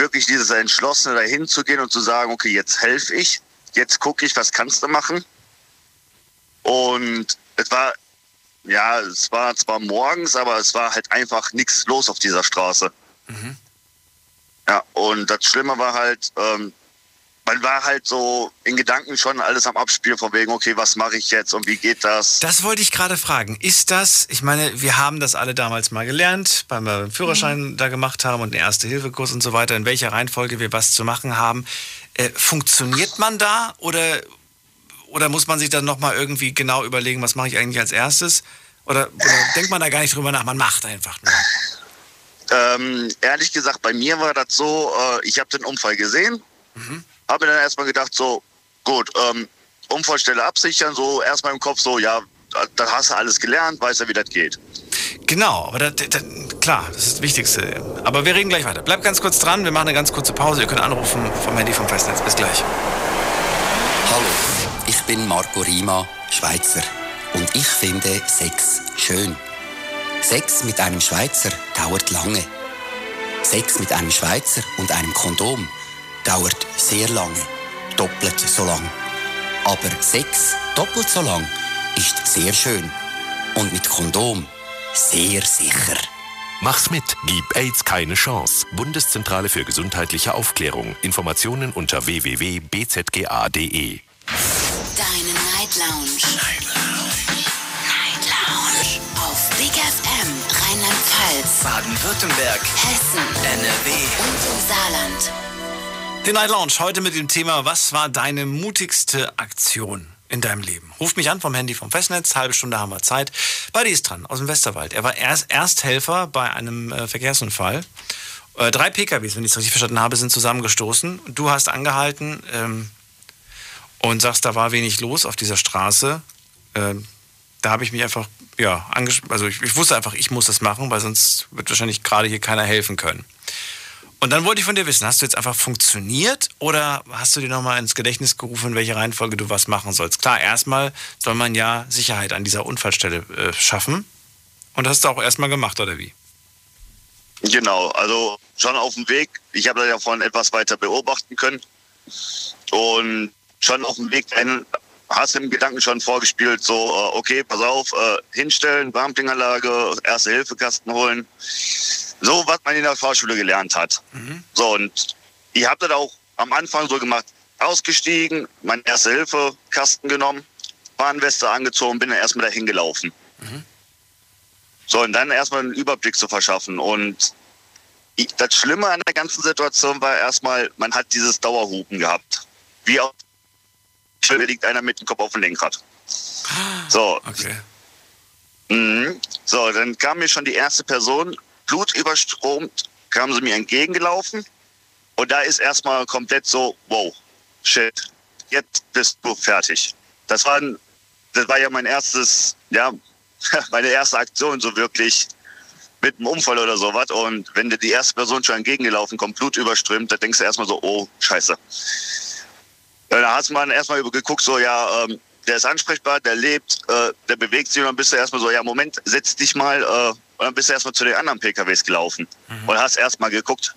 wirklich dieses Entschlossene dahin zu gehen und zu sagen, okay, jetzt helfe ich, jetzt gucke ich, was kannst du machen. Und es war, ja, es war zwar morgens, aber es war halt einfach nichts los auf dieser Straße. Ja, und das Schlimme war halt, ähm, man war halt so in Gedanken schon alles am Abspielen von wegen, okay, was mache ich jetzt und wie geht das? Das wollte ich gerade fragen. Ist das, ich meine, wir haben das alle damals mal gelernt, beim äh, Führerschein da gemacht haben und den Erste-Hilfe-Kurs und so weiter, in welcher Reihenfolge wir was zu machen haben. Äh, funktioniert man da oder, oder muss man sich dann nochmal irgendwie genau überlegen, was mache ich eigentlich als erstes? Oder, oder [laughs] denkt man da gar nicht drüber nach, man macht einfach nur? Ähm, ehrlich gesagt, bei mir war das so, äh, ich habe den Unfall gesehen, habe mir dann erstmal gedacht, so, gut, ähm, Unfallstelle absichern, so erstmal im Kopf so, ja, da, da hast du alles gelernt, weißt ja, wie das geht. Genau, aber das, das, klar, das ist das Wichtigste. Aber wir reden gleich weiter. Bleibt ganz kurz dran, wir machen eine ganz kurze Pause. Ihr könnt anrufen vom Handy vom Festnetz. Bis gleich. Hallo, ich bin Marco Rima, Schweizer. Und ich finde Sex schön. Sex mit einem Schweizer dauert lange. Sex mit einem Schweizer und einem Kondom dauert sehr lange. Doppelt so lang. Aber Sex doppelt so lang ist sehr schön. Und mit Kondom sehr sicher. Mach's mit. Gib AIDS keine Chance. Bundeszentrale für gesundheitliche Aufklärung. Informationen unter www.bzga.de. Deine Night Lounge. Night Lounge. Night Lounge. Auf Big FM Rheinland-Pfalz, Baden-Württemberg, Hessen, NRW. und im Saarland. Die Night Lounge heute mit dem Thema, was war deine mutigste Aktion in deinem Leben? Ruf mich an vom Handy vom Festnetz, halbe Stunde haben wir Zeit. Buddy ist dran, aus dem Westerwald. Er war erst Ersthelfer bei einem äh, Verkehrsunfall. Äh, drei PKWs, wenn ich es richtig verstanden habe, sind zusammengestoßen. Du hast angehalten ähm, und sagst, da war wenig los auf dieser Straße. Ähm, da habe ich mich einfach, ja, also ich, ich wusste einfach, ich muss das machen, weil sonst wird wahrscheinlich gerade hier keiner helfen können. Und dann wollte ich von dir wissen, hast du jetzt einfach funktioniert oder hast du dir nochmal ins Gedächtnis gerufen, in welcher Reihenfolge du was machen sollst? Klar, erstmal soll man ja Sicherheit an dieser Unfallstelle äh, schaffen. Und hast du auch erstmal gemacht, oder wie? Genau, also schon auf dem Weg. Ich habe das ja vorhin etwas weiter beobachten können. Und schon auf dem Weg dahin hast du im Gedanken schon vorgespielt, so, äh, okay, pass auf, äh, hinstellen, Warmklinganlage, Erste-Hilfe-Kasten holen. So, was man in der Fahrschule gelernt hat. So, und ich habe das auch am Anfang so gemacht, ausgestiegen, meinen Erste-Hilfe-Kasten genommen, Warnweste angezogen, bin dann erstmal dahin gelaufen. So, und dann erstmal einen Überblick zu verschaffen. Und ich, das Schlimme an der ganzen Situation war erstmal, man hat dieses Dauerhupen gehabt. Wie auf liegt einer mit dem Kopf auf dem Lenkrad. So. Okay. Mhm. So, dann kam mir schon die erste Person, blutüberströmt, kam sie mir entgegengelaufen. Und da ist erstmal komplett so, wow, shit, jetzt bist du fertig. Das war, ein- das war ja mein erstes, ja, [laughs] meine erste Aktion so wirklich mit einem Unfall oder sowas. Und wenn dir die erste Person schon entgegengelaufen kommt, Blut überströmt, da denkst du erstmal so, oh, scheiße. Da hast man erstmal geguckt, so, ja, ähm, der ist ansprechbar, der lebt, äh, der bewegt sich und dann bist du erstmal so, ja, Moment, setz dich mal, äh, und dann bist du erstmal zu den anderen PKWs gelaufen und hast erstmal geguckt.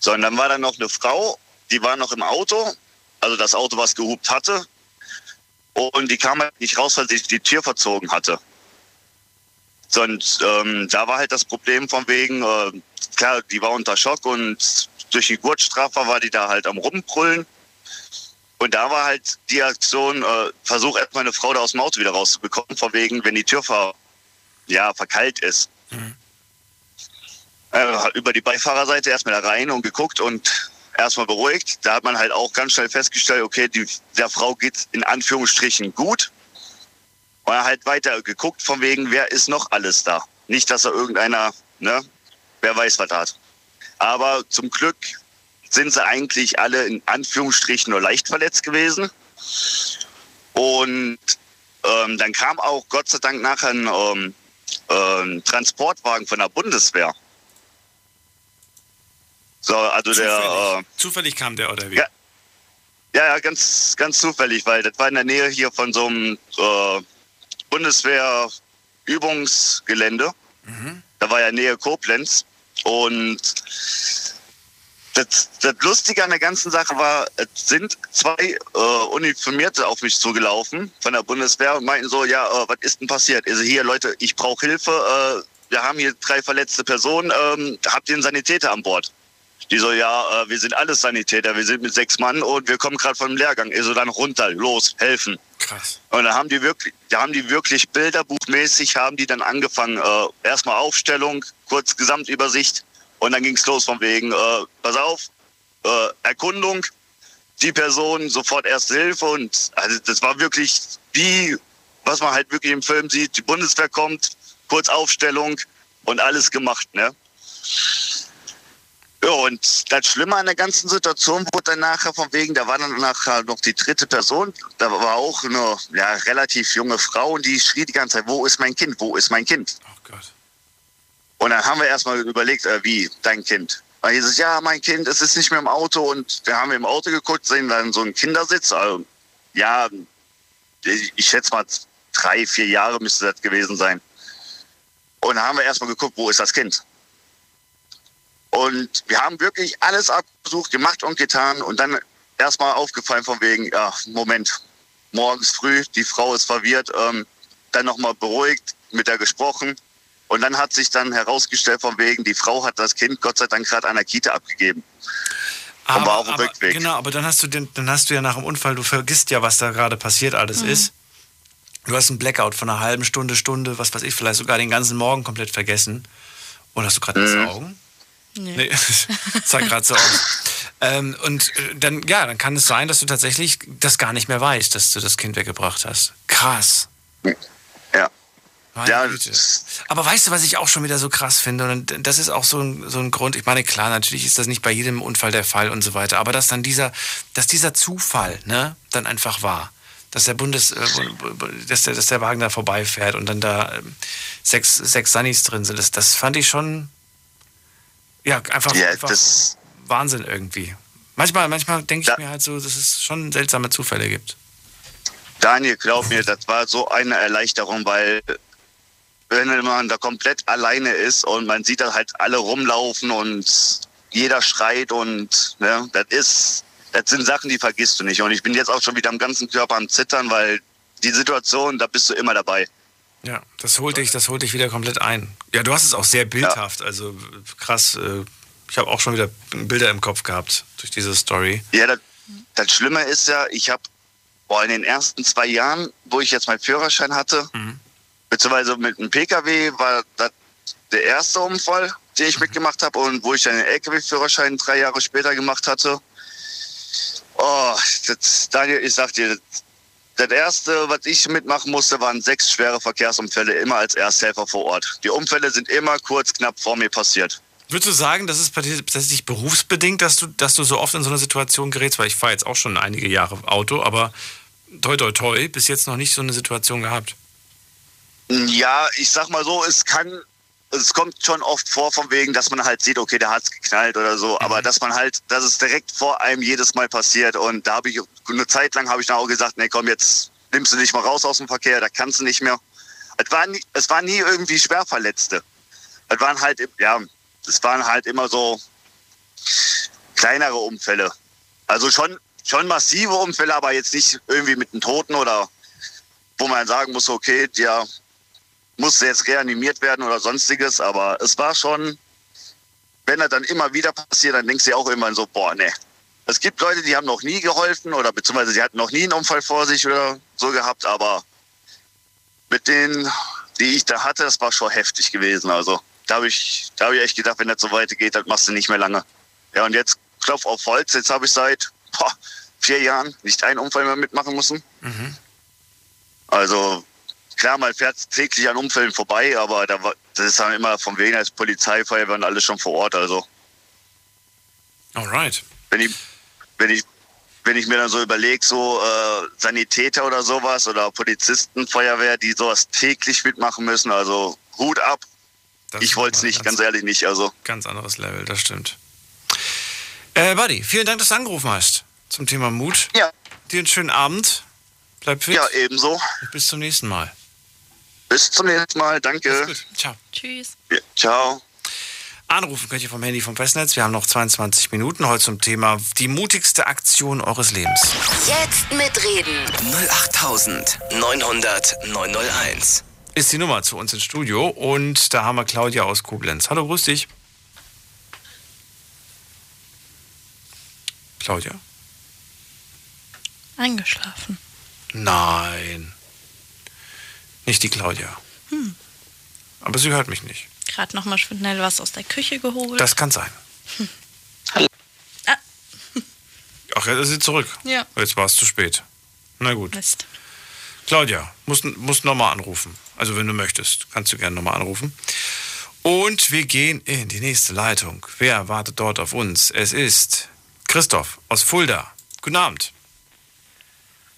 So, und dann war da noch eine Frau, die war noch im Auto, also das Auto, was gehupt hatte, und die kam halt nicht raus, weil sich die Tür verzogen hatte. So, und ähm, da war halt das Problem von wegen, äh, klar, die war unter Schock und durch die Gurtstrafe war die da halt am Rumbrüllen. Und da war halt die Aktion, äh, versuch erstmal eine Frau da aus dem Auto wieder rauszubekommen, von wegen, wenn die Tür ver, ja, verkeilt ist. Äh, über die Beifahrerseite erstmal da rein und geguckt und erstmal beruhigt. Da hat man halt auch ganz schnell festgestellt, okay, die, der Frau geht's in Anführungsstrichen gut. Und dann halt weiter geguckt, von wegen, wer ist noch alles da? Nicht, dass da irgendeiner, ne, wer weiß, was hat. Aber zum Glück sind sie eigentlich alle in Anführungsstrichen nur leicht verletzt gewesen. Und ähm, dann kam auch Gott sei Dank nachher ein ähm, ähm, Transportwagen von der Bundeswehr. So, also der. Äh, Zufällig kam der oder wie? Ja. Ja, ganz, ganz zufällig, weil das war in der Nähe hier von so einem äh, Bundeswehr-Übungsgelände. Da war ja Nähe Koblenz. Und das, das Lustige an der ganzen Sache war, es sind zwei äh, Uniformierte auf mich zugelaufen von der Bundeswehr und meinten so, ja, äh, was ist denn passiert? Also hier, Leute, ich brauche Hilfe. Äh, wir haben hier drei verletzte Personen. Ähm, habt ihr einen Sanitäter an Bord? Die so, ja, äh, wir sind alles Sanitäter, wir sind mit sechs Mann und wir kommen gerade vom Lehrgang. Ich so, dann runter, los, helfen. Krass. Und da haben die wirklich, da haben die wirklich bilderbuchmäßig, haben die dann angefangen, äh, erstmal Aufstellung, kurz Gesamtübersicht und dann ging's los von wegen, äh, pass auf, äh, Erkundung, die Person, sofort Erste Hilfe und also das war wirklich wie, was man halt wirklich im Film sieht, die Bundeswehr kommt, kurz Aufstellung und alles gemacht, ne? Ja, und das Schlimme an der ganzen Situation wurde dann nachher von wegen, da war dann nachher noch die dritte Person, da war auch eine ja, relativ junge Frau und die schrie die ganze Zeit, wo ist mein Kind, wo ist mein Kind? Oh Gott. Und dann haben wir erstmal überlegt, äh, wie, dein Kind? Weil hieß es, ja, mein Kind, es ist nicht mehr im Auto und wir haben im Auto geguckt, sehen dann so einen Kindersitz, also, ja, ich, schätze mal drei, vier Jahre müsste das gewesen sein. Und dann haben wir erstmal geguckt, wo ist das Kind? Und wir haben wirklich alles abgesucht, gemacht und getan und dann erstmal aufgefallen von wegen, ja, Moment, morgens früh, die Frau ist verwirrt, ähm, dann nochmal beruhigt, mit der gesprochen und dann hat sich dann herausgestellt von wegen, die Frau hat das Kind Gott sei Dank gerade an der Kita abgegeben. und war auf dem aber, Rückweg. genau, aber dann hast du den, dann hast du ja nach dem Unfall, du vergisst ja, was da gerade passiert alles Mhm. ist. Du hast einen Blackout von einer halben Stunde, Stunde, was weiß ich, vielleicht sogar den ganzen Morgen komplett vergessen. Und hast du gerade Mhm. Augen? Nee, [laughs] sah gerade so aus. Ähm, und äh, dann, ja, dann kann es sein, dass du tatsächlich das gar nicht mehr weißt, dass du das Kind weggebracht hast. Krass. Ja. Meine Ja, Güte. Aber weißt du, was ich auch schon wieder so krass finde? Und das ist auch so ein, so ein Grund. Ich meine, klar, natürlich ist das nicht bei jedem Unfall der Fall und so weiter. Aber dass dann dieser, dass dieser Zufall, ne, dann einfach war. Dass der Bundes, äh, dass der, dass der Wagen da vorbeifährt und dann da ähm, sechs, sechs Sunnis drin sind. Das, das fand ich schon, ja, einfach, Ja, einfach Wahnsinn irgendwie. Manchmal, manchmal denke ich mir halt so, dass es schon seltsame Zufälle gibt. Daniel, glaub mir, das war so eine Erleichterung, weil wenn man da komplett alleine ist und man sieht da halt alle rumlaufen und jeder schreit und ne, das ist, das sind Sachen, die vergisst du nicht. Und ich bin jetzt auch schon wieder am ganzen Körper am Zittern, weil die Situation, da bist du immer dabei. Ja, das holt dich, das holt dich wieder komplett ein. Ja, du hast es auch sehr bildhaft, also krass. Äh, ich habe auch schon wieder Bilder im Kopf gehabt durch diese Story. Ja, das, das Schlimme ist ja, ich habe in den ersten zwei Jahren, wo ich jetzt meinen Führerschein hatte, beziehungsweise mit einem Pkw war das der erste Unfall, den ich mitgemacht habe und wo ich den Lkw-Führerschein drei Jahre später gemacht hatte. Oh, das, Daniel, ich sag dir, das erste, was ich mitmachen musste, waren sechs schwere Verkehrsunfälle, immer als Ersthelfer vor Ort. Die Unfälle sind immer kurz knapp vor mir passiert. Würdest du sagen, das ist tatsächlich berufsbedingt, dass du, dass du so oft in so eine Situation gerätst? Weil ich fahre jetzt auch schon einige Jahre Auto, aber toi toi toi, bis jetzt noch nicht so eine Situation gehabt. Ja, ich sag mal so, es kann, es kommt schon oft vor von wegen, dass man halt sieht, okay, der hat's geknallt oder so, aber dass man halt, dass es direkt vor einem jedes Mal passiert und da habe ich eine Zeit lang habe ich dann auch gesagt, nee, komm, jetzt nimmst du dich mal raus aus dem Verkehr, da kannst du nicht mehr. Es war nie, es war nie irgendwie Schwerverletzte. Es waren halt, ja, es waren halt immer so kleinere Unfälle. Also schon, schon massive Unfälle, aber jetzt nicht irgendwie mit einem Toten oder wo man sagen muss, okay, der musste jetzt reanimiert werden oder sonstiges, aber es war schon, wenn er dann immer wieder passiert, dann denkst du ja auch irgendwann so, boah, ne. Es gibt Leute, die haben noch nie geholfen oder beziehungsweise sie hatten noch nie einen Unfall vor sich oder so gehabt, aber mit denen, die ich da hatte, das war schon heftig gewesen. Also da habe ich, da habe ich echt gedacht, wenn das so weitergeht, dann machst du nicht mehr lange. Ja, und jetzt klopf auf Holz, jetzt habe ich seit boah, vier Jahren nicht einen Unfall mehr mitmachen müssen. Mhm. Also klar, man fährt täglich an Unfällen vorbei, aber da das ist dann immer von wegen als Polizei, Feuerwehr und alles schon vor Ort. Also Alright. wenn ich, wenn ich, wenn ich mir dann so überlege, so äh, Sanitäter oder sowas oder Polizisten, Feuerwehr, die sowas täglich mitmachen müssen, also Hut ab. ich wollte es nicht, ganz ehrlich nicht. Also Ganz anderes Level, das stimmt. Äh, Buddy, vielen Dank, dass du angerufen hast zum Thema Mut. Ja. Dir einen schönen Abend. Bleib fit. Ja, ebenso. Und bis zum nächsten Mal. Bis zum nächsten Mal, danke. Ciao. Tschüss. Ja, ciao. Anrufen könnt ihr vom Handy vom Festnetz. Wir haben noch 22 Minuten heute zum Thema die mutigste Aktion eures Lebens. Jetzt mitreden. 08900 901. Ist die Nummer zu uns ins Studio und da haben wir Claudia aus Koblenz. Hallo, grüß dich. Claudia? Eingeschlafen. Nein. Nicht die Claudia. Hm. Aber sie hört mich nicht. Gerade noch mal schnell was aus der Küche geholt. Das kann sein. Ah. [laughs] Ach, jetzt ist sie zurück. Ja. Jetzt war es zu spät. Na gut. Mist. Claudia, musst, musst nochmal anrufen. Also wenn du möchtest, kannst du gerne nochmal anrufen. Und wir gehen in die nächste Leitung. Wer wartet dort auf uns? Es ist Christoph aus Fulda. Guten Abend.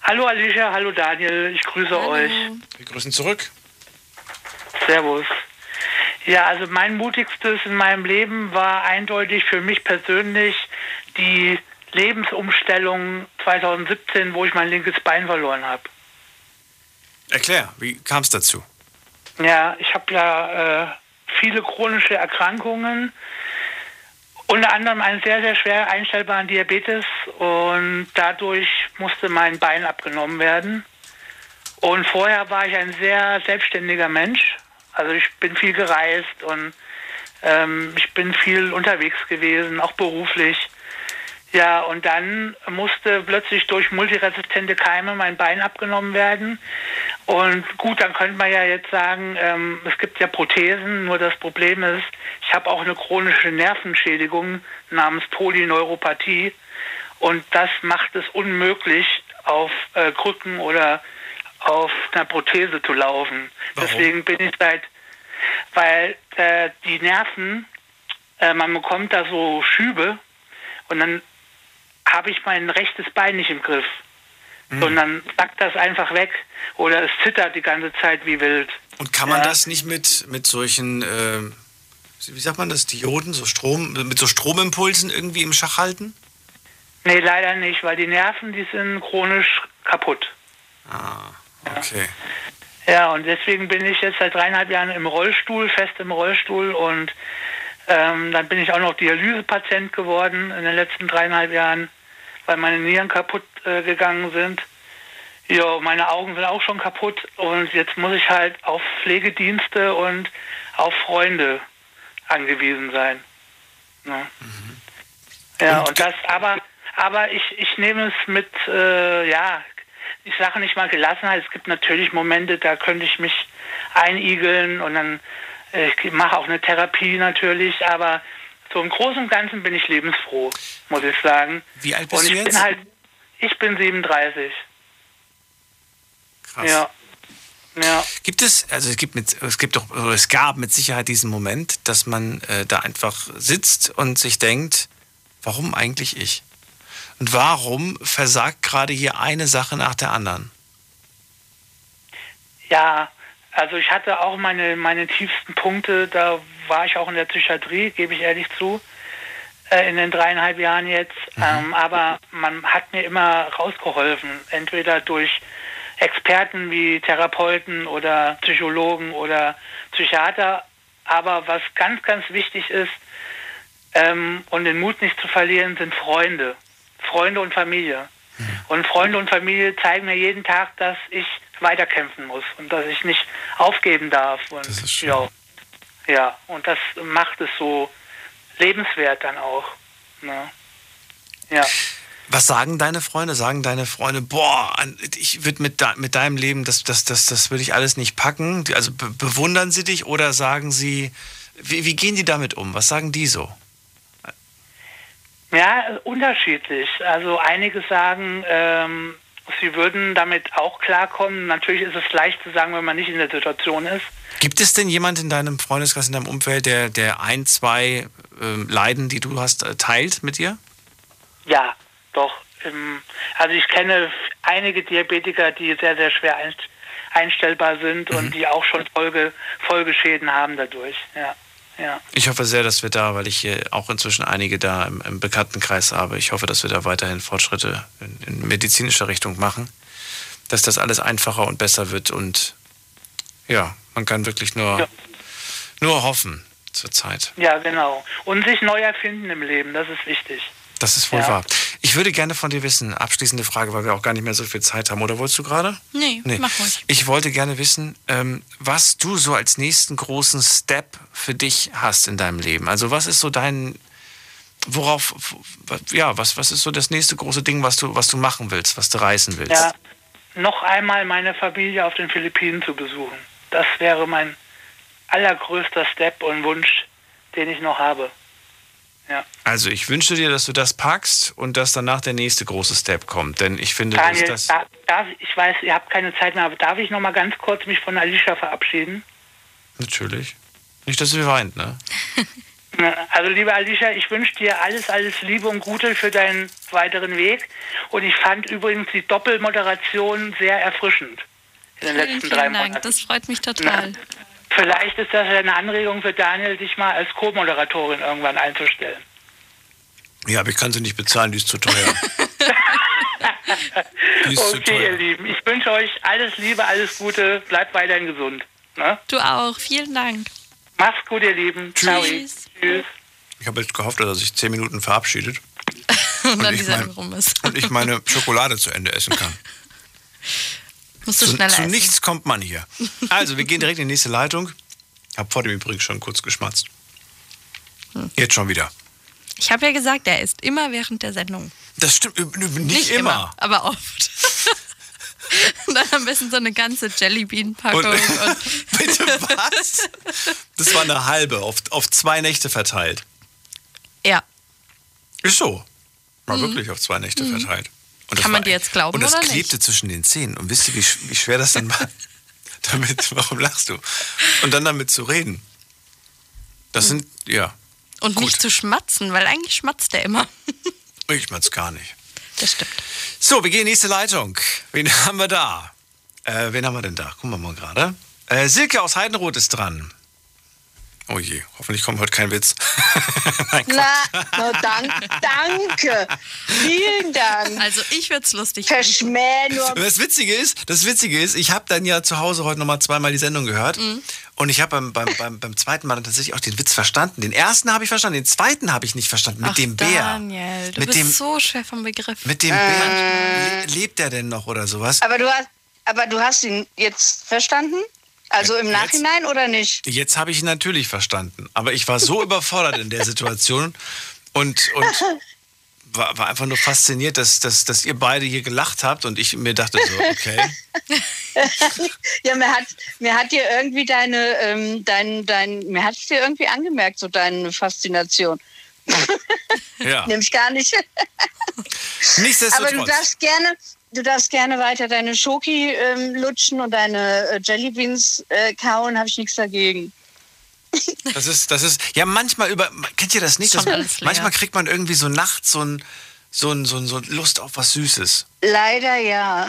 Hallo Alicia, hallo Daniel, ich grüße euch. Wir grüßen zurück. Servus. Ja, also mein mutigstes in meinem Leben war eindeutig für mich persönlich die Lebensumstellung 2017, wo ich mein linkes Bein verloren habe. Erklär, wie kam es dazu? Ja, ich habe ja äh, viele chronische Erkrankungen, unter anderem einen sehr, sehr schwer einstellbaren Diabetes und dadurch musste mein Bein abgenommen werden. Und vorher war ich ein sehr selbstständiger Mensch. Also ich bin viel gereist und ähm, ich bin viel unterwegs gewesen, auch beruflich. Ja, und dann musste plötzlich durch multiresistente Keime mein Bein abgenommen werden. Und gut, dann könnte man ja jetzt sagen, ähm, es gibt ja Prothesen, nur das Problem ist, ich habe auch eine chronische Nervenschädigung namens Polyneuropathie. Und das macht es unmöglich, auf äh, Krücken oder auf einer Prothese zu laufen. Warum? Deswegen bin ich seit, weil äh, die Nerven, äh, man bekommt da so Schübe und dann habe ich mein rechtes Bein nicht im Griff. Sondern sackt das einfach weg oder es zittert die ganze Zeit wie wild. Und kann man Ja. das nicht mit, mit solchen, äh, wie sagt man das, Dioden, so Strom, mit so Stromimpulsen irgendwie im Schach halten? Nee, leider nicht, weil die Nerven, die sind chronisch kaputt. Ah, okay. Ja, und deswegen bin ich jetzt seit dreieinhalb Jahren im Rollstuhl, fest im Rollstuhl und ähm, dann bin ich auch noch Dialysepatient geworden in den letzten dreieinhalb Jahren, weil meine Nieren kaputt äh, gegangen sind. Ja, meine Augen sind auch schon kaputt und jetzt muss ich halt auf Pflegedienste und auf Freunde angewiesen sein. Ne? Ja, und, das, aber, aber ich, ich nehme es mit, äh, ja, ich sage nicht mal Gelassenheit. Es gibt natürlich Momente, da könnte ich mich einigeln und dann ich mache auch eine Therapie natürlich, aber so im Großen und Ganzen bin ich lebensfroh, muss ich sagen. Wie alt bist und ich du jetzt? bin halt, ich bin 37. Krass. Ja. Ja. Gibt es, also es gibt mit, es gibt doch, es gab mit Sicherheit diesen Moment, dass man äh, da einfach sitzt und sich denkt, warum eigentlich ich? Und warum versagt gerade hier eine Sache nach der anderen? Ja, also ich hatte auch meine, meine tiefsten Punkte, da war ich auch in der Psychiatrie, gebe ich ehrlich zu, äh, in den dreieinhalb Jahren jetzt. Ähm, aber man hat mir immer rausgeholfen, entweder durch Experten wie Therapeuten oder Psychologen oder Psychiater. Aber was ganz, ganz wichtig ist, ähm, und den Mut nicht zu verlieren, sind Freunde. Freunde und Familie. Und Freunde und Familie zeigen mir jeden Tag, dass ich weiterkämpfen muss und dass ich nicht aufgeben darf. Und, Das ist schön. Ja, ja, und das macht es so lebenswert dann auch. Ne? Ja. Was sagen deine Freunde? Sagen deine Freunde, boah, ich würde mit, mit deinem Leben, das, das, das, das würde ich alles nicht packen. Also be bewundern sie dich oder sagen sie, wie, wie gehen die damit um? Was sagen die so? Ja, unterschiedlich. Also einige sagen, ähm, sie würden damit auch klarkommen. Natürlich ist es leicht zu sagen, wenn man nicht in der Situation ist. Gibt es denn jemand in deinem Freundeskreis, in deinem Umfeld, der, der ein, zwei ähm, Leiden, die du hast, äh, teilt mit dir? Ja, doch. Ähm, also ich kenne einige Diabetiker, die sehr, sehr schwer einst einstellbar sind Mhm. und die auch schon Folge, Folgeschäden haben dadurch. Ja, ja. Ich hoffe sehr, dass wir da, weil ich hier auch inzwischen einige da im, im Bekanntenkreis habe, ich hoffe, dass wir da weiterhin Fortschritte in, in medizinischer Richtung machen, dass das alles einfacher und besser wird und ja, man kann wirklich nur, nur hoffen zurzeit. Ja, genau. Und sich neu erfinden im Leben, das ist wichtig. Das ist wohl Ja. wahr. Ich würde gerne von dir wissen, abschließende Frage, weil wir auch gar nicht mehr so viel Zeit haben. Oder wolltest du gerade? Nee, Nee. mach ruhig. Ich wollte gerne wissen, ähm, was du so als nächsten großen Step für dich hast in deinem Leben. Also was ist so dein, worauf, ja, was, was ist so das nächste große Ding, was du, was du machen willst, was du reißen willst? Ja, noch einmal meine Familie auf den Philippinen zu besuchen. Das wäre mein allergrößter Step und Wunsch, den ich noch habe. Ja. Also ich wünsche dir, dass du das packst und dass danach der nächste große Step kommt. Denn ich finde, Daniel, dass das. darf, darf, ich weiß, ihr habt keine Zeit mehr, aber darf ich noch mal ganz kurz mich von Alicia verabschieden? Natürlich. Nicht, dass sie weint, [laughs] ne? Also liebe Alicia, ich wünsche dir alles, alles Liebe und Gute für deinen weiteren Weg. Und ich fand übrigens die Doppelmoderation sehr erfrischend in den Vielen, letzten drei vielen Dank. Monaten. Das freut mich total. Vielleicht ist das eine Anregung für Daniel, dich mal als Co-Moderatorin irgendwann einzustellen. Ja, aber ich kann sie nicht bezahlen, die ist zu teuer. [laughs] Die ist zu okay, ihr Lieben, ich wünsche euch alles Liebe, alles Gute, bleibt weiterhin gesund. Ne? Du auch. Vielen Dank. Macht's gut, ihr Lieben. Ciao. Tschüss. Tschüss. Ich habe jetzt gehofft, dass er sich zehn Minuten verabschiedet [laughs] Und dann ich die mein- Sendung rum ist. und ich meine Schokolade zu Ende essen kann. [laughs] Musst du zu schneller zu essen. nichts kommt man hier. Also, wir gehen direkt in die nächste Leitung. Hab vor dem übrigens schon kurz geschmatzt. Hm. Jetzt schon wieder. Ich habe ja gesagt, er isst immer während der Sendung. Das stimmt üb- üb- nicht, immer. aber oft. Und [laughs] dann am besten so eine ganze Jellybean-Packung. [laughs] Bitte was? Das war eine halbe, auf, auf zwei Nächte verteilt. ja. Ist so. War Mhm. wirklich auf zwei Nächte Mhm. verteilt. Und Kann man war- dir jetzt glauben Und das oder nicht? klebte zwischen den Zähnen. Und wisst ihr, wie, wie schwer das dann war? [laughs] damit, warum lachst du? Und dann damit zu reden. Das sind, ja, Und nicht zu schmatzen, weil eigentlich schmatzt er immer. [laughs] ich mein's gar nicht. Das stimmt. So, wir gehen in die nächste Leitung. Wen [laughs] haben wir da? Äh, wen haben wir denn da? Gucken wir mal gerade. Äh, Silke aus Heidenroth ist dran. Oh je, hoffentlich kommt heute kein Witz. [laughs] Na, no, dank, danke. Vielen Dank. Also ich würde es lustig Verschmäh nur. Und Das Witzige ist, das Witzige ist, ich habe dann ja zu Hause heute nochmal zweimal die Sendung gehört. Mhm. Und ich habe beim, beim, beim, beim zweiten Mal dann tatsächlich auch den Witz verstanden. Den ersten habe ich verstanden, den zweiten habe ich nicht verstanden. Mit Ach, dem Bär. Daniel, du Mit bist dem- so schwer vom Begriff. Mit dem Bär. Le lebt er denn noch oder sowas? Aber du hast, aber du hast ihn jetzt verstanden? Also im Jetzt? Nachhinein oder nicht? Jetzt habe ich ihn natürlich verstanden. Aber ich war so [laughs] überfordert in der Situation. Und, und war, war einfach nur fasziniert, dass, dass, dass ihr beide hier gelacht habt und ich mir dachte so, okay. [laughs] ja, mir hat, mir hat dir irgendwie deine, ähm, dein, dein, mir hat es dir irgendwie angemerkt, so deine Faszination. Ja. [laughs] Nehme ich gar nicht. Nichtsdestotrotz. Aber du darfst gerne, du darfst gerne weiter deine Schoki ähm, lutschen und deine äh, Jellybeans äh, kauen, habe ich nichts dagegen. [laughs] Das ist, das ist, ja, manchmal über, kennt ihr das nicht? Das, manchmal kriegt man irgendwie so nachts so ein, so ein, so ein, so Lust auf was Süßes. Leider ja.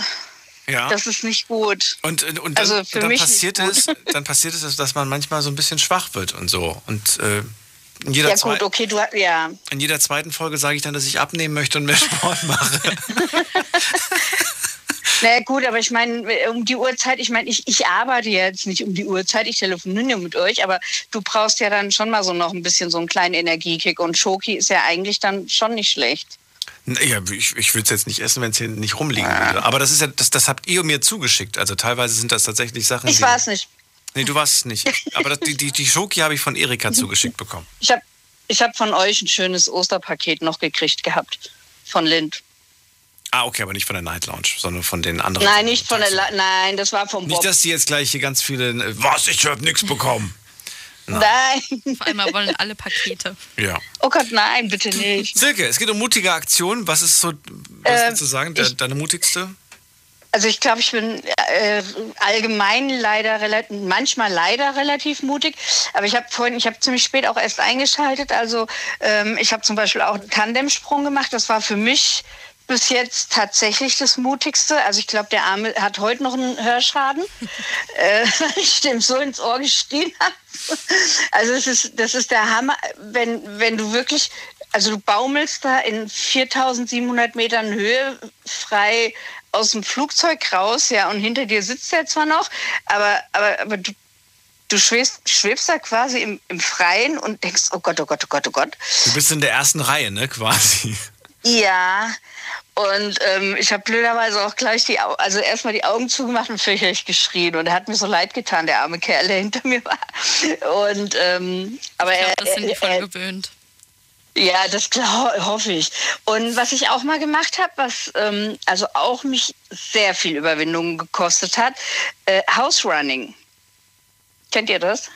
Ja. Das ist nicht gut. Und, und, und dann, Also für dann mich passiert es, dann passiert es, dass man manchmal so ein bisschen schwach wird und so. Und äh, in jeder, Ja gut, okay, du ja. in jeder zweiten Folge sage ich dann, dass ich abnehmen möchte und mehr [laughs] Sport mache. [laughs] Naja gut, aber ich meine, um die Uhrzeit, ich meine, ich, ich arbeite jetzt nicht um die Uhrzeit, ich telefoniere mit euch, aber du brauchst ja dann schon mal so noch ein bisschen so einen kleinen Energiekick und Schoki ist ja eigentlich dann schon nicht schlecht. Ja, ich, ich würde es jetzt nicht essen, wenn es hier nicht rumliegen würde. Aber das ist ja, das, das habt ihr mir zugeschickt. Also teilweise sind das tatsächlich Sachen. Ich es nicht. Nee, du warst es nicht. Aber das, die, die, die Schoki habe ich von Erika zugeschickt bekommen. Ich habe ich hab von euch ein schönes Osterpaket noch gekriegt gehabt. Von Lind. Ah, okay, aber nicht von der Night Lounge, sondern von den anderen. Nein, nicht von der, La nein, das war vom Bob. Nicht, dass die jetzt gleich hier ganz viele. Was? Ich habe nichts bekommen. Nein. Vor allem wollen alle Pakete. Ja. Oh Gott, nein, bitte nicht. Silke, es geht um mutige Aktionen. Was ist so, was Äh, du sagen, de, deine mutigste? Also ich glaube, ich bin äh, allgemein leider relativ, manchmal leider relativ mutig. Aber ich habe vorhin, ich habe ziemlich spät auch erst eingeschaltet. Also ähm, ich habe zum Beispiel auch einen Tandemsprung gemacht. Das war für mich bis jetzt tatsächlich das Mutigste. Also ich glaube, der Arme hat heute noch einen Hörschaden, [laughs] äh, weil [laughs] ich dem so ins Ohr geschrien habe. Also es ist, das ist der Hammer, wenn, wenn du wirklich, also du baumelst da in 4700 Metern Höhe frei aus dem Flugzeug raus, ja, und hinter dir sitzt er zwar noch, aber, aber, aber du, du schwebst, schwebst da quasi im, im Freien und denkst, oh Gott, oh Gott, oh Gott, oh Gott. Du bist in der ersten Reihe, ne, quasi. Ja, und ähm, ich habe blöderweise auch gleich die Au also erstmal die Augen zugemacht und fürchterlich geschrien. Und er hat mir so leid getan, der arme Kerl, der hinter mir war. Und ähm, aber Ich er, glaube, das sind die er, voll er, gewöhnt. Ja, das hoffe ich. Und was ich auch mal gemacht habe, was ähm, also auch mich sehr viel Überwindung gekostet hat, äh, House Running. Kennt ihr das?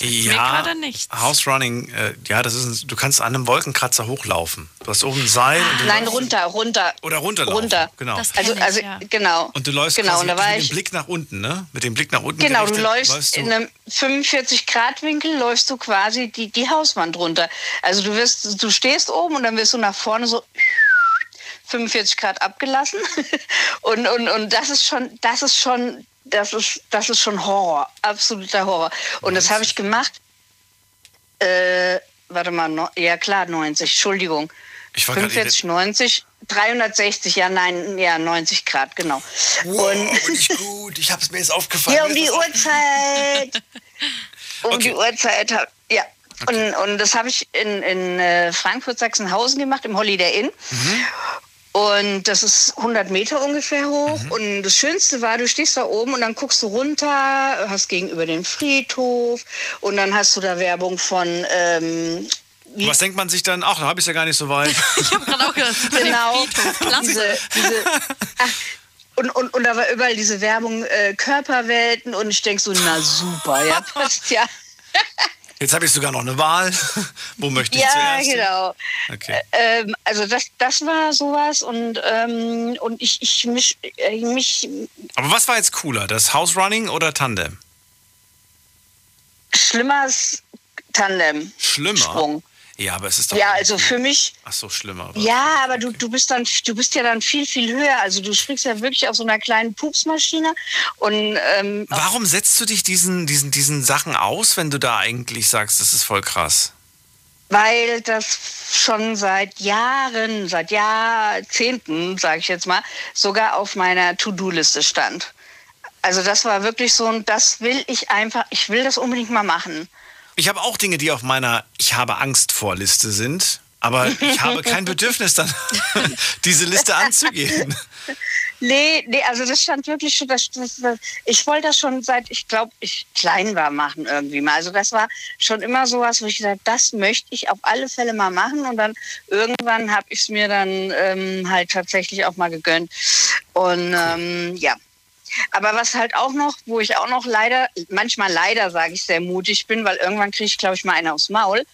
Ja, gerade nichts. House Running, äh, ja, das ist, ein, du kannst an einem Wolkenkratzer hochlaufen. Du hast oben ein Seil und du Nein, läufst- runter, runter. Oder runterlaufen. Runter. Genau. Das Also, kenn ich, also ja. genau. Und du läufst genau, quasi mit war dem Blick nach unten, ne? Mit dem Blick nach unten Genau, du gerichtet läufst du- in einem 45-Grad-Winkel, läufst du quasi die, die Hauswand runter. Also du wirst, du stehst oben und dann wirst du nach vorne so 45 Grad abgelassen. [laughs] Und, und, und das ist schon, das ist schon, das ist, das ist schon Horror, absoluter Horror. Und das habe ich gemacht. Äh, warte mal, no, ja klar, 90, Entschuldigung. Ich war gerade 45, 90, 360, ja, nein, ja, 90 Grad, genau. Wow, und nicht gut. Ich habe es mir jetzt aufgefallen. ja, um die Uhrzeit. Um Okay. die Uhrzeit. Ja. Und, und das habe ich in, in äh, Frankfurt-Sachsenhausen gemacht, im Holiday Inn. Und das ist 100 Meter ungefähr hoch. Und das Schönste war, du stehst da oben und dann guckst du runter, hast gegenüber den Friedhof und dann hast du da Werbung von. Ähm, wie- Was denkt man sich dann? Ach, da habe ich ja gar nicht so weit. [laughs] Ich habe gerade auch gedacht, [laughs] genau. Diese, diese, ach, und, und, und da war überall diese Werbung äh, Körperwelten und ich denk so, na super, ja, [laughs] passt ja. Jetzt habe ich sogar noch eine Wahl. [laughs] Wo möchte ich ja, zuerst? hin? genau. Okay. Ähm, also das, das war sowas und, ähm, und ich, ich mich, äh, mich Aber was war jetzt cooler? Das House Running oder Tandem? schlimmers Tandem. Schlimmer. Sprung. Ja, aber es ist doch. Ja, also für mich, Ach so, schlimmer. ja, aber du, du bist dann, du bist ja dann viel, viel höher. Also du springst ja wirklich auf so einer kleinen Pupsmaschine und ähm, Warum setzt du dich diesen, diesen, diesen Sachen aus, wenn du da eigentlich sagst, das ist voll krass? weil das schon seit Jahren, seit Jahrzehnten, sage ich jetzt mal, sogar auf meiner To-Do-Liste stand. Also das war wirklich so ein, das will ich einfach, ich will das unbedingt mal machen. Ich habe auch Dinge, die auf meiner Ich habe Angst vor Liste sind, aber ich habe kein [laughs] Bedürfnis dann, [laughs] diese Liste anzugehen. Nee, nee, also das stand wirklich schon, das, das, das, ich wollte das schon seit, ich glaube, ich klein war, machen irgendwie mal. Also das war schon immer sowas, wo ich gesagt das möchte ich auf alle Fälle mal machen. Und dann irgendwann habe ich es mir dann ähm, halt tatsächlich auch mal gegönnt. Und ähm, ja. Aber was halt auch noch, wo ich auch noch leider, manchmal leider sage ich sehr mutig bin, weil irgendwann kriege ich, glaube ich, mal einen aufs Maul.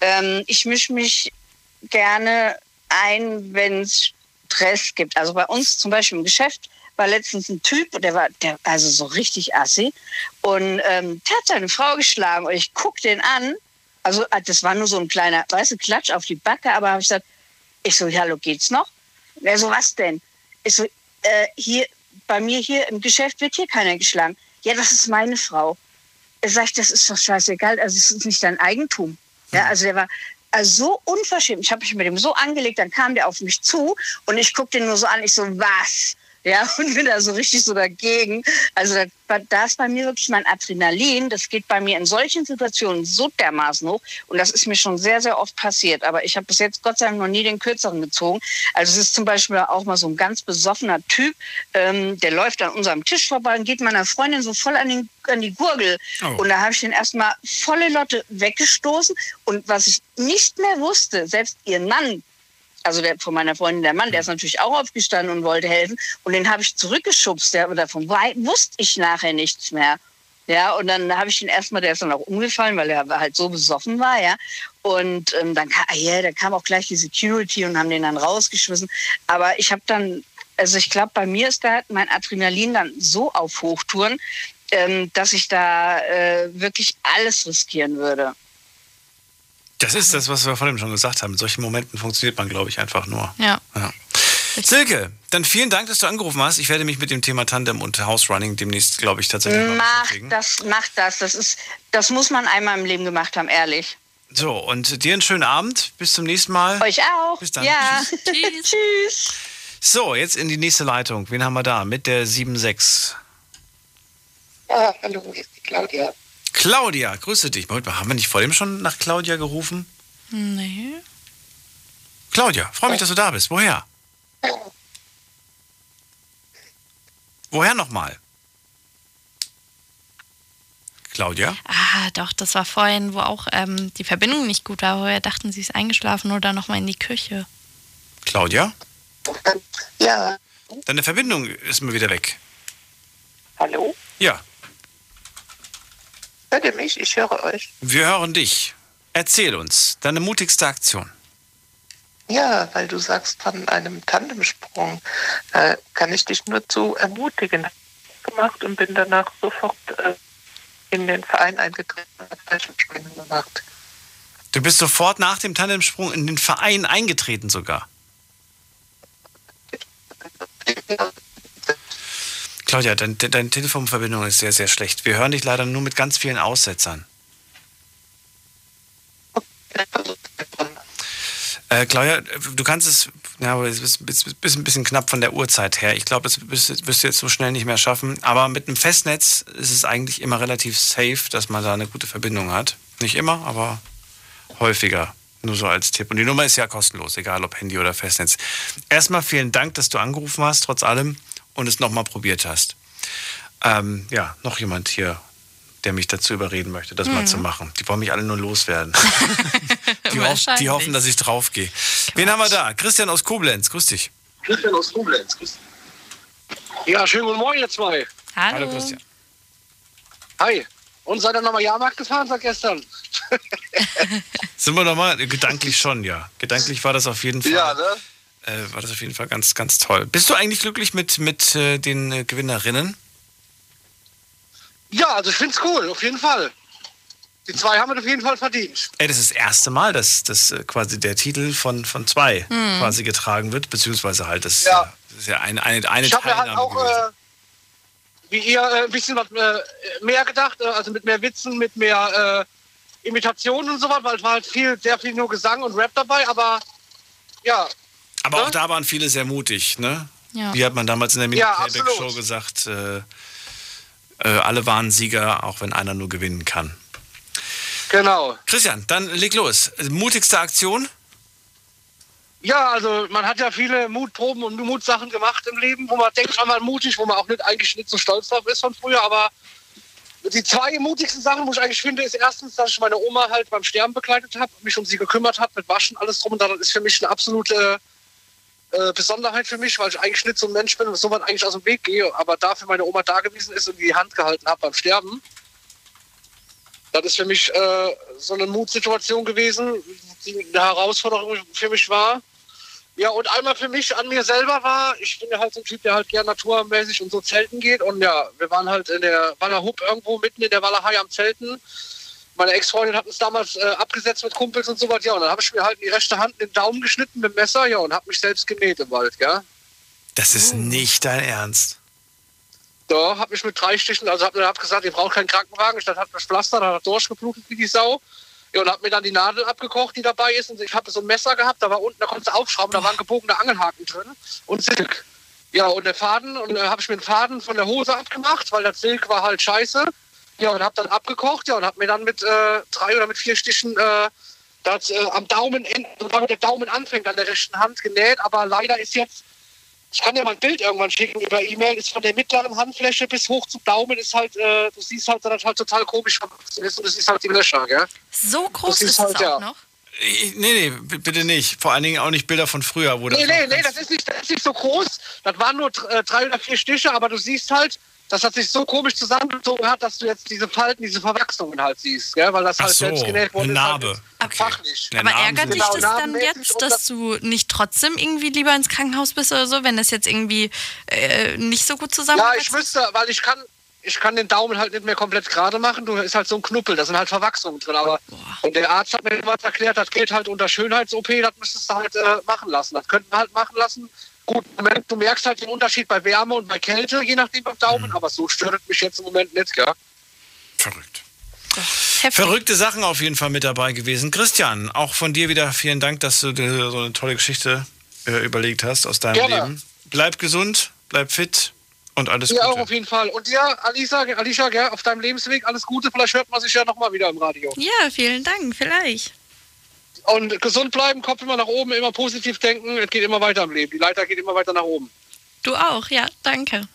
Ähm, ich mische mich gerne ein, wenn es Stress gibt. Also bei uns zum Beispiel im Geschäft war letztens ein Typ, der war der, also so richtig assi und ähm, der hat seine Frau geschlagen und ich guck den an. Also äh, das war nur so ein kleiner, weißt du, Klatsch auf die Backe, aber habe ich gesagt, ich so, hallo, geht's noch? Und er so, was denn? Ich so, äh, hier, bei mir hier im Geschäft wird hier keiner geschlagen. Ja, das ist meine Frau. Er sagt, das ist doch scheißegal, also es ist nicht dein Eigentum. Ja, also der war also so unverschämt. Ich habe mich mit dem so angelegt, dann kam der auf mich zu und ich guckte den nur so an. Ich so, was? Ja, [laughs] und bin da so richtig so dagegen. Also das, das ist bei mir wirklich mein Adrenalin. Das geht bei mir in solchen Situationen so dermaßen hoch. Und das ist mir schon sehr, sehr oft passiert. Aber ich habe bis jetzt Gott sei Dank noch nie den Kürzeren gezogen. Also es ist zum Beispiel auch mal so ein ganz besoffener Typ, ähm, der läuft an unserem Tisch vorbei und geht meiner Freundin so voll an, den, an die Gurgel. Oh. Und da habe ich den erstmal volle Lotte weggestoßen. Und was ich nicht mehr wusste, selbst ihr Mann, also der, von meiner Freundin, der Mann, der ist natürlich auch aufgestanden und wollte helfen. Und den habe ich zurückgeschubst. Der, davon wusste ich nachher nichts mehr. Ja, und dann habe ich ihn erstmal, der ist dann auch umgefallen, weil er halt so besoffen war, ja. Und ähm, dann kam, ja, da kam auch gleich die Security und haben den dann rausgeschmissen. Aber ich habe dann, also ich glaube, bei mir ist da mein Adrenalin dann so auf Hochtouren, ähm, dass ich da äh, wirklich alles riskieren würde. Das ist das, was wir vorhin schon gesagt haben. In solchen Momenten funktioniert man, glaube ich, einfach nur. Ja. ja. Silke, dann vielen Dank, dass du angerufen hast. Ich werde mich mit dem Thema Tandem und House Running demnächst, glaube ich, tatsächlich mal Mach das, mach das. Das, ist, das muss man einmal im Leben gemacht haben, ehrlich. So, und dir einen schönen Abend. Bis zum nächsten Mal. Euch auch. Bis dann. Ja. Tschüss. [laughs] Tschüss. So, jetzt in die nächste Leitung. Wen haben wir da? Mit der 7.6. Ja, hallo, hier ist die Claudia. Claudia, grüße dich. Moment mal, haben wir nicht vor dem schon nach Claudia gerufen? Nee. Claudia, freue mich, dass du da bist. Woher? Woher nochmal? Claudia? Ah, doch, das war vorhin, wo auch ähm, die Verbindung nicht gut war. Woher dachten sie ist eingeschlafen oder nochmal in die Küche? Claudia? Ja. Deine Verbindung ist mir wieder weg. Hallo? Ja, Hört ihr mich? Ich höre euch. wir hören dich. Erzähl uns deine mutigste Aktion. Ja, weil du sagst von einem Tandemsprung, äh, kann ich dich nur zu ermutigen. Gemacht und bin danach sofort äh, in den Verein eingetreten und Fallschirmspringen gemacht. Du bist sofort nach dem Tandemsprung in den Verein eingetreten sogar. Claudia, dein, deine Telefonverbindung ist sehr, sehr schlecht. Wir hören dich leider nur mit ganz vielen Aussetzern. Äh, Claudia, du kannst es, ja, aber es ist, ist, ist ein bisschen knapp von der Uhrzeit her. Ich glaube, das wirst, wirst du jetzt so schnell nicht mehr schaffen. Aber mit einem Festnetz ist es eigentlich immer relativ safe, dass man da eine gute Verbindung hat. Nicht immer, aber häufiger. Nur so als Tipp. Und die Nummer ist ja kostenlos, egal ob Handy oder Festnetz. Erstmal vielen Dank, dass du angerufen hast, trotz allem, und es nochmal probiert hast. Ähm, ja, noch jemand hier, der mich dazu überreden möchte, das mal Mhm. zu machen. Die wollen mich alle nur loswerden. [laughs] die, Wahrscheinlich. die hoffen, dass ich draufgehe. Wen haben wir da? Christian aus Koblenz, grüß dich. Christian aus Koblenz. Ja, schönen guten Morgen, ihr zwei. Hallo. Hallo Christian. Hi. Und seid ihr nochmal Jahrmarkt gefahren seit gestern? [laughs] Sind wir nochmal? Gedanklich schon, ja. Gedanklich war das auf jeden Fall. Ja, ne? Äh, war das auf jeden Fall ganz, ganz toll. Bist du eigentlich glücklich mit, mit äh, den äh, Gewinnerinnen? Ja, also ich find's cool, auf jeden Fall. Die zwei haben es auf jeden Fall verdient. Ey, das ist das erste Mal, dass, dass äh, quasi der Titel von, von zwei Hm. quasi getragen wird, beziehungsweise halt das, Ja. ja. das ist ja eine, eine, eine ich habe mir Teilnahme halt auch, äh, wie ihr, äh, ein bisschen was äh, mehr gedacht, äh, also mit mehr Witzen, mit mehr äh, Imitationen und so was, weil es war halt viel, sehr viel nur Gesang und Rap dabei, aber ja, Aber auch da waren viele sehr mutig, ne? Ja. Wie hat man damals in der Ja, Mini-Playback-Show absolut. gesagt, äh, äh, alle waren Sieger, auch wenn einer nur gewinnen kann. genau. Christian, dann leg los. Mutigste Aktion? Ja, also man hat ja viele Mutproben und Mutsachen gemacht im Leben, wo man denkt, man mal mutig, wo man auch nicht eigentlich nicht so stolz drauf ist von früher, aber die zwei mutigsten Sachen, wo ich eigentlich finde, ist erstens, dass ich meine Oma halt beim Sterben begleitet habe, mich um sie gekümmert habe, mit Waschen, alles drum und dran. Das ist für mich eine absolute äh, Besonderheit für mich, weil ich eigentlich nicht so ein Mensch bin und so weit eigentlich aus dem Weg gehe, aber dafür meine Oma da gewesen ist und die Hand gehalten hat beim Sterben. Das ist für mich äh, so eine Mutsituation gewesen, die eine Herausforderung für mich war. Ja, und einmal für mich an mir selber war, ich bin ja halt so ein Typ, der halt gern naturmäßig und so zelten geht. Und ja, wir waren halt in der Wallerhub irgendwo mitten in der Wallerhai am Zelten. Meine Ex-Freundin hat uns damals äh, abgesetzt mit Kumpels und so was. Ja, und dann habe ich mir halt in die rechte Hand den Daumen geschnitten mit dem Messer, ja, und habe mich selbst genäht im Wald, ja. Das ist nicht dein Ernst. Da habe ich mit drei Stichen, also habe hab gesagt, ihr braucht keinen Krankenwagen. Ich hat das Pflaster, dann hat durchgeblutet wie die Sau. Ja, und habe mir dann die Nadel abgekocht, die dabei ist. Und ich habe so ein Messer gehabt, da war unten, da konntest du aufschrauben, da waren gebogene Angelhaken drin und Silk. Ja, und der Faden, und da habe ich mir den Faden von der Hose abgemacht, weil das Silk war halt scheiße. Ja, und habe dann abgekocht, ja, und habe mir dann mit äh, drei oder mit vier Stichen äh, das äh, am Daumen, solange der Daumen anfängt, an der rechten Hand genäht. Aber leider ist jetzt ich kann dir mal ein Bild irgendwann schicken über E-Mail, ist von der mittleren Handfläche bis hoch zum Daumen, ist halt, äh, du siehst halt, dass das halt total komisch verwachsen ist und du siehst halt die Löcher, gell? So groß ist halt, es auch noch? Ich- Nee, nee, bitte nicht. Vor allen Dingen auch nicht Bilder von früher, wo das Nee, noch nee, nee, das ist, nicht, das ist nicht so groß. Das waren nur äh, drei oder vier Stiche, aber du siehst halt, das hat sich so komisch zusammengezogen hat, dass du jetzt diese Falten, diese Verwachsungen halt siehst, gell? Weil das Ach halt so, selbst genäht worden eine ist. halt Narbe. jetzt Fachlich. Ja, Aber Narben ärgert dich das Genau, dann narbenmäßig jetzt, dass du nicht trotzdem irgendwie lieber ins Krankenhaus bist oder so, wenn das jetzt irgendwie äh, nicht so gut Ja, zusammenpasst? ich wüsste, weil ich kann, ich kann den Daumen halt nicht mehr komplett gerade machen. Du ist halt so ein Knuppel, da sind halt Verwachsungen drin. Aber und der Arzt hat mir was erklärt, das geht halt unter Schönheits-OP, das müsstest du halt äh, machen lassen. Das könnten wir halt machen lassen. Gut, du merkst halt den Unterschied bei Wärme und bei Kälte, je nachdem beim Daumen, aber so stört es mich jetzt im Moment nicht, gell? Verrückt. Verrückte Sachen auf jeden Fall mit dabei gewesen. Christian, auch von dir wieder vielen Dank, dass du dir so eine tolle Geschichte äh, überlegt hast aus deinem Gerne. Leben. Bleib gesund, bleib fit und alles auch Gute. auf jeden Fall. Und dir, Alisa, Alicia, gell, auf deinem Lebensweg alles Gute. Vielleicht hört man sich ja nochmal wieder im Radio. Ja, vielen Dank, vielleicht. Und gesund bleiben, Kopf immer nach oben, immer positiv denken. Es geht immer weiter im Leben. Die Leiter geht immer weiter nach oben. Du auch, ja, danke.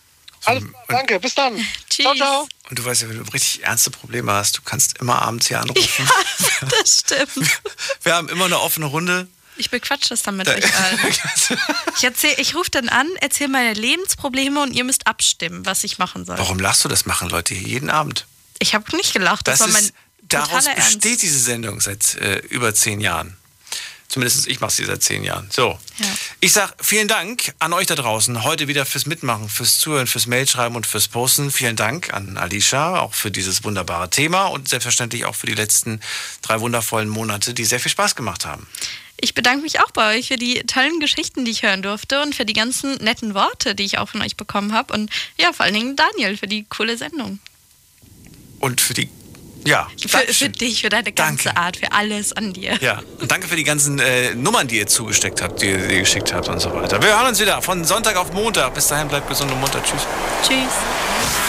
Alles klar, danke. Bis dann. [laughs] Ciao, ciao. Und du weißt ja, wenn du richtig ernste Probleme hast, du kannst immer abends hier anrufen. [laughs] Das stimmt. Wir haben immer eine offene Runde. Ich bequatsche das dann mit euch allen. [laughs] Ich, erzähl, ich rufe dann an, erzähle meine Lebensprobleme und ihr müsst abstimmen, was ich machen soll. Warum lachst du? Das machen Leute hier jeden Abend. Ich habe nicht gelacht, das, Das war mein ist, daraus totaler Ernst. besteht diese Sendung seit äh, über zehn Jahren. Zumindest ich mache sie seit zehn Jahren. So. Ich sage vielen Dank an euch da draußen. Heute wieder fürs Mitmachen, fürs Zuhören, fürs Mailschreiben und fürs Posten. Vielen Dank an Alicia, auch für dieses wunderbare Thema und selbstverständlich auch für die letzten drei wundervollen Monate, die sehr viel Spaß gemacht haben. Ich bedanke mich auch bei euch für die tollen Geschichten, die ich hören durfte und für die ganzen netten Worte, die ich auch von euch bekommen habe. Und ja, vor allen Dingen Daniel für die coole Sendung. Und für die, ja, Für, für dich, für deine ganze Art, für alles an dir. ja. Und danke für die ganzen äh, Nummern, die ihr zugesteckt habt, die ihr geschickt habt und so weiter. Wir hören uns wieder von Sonntag auf Montag. Bis dahin bleibt gesund und munter. Tschüss. Tschüss.